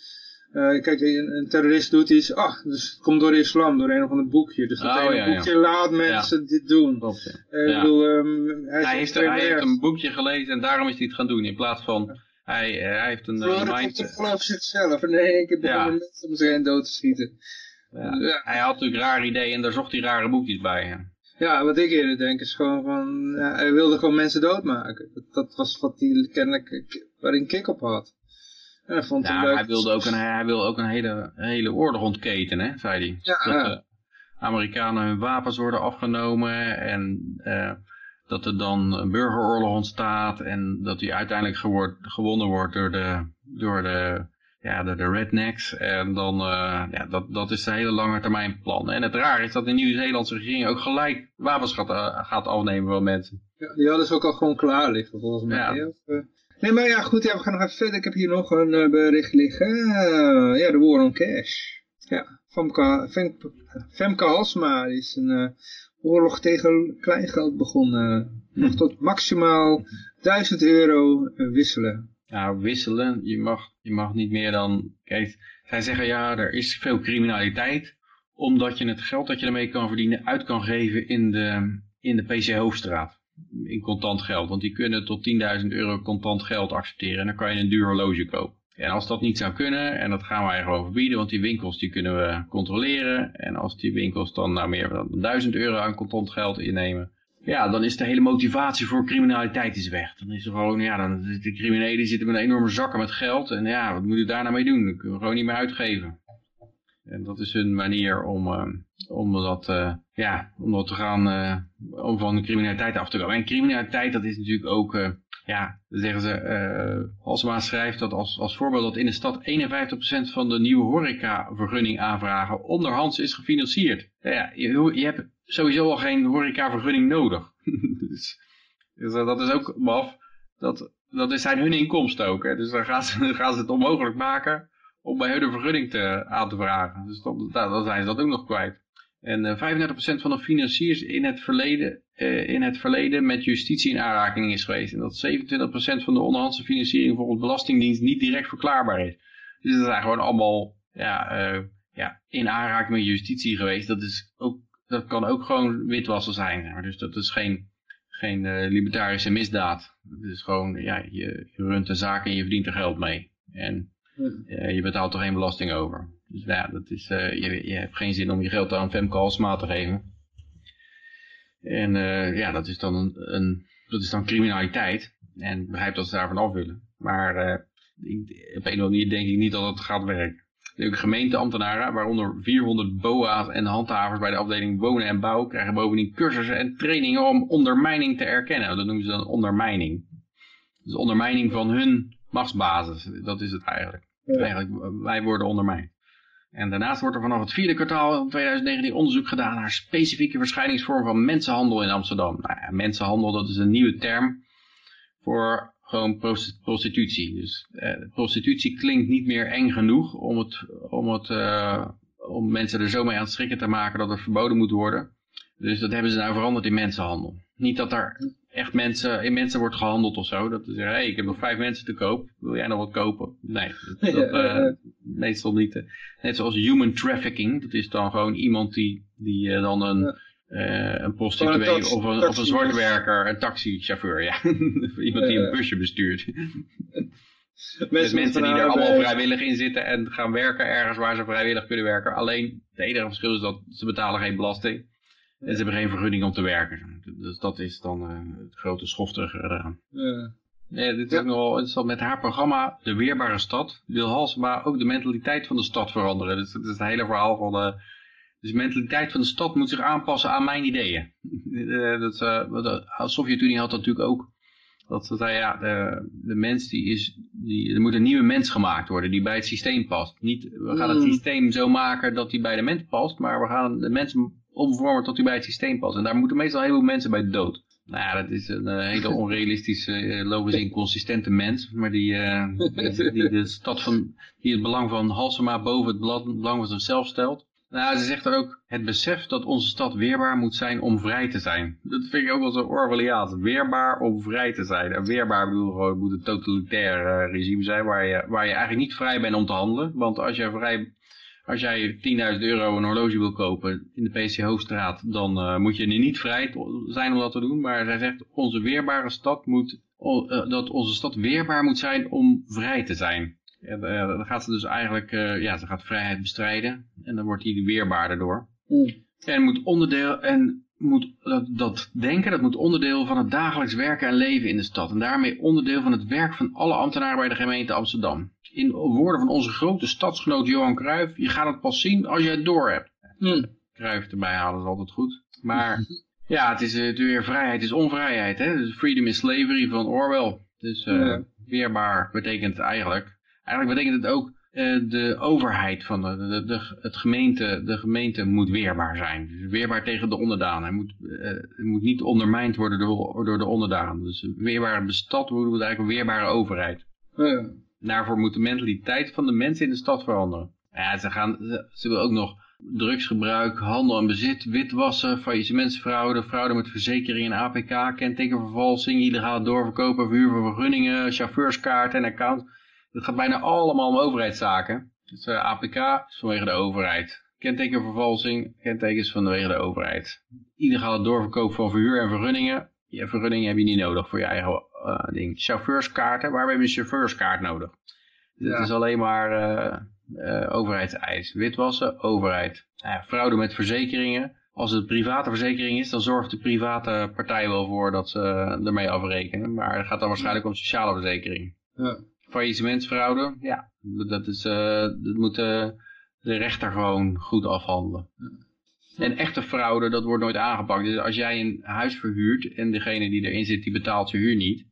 Kijk, een, een, terrorist doet iets, ach, dus het komt door de islam, door een of ander boekje. Dus dat oh, ja, boekje ja. laat mensen dit doen. Klopt, ja. bedoel, um, hij, hij, heeft, hij heeft, een boekje gelezen en daarom is hij het gaan doen. In plaats van, hij, hij heeft een uh, mind... geloof zichzelf. Nee, ik heb ja. mensen om zich heen dood te schieten. Hij had natuurlijk rare ideeën en daar zocht hij rare boekjes bij. Ja, wat ik eerder denk is gewoon van, hij wilde gewoon mensen doodmaken. Dat, dat was wat hij kennelijk, waarin kick op had. Ja, vond ja, hij, wilde ook een, hij ook een hele, hele oorlog ontketen, hè, zei hij. Ja, dat de Amerikanen hun wapens worden afgenomen en uh, dat er dan een burgeroorlog ontstaat en dat die uiteindelijk geword, gewonnen wordt door de, door de, ja, door de rednecks. En dan, uh, ja, dat, dat is een hele lange termijn plan. En het raar is dat de Nieuw-Zeelandse regering ook gelijk wapens gaat, uh, gaat afnemen van mensen. Ja, die hadden ze ook al gewoon klaar liggen volgens mij. Ja. Of, Nee, maar ja, goed, ja, we gaan nog even verder. Ik heb hier nog een bericht liggen. Ja, de War on Cash. Ja, Femke, Femke, Femke Halsma is een oorlog tegen kleingeld begonnen. Nog tot maximaal 1000 euro wisselen. Nou, wisselen, je mag, je mag niet meer dan... Kijk, zij zeggen ja, er is veel criminaliteit. Omdat je het geld dat je ermee kan verdienen uit kan geven in de, in de PC Hoofdstraat in contant geld. Want die kunnen tot 10.000 euro contant geld accepteren en dan kan je een duur horloge kopen. En als dat niet zou kunnen, en dat gaan wij gewoon verbieden, want die winkels die kunnen we controleren. En als die winkels dan nou meer dan 1000 euro aan contant geld innemen, ja, dan is de hele motivatie voor criminaliteit is weg. Dan is er gewoon, ja, dan de criminelen zitten met enorme zakken met geld. En ja, wat moet je daar nou mee doen? Dat kunnen we gewoon niet meer uitgeven. En dat is hun manier om, uh, om, dat, uh, ja, om dat te gaan, uh, om van de criminaliteit af te komen. En criminaliteit, dat is natuurlijk ook, ja, dan zeggen ze, Halsema schrijft dat als, als voorbeeld dat in de stad 51% van de nieuwe horecavergunning aanvragen onderhands is gefinancierd. Ja, je, je hebt sowieso al geen horecavergunning nodig. dus, dus dat is ook maf. Dat, dat zijn hun inkomsten ook. Hè. Dus dan gaan ze, dan gaan ze het onmogelijk maken om bij hun de vergunning te, aan te vragen. Dus dan, dan zijn ze dat ook nog kwijt. En uh, eh, 35% van de financiers in het, verleden, uh, in het verleden met justitie in aanraking is geweest. En dat 27% van de onderhandse financiering volgens Belastingdienst niet direct verklaarbaar is. Dus dat zijn gewoon allemaal ja, uh, ja, in aanraking met justitie geweest. Dat, is ook, dat kan ook gewoon witwassen zijn. Dus dat is geen, geen libertarische misdaad. Het is gewoon, ja, je, je runt een zaak en je verdient er geld mee. En uh, je betaalt er geen belasting over. Dus nou ja, dat is, je, je, hebt geen zin om je geld aan Femke Halsma te geven. En uh, ja, dat is dan een, een, dat is dan criminaliteit. En begrijp dat ze daarvan af willen. Maar ik, op een of andere manier denk ik niet dat het gaat werken. De gemeenteambtenaren, waaronder 400 BOA's en handhavers bij de afdeling wonen en bouw, krijgen bovendien cursussen en trainingen om ondermijning te erkennen. Dat noemen ze dan ondermijning. Dus ondermijning van hun machtsbasis, dat is het eigenlijk. Eigenlijk, wij worden ondermijnd. En daarnaast wordt er vanaf het vierde kwartaal van 2019 onderzoek gedaan naar specifieke verschijningsvormen van mensenhandel in Amsterdam. Nou ja, mensenhandel, dat is een nieuwe term voor gewoon prostitutie. Dus eh, prostitutie klinkt niet meer eng genoeg om, het, om, het, uh, om mensen er zo mee aan schrikken te maken dat het verboden moet worden. Dus dat hebben ze nou veranderd in mensenhandel. Niet dat er echt mensen, in mensen wordt gehandeld of zo. Dat ze zeggen, hey, ik heb nog vijf mensen te koop. Wil jij nog wat kopen? Nee, dat, dat, uh, meestal niet. Net zoals human trafficking. Dat is dan gewoon iemand die, die uh, dan een, uh, een prostituee of een, of een zwartwerker, een taxichauffeur, ja. iemand die een busje bestuurt. Mensen, Met mensen die er allemaal vrijwillig in zitten en gaan werken ergens waar ze vrijwillig kunnen werken. Alleen, het enige verschil is dat ze betalen geen belasting. En ze hebben geen vergunning om te werken. Dus dat is dan uh, het grote schofterige eraan. Ja. Nee, dit is ja. ook nogal interessant. Met haar programma De Weerbare Stad wil Halsema ook de mentaliteit van de stad veranderen. Dus dat is het hele verhaal van de... Dus de mentaliteit van de stad moet zich aanpassen aan mijn ideeën. dat, uh, de Sovjet-Unie had dat natuurlijk ook. Dat ze zei, ja, de, de mens die is, die, er moet een nieuwe mens gemaakt worden die bij het systeem past. Niet, we gaan het systeem zo maken dat die bij de mens past, maar we gaan de mens omvormen tot hij bij het systeem past. En daar moeten meestal heel veel mensen bij dood. Nou ja, dat is een uh, hele onrealistische, uh, logisch inconsistente mens. Maar die, uh, die, die, de stad van, die het belang van Halsema boven het belang van zichzelf stelt. Nou, ze zegt er ook, het besef dat onze stad weerbaar moet zijn om vrij te zijn. Dat vind ik ook wel zo Orwelliaans. Weerbaar om vrij te zijn. En weerbaar bedoel gewoon, moet een totalitair regime zijn waar je, waar je eigenlijk niet vrij bent om te handelen. Want als je vrij als jij 10.000 euro een horloge wil kopen in de PC Hoofdstraat, dan uh, moet je er niet vrij zijn om dat te doen. Maar zij zegt, onze weerbare stad moet, uh, dat onze stad weerbaar moet zijn om vrij te zijn. En, uh, dan gaat ze dus eigenlijk, ja, ze gaat vrijheid bestrijden en dan wordt die weerbaarder door. Mm. En moet onderdeel, en moet dat, dat, denken, dat moet onderdeel van het dagelijks werken en leven in de stad. En daarmee onderdeel van het werk van alle ambtenaren bij de gemeente Amsterdam in woorden van onze grote stadsgenoot Johan Cruijff, je gaat het pas zien als je het door hebt. Hmm. Cruijff erbij halen is altijd goed. Maar ja, het is uh, weer vrijheid is onvrijheid. Hè? Dus freedom is slavery van Orwell. Dus uh, weerbaar betekent het eigenlijk. Eigenlijk betekent het ook uh, de overheid van de, de, de, het gemeente, de gemeente moet weerbaar zijn. Dus weerbaar tegen de onderdaan. Hij moet, moet niet ondermijnd worden door, door de onderdaan. Dus weerbare stad wordt eigenlijk een weerbare overheid. Ja. Daarvoor moet de mentaliteit van de mensen in de stad veranderen. Ja, ze, gaan, ze, willen ook nog drugsgebruik, handel en bezit, witwassen, faillissementsfraude, fraude met verzekering en APK, kentekenvervalsing, illegale doorverkopen, verhuur van vergunningen, chauffeurskaarten en account. Dat gaat bijna allemaal om overheidszaken. Dus uh, APK is vanwege de overheid. Kentekenvervalsing, kentekens vanwege de overheid. Illegale doorverkoop van verhuur en vergunningen. Je vergunningen heb je niet nodig voor je eigen ding. Chauffeurskaarten, waar hebben we een chauffeurskaart nodig? Dus Het is alleen maar uh, overheidseis. Witwassen, overheid. Nou fraude met verzekeringen. Als het private verzekering is, dan zorgt de private partij wel voor dat ze ermee afrekenen. Maar het gaat dan waarschijnlijk om sociale verzekering. Ja. Faillissementsfraude, ja, dat, is, dat moet de rechter gewoon goed afhandelen. En echte fraude, dat wordt nooit aangepakt. Dus als jij een huis verhuurt en degene die erin zit, die betaalt zijn huur niet.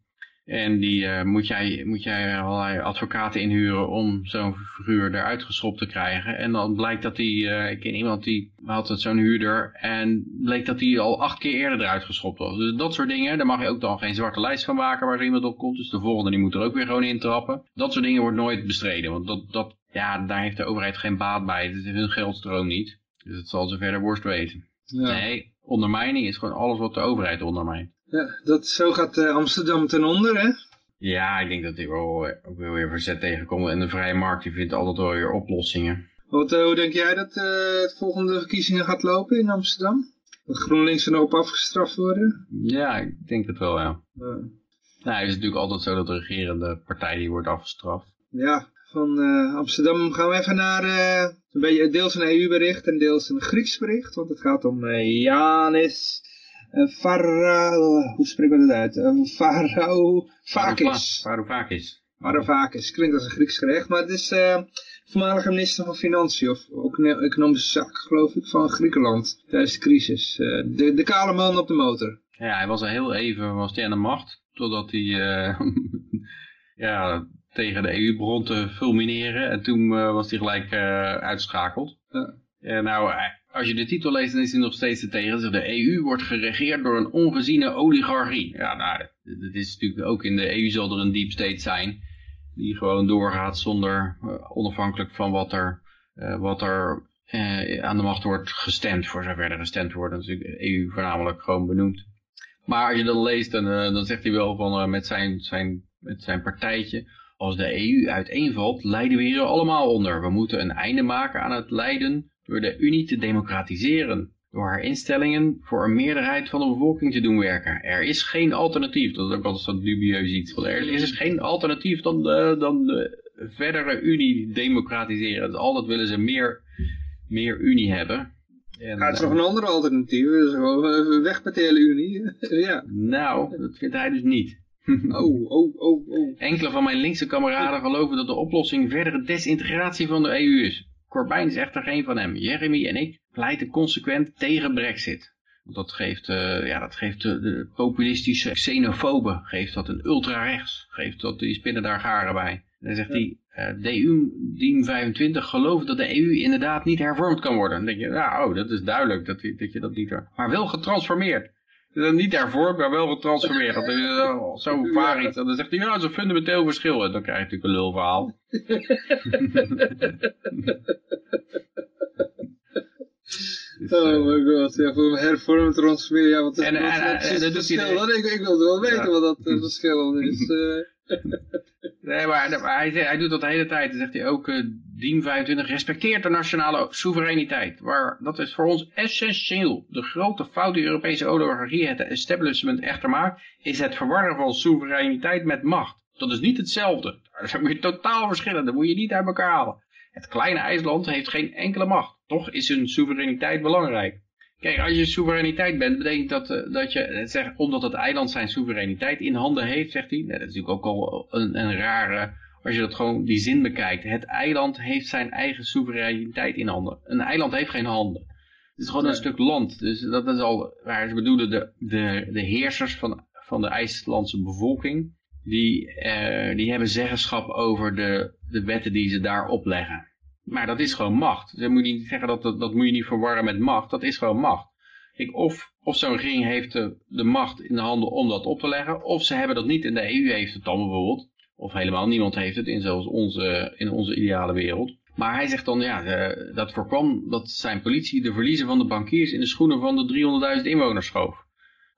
En die uh, moet, jij, moet jij allerlei advocaten inhuren om zo'n verhuur eruit geschopt te krijgen. En dan blijkt dat die, uh, ik ken iemand die had zo'n huurder en bleek dat die al acht keer eerder eruit geschopt was. Dus dat soort dingen, daar mag je ook dan geen zwarte lijst van maken waar iemand op komt. Dus de volgende die moet er ook weer gewoon intrappen. Dat soort dingen wordt nooit bestreden, want dat, dat, ja, daar heeft de overheid geen baat bij. Het is hun geldstroom niet. Dus het zal ze verder worst weten. Ja. Nee, ondermijning is gewoon alles wat de overheid ondermijnt. Ja, dat, zo gaat uh, Amsterdam ten onder, hè? Ja, ik denk dat die wel ook weer weer verzet tegenkomt. En de vrije markt die vindt altijd wel weer oplossingen. Wat, uh, hoe denk jij dat uh, de volgende verkiezingen gaat lopen in Amsterdam? Dat GroenLinks er nog op afgestraft worden? Ja, ik denk het wel, ja. ja. Nou, het is natuurlijk altijd zo dat de regerende partij die wordt afgestraft. Ja, van uh, Amsterdam gaan we even naar een beetje deels een EU-bericht en deels een Grieks bericht. Want het gaat om Janis Farao, hoe spreken we dat uit? Farao Vakis. Varoufakis. Varoufakis, klinkt als een Grieks gerecht, maar het is voormalige minister van Financiën, of ook economische zaken geloof ik, van Griekenland tijdens de crisis. De, de kale man op de motor. Ja, hij was al heel even was hij aan de macht, totdat hij ja, tegen de EU begon te fulmineren en toen was hij gelijk uitgeschakeld. Ja. nou, als je de titel leest, dan is hij nog steeds te tegen. De EU wordt geregeerd door een ongeziene oligarchie. Ja, nou, dat is natuurlijk ook in de EU zal er een deep state zijn. Die gewoon doorgaat zonder, uh, onafhankelijk van wat er, uh, wat er uh, aan de macht wordt gestemd. Voor zover er gestemd wordt. Dat is natuurlijk de EU voornamelijk gewoon benoemd. Maar als je dan leest, dan, dan zegt hij wel van met, zijn, zijn, met zijn partijtje, als de EU uiteenvalt, lijden we hier allemaal onder. We moeten een einde maken aan het lijden door de Unie te democratiseren. Door haar instellingen voor een meerderheid van de bevolking te doen werken. Er is geen alternatief. Dat is ook altijd zo dubieus iets. Er is geen alternatief dan de, dan de verdere Unie democratiseren. Dus altijd willen ze meer, meer Unie hebben. En, ja, het is nog een andere alternatief. Dus gewoon weg met de hele Unie. ja. Nou, dat vindt hij dus niet. oh, oh, oh, oh. Enkele van mijn linkse kameraden geloven dat de oplossing verdere desintegratie van de EU is. Corbijn is echter geen van hem. Jeremy en ik pleiten consequent tegen brexit. Want dat geeft, uh, ja, dat geeft uh, de populistische xenofoben, geeft dat een ultrarechts, geeft dat, die spinnen daar garen bij. En dan zegt hij, uh, DU Diem 25 gelooft dat de EU inderdaad niet hervormd kan worden. Dan denk je, nou, oh, dat is duidelijk dat, dat je dat niet... Maar wel getransformeerd. Dus niet hervormd, maar wel getransformeerd. Dat is zo vaar iets. En dan zegt hij, ja, dat is een fundamenteel verschil. En dan krijg je natuurlijk een lulverhaal. oh my god, ja, voor hervormen, transformeren, ja, wat is, en, wat, en, wat is het verschil? Dat, ik, ik wilde wel weten ja. wat dat uh, verschil is. Uh. Nee, maar, hij, doet dat de hele tijd. Dan zegt hij ook, uh, Diem 25 respecteert de nationale soevereiniteit. Waar, dat is voor ons essentieel. De grote fout die Europese oligarchie het establishment echter maakt, is het verwarren van soevereiniteit met macht. Dat is niet hetzelfde. Dat zijn je totaal verschillen. Dat moet je niet uit elkaar halen. Het kleine IJsland heeft geen enkele macht. Toch is hun soevereiniteit belangrijk. Kijk, als je soevereiniteit bent, betekent dat, uh, dat je, zeg, omdat het eiland zijn soevereiniteit in handen heeft, zegt hij. dat is natuurlijk ook al een, een rare, als je dat gewoon die zin bekijkt. Het eiland heeft zijn eigen soevereiniteit in handen. Een eiland heeft geen handen. Het is gewoon een stuk land. Dus dat is al waar ze bedoelen, de, de, de heersers van, van de IJslandse bevolking, die, uh, die hebben zeggenschap over de, de wetten die ze daar opleggen. Maar dat is gewoon macht. Dus moet je niet zeggen dat, dat, dat moet je niet verwarren met macht. Dat is gewoon macht. Ik, of of zo'n regering heeft de, de, macht in de handen om dat op te leggen. Of ze hebben dat niet en de EU heeft het dan bijvoorbeeld. Of helemaal niemand heeft het in zelfs onze, in onze ideale wereld. Maar hij zegt dan, ja, uh, dat voorkwam dat zijn politie de verliezen van de bankiers in de schoenen van de 300.000 inwoners schoof.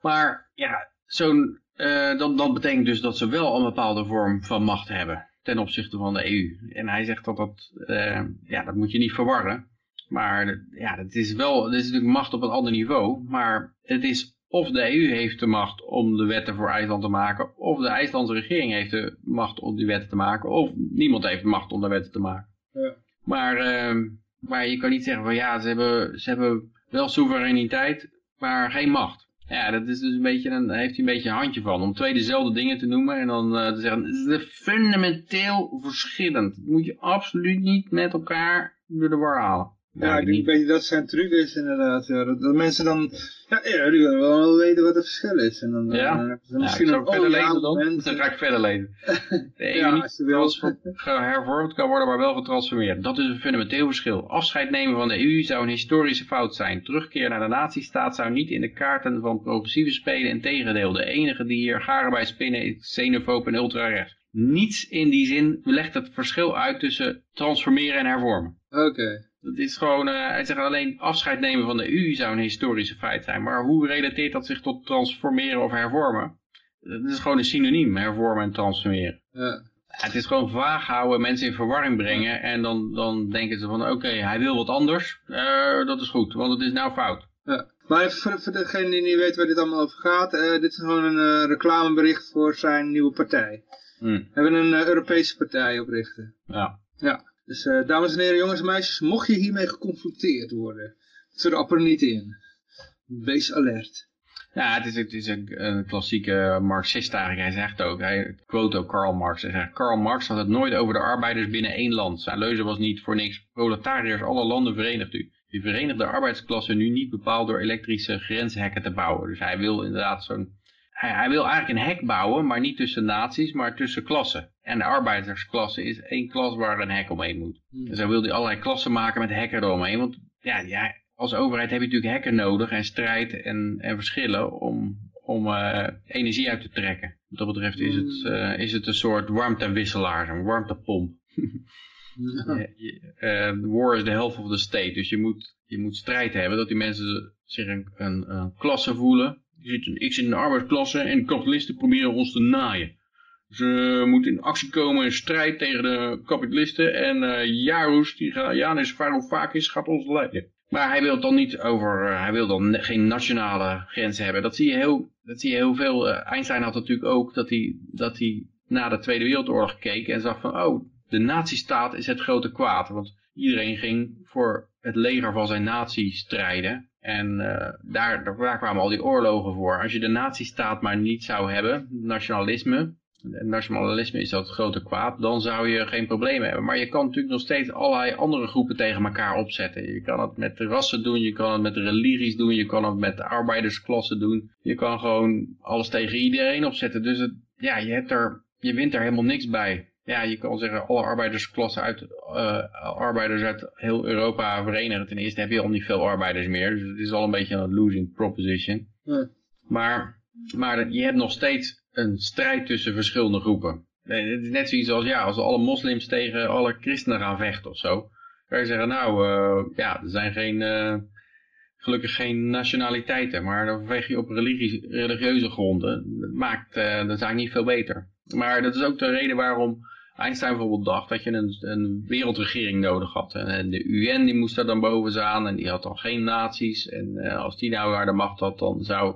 Maar ja, zo'n, uh, dat, dat betekent dus dat ze wel een bepaalde vorm van macht hebben ten opzichte van de EU. En hij zegt dat dat, uh, ja, dat moet je niet verwarren. Maar ja, dat is wel, dat is natuurlijk macht op een ander niveau. Maar het is of de EU heeft de macht om de wetten voor IJsland te maken, of de IJslandse regering heeft de macht om die wetten te maken, of niemand heeft de macht om de wetten te maken. Ja. Maar, uh, maar je kan niet zeggen van ja, ze hebben, ze hebben wel soevereiniteit, maar geen macht. Ja, dat is dus een beetje, dan heeft hij een beetje een handje van. Om twee dezelfde dingen te noemen en dan uh, te zeggen, het is fundamenteel verschillend. Dat moet je absoluut niet met elkaar door de war halen. Ja, ik denk dat dat zijn truc is inderdaad. Ja. Dat, dat, mensen dan, ja, ja, die willen wel weten wat het verschil is. En dan, ja, dan ze misschien een verder lezen dan. Dan ga ik verder lezen. De EU ja, niet hervormd kan worden, maar wel getransformeerd. Dat is een fundamenteel verschil. Afscheid nemen van de EU zou een historische fout zijn. Terugkeer naar de natiestaat zou niet in de kaarten van progressieve spelen. Integendeel, de enige die hier garen bij spinnen is xenofoob en ultra-rechts. Niets in die zin legt het verschil uit tussen transformeren en hervormen. Oké. Dat is gewoon, uh, hij zegt alleen afscheid nemen van de EU zou een historische feit zijn. Maar hoe relateert dat zich tot transformeren of hervormen? Dat is gewoon een synoniem, hervormen en transformeren. Ja. Het is gewoon vaag houden, mensen in verwarring brengen en dan, dan denken ze van oké, hij wil wat anders, uh, dat is goed, want het is nou fout. Ja. Maar even voor, voor degene die niet weet waar dit allemaal over gaat, uh, dit is gewoon een reclamebericht voor zijn nieuwe partij. Hmm. We hebben een Europese partij oprichten. Ja. Ja. Dus uh, dames en heren, jongens en meisjes, mocht je hiermee geconfronteerd worden, trap er niet in. Wees alert. Ja, het is, een, klassieke marxist eigenlijk. Hij zegt ook, hij quote Karl Marx. Hij zegt, Karl Marx had het nooit over de arbeiders binnen één land. Zijn leuze was niet voor niks, proletariërs, alle landen verenigt u. U verenigt de arbeidsklasse nu niet bepaald door elektrische grenshekken te bouwen. Dus hij wil inderdaad zo'n hij, hij, wil eigenlijk een hek bouwen, maar niet tussen naties, maar tussen klassen. En de arbeidersklasse is één klas waar een hek omheen moet. Hmm. Dus hij wil allerlei klassen maken met hekken eromheen. Want ja, ja, als overheid heb je natuurlijk hekken nodig en strijd en, en verschillen om, om uh, energie uit te trekken. Wat dat betreft is het, uh, is het een soort warmtewisselaar, een warmtepomp. uh, war is the health of the state. Dus je moet, je moet strijd hebben dat die mensen zich een, een, een klasse voelen Je zit, ik zit in de arbeidsklasse en kapitalisten proberen ons te naaien. Ze moeten in actie komen in strijd tegen de kapitalisten. En uh, Jaroes, die gaat, Janis Varoufakis gaat ons leiden. Maar hij wil dan niet over, uh, hij wil dan geen nationale grenzen hebben. Dat zie je heel, dat zie je heel veel. Uh, Einstein had natuurlijk ook dat hij, dat hij na de Tweede Wereldoorlog keek en zag van, oh, de nazistaat is het grote kwaad. Want iedereen ging voor het leger van zijn natie strijden. En daar, daar kwamen al die oorlogen voor. Als je de nazistaat maar niet zou hebben, nationalisme, nationalisme is dat het grote kwaad, dan zou je geen probleem hebben. Maar je kan natuurlijk nog steeds allerlei andere groepen tegen elkaar opzetten. Je kan het met de rassen doen, je kan het met religies doen, je kan het met de arbeidersklassen doen. Je kan gewoon alles tegen iedereen opzetten. Dus het, ja, je, hebt er, je wint er helemaal niks bij. Ja, je kan zeggen alle arbeidersklassen uit, uh, arbeiders uit heel Europa verenigen. Ten eerste heb je al niet veel arbeiders meer, dus het is al een beetje een losing proposition. Ja. Maar, maar je hebt nog steeds een strijd tussen verschillende groepen. Het is net zoiets als, ja, als alle moslims tegen alle christenen gaan vechten of zo. Kan je zeggen, nou, uh, ja, er zijn geen, uh, gelukkig geen nationaliteiten, maar dan vecht je op religie, religieuze gronden. Dat maakt uh, de zaak niet veel beter. Maar dat is ook de reden waarom Einstein bijvoorbeeld dacht dat je een, een wereldregering nodig had. En de UN die moest daar dan boven staan en die had dan geen naties. En als die nou waar de macht had, dan zou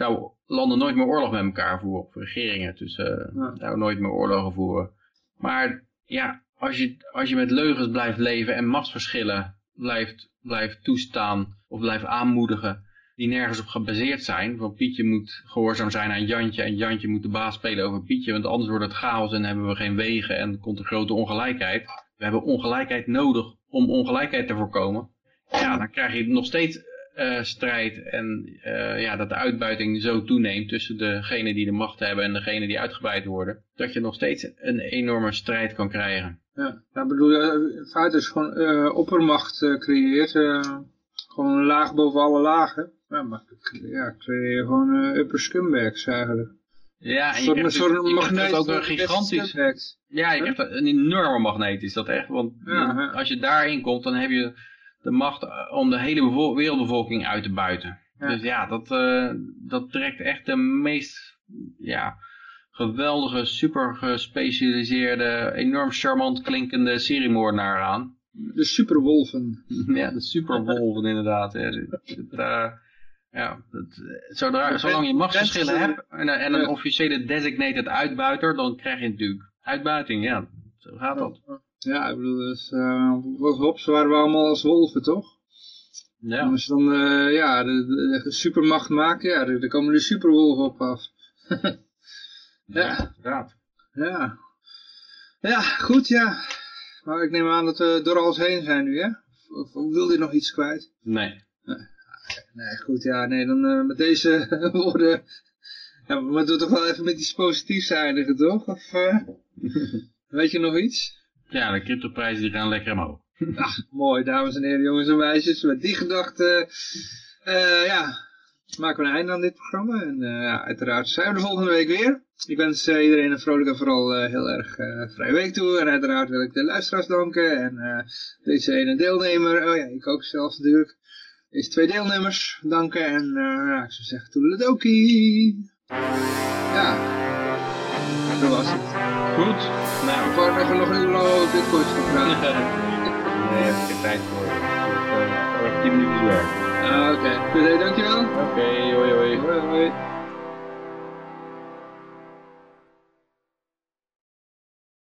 zou landen nooit meer oorlog met elkaar voeren. Of regeringen tussen ja. nou, nooit meer oorlogen voeren. Maar ja, als je, als je met leugens blijft leven en machtsverschillen blijft, blijft toestaan of blijft aanmoedigen die nergens op gebaseerd zijn. Want Pietje moet gehoorzaam zijn aan Jantje en Jantje moet de baas spelen over Pietje. Want anders wordt het chaos en hebben we geen wegen en komt er grote ongelijkheid. We hebben ongelijkheid nodig om ongelijkheid te voorkomen. Ja, dan krijg je nog steeds uh, strijd en uh, ja, dat de uitbuiting zo toeneemt tussen degenen die de macht hebben en degenen die uitgebuit worden, dat je nog steeds een enorme strijd kan krijgen. Ja, ja bedoel, in feite is gewoon uh, oppermacht creëert, gewoon een laag boven alle lagen. Ja, maar ja, creëer je gewoon upper scumbags eigenlijk. Ja, en je krijgt, soort je magneet ook een gigantisch. Ja, je krijgt een enorme magneet is dat echt. Want ja, als je daarin komt, dan heb je de macht eh, om de hele wereldbevolking uit te buiten. Dus ja, dat, uh, dat trekt echt de meest ja, geweldige, super gespecialiseerde, enorm charmant klinkende seriemoordenaar aan. De superwolven. ja, de superwolven inderdaad. Ja, het, uh, ja, dat, zodra, zolang je machtsverschillen hebt en, en een officiële designated uitbuiter, dan krijg je natuurlijk uitbuiting. Ja, zo gaat dat. Ja, ik bedoel, dus, uh, waren we allemaal als wolven, toch? Ja. En als je dan uh, ja, de, de, de, supermacht maakt, ja, dan komen de superwolven op af. ja, inderdaad. Ja. Ja, goed, ja. Maar ik neem aan dat we door alles heen zijn nu, hè? Of, of wil je nog iets kwijt? Nee. Nee, nee goed, ja, nee, dan uh, met deze woorden... Ja, maar doe toch wel even met iets positiefs eindigen, toch? Of weet je nog iets? Ja, de cryptoprijzen die gaan lekker omhoog. Ach, mooi, dames en heren, jongens en meisjes. Met die gedachte, uh, ja, maken we een einde aan dit programma. En uh, uiteraard zijn we de volgende week weer. Ik wens uh, iedereen een vrolijke en vooral heel erg vrije week toe. En uiteraard wil ik de luisteraars danken. En deze ene deelnemer, oh ja, ik ook zelf natuurlijk. Deze twee deelnemers danken. En ja, ik zou zeggen, toedeledokie. Ja, dat was het. Goed. Nou. Of wou nog, nog een uur lang over bitcoins gaan praten? nee, heb ik geen tijd voor. Over 10 minuten werk. Ah, oké. Okay. Goed, dankjewel. Oké, okay, hoi hoi. Hoi hoi.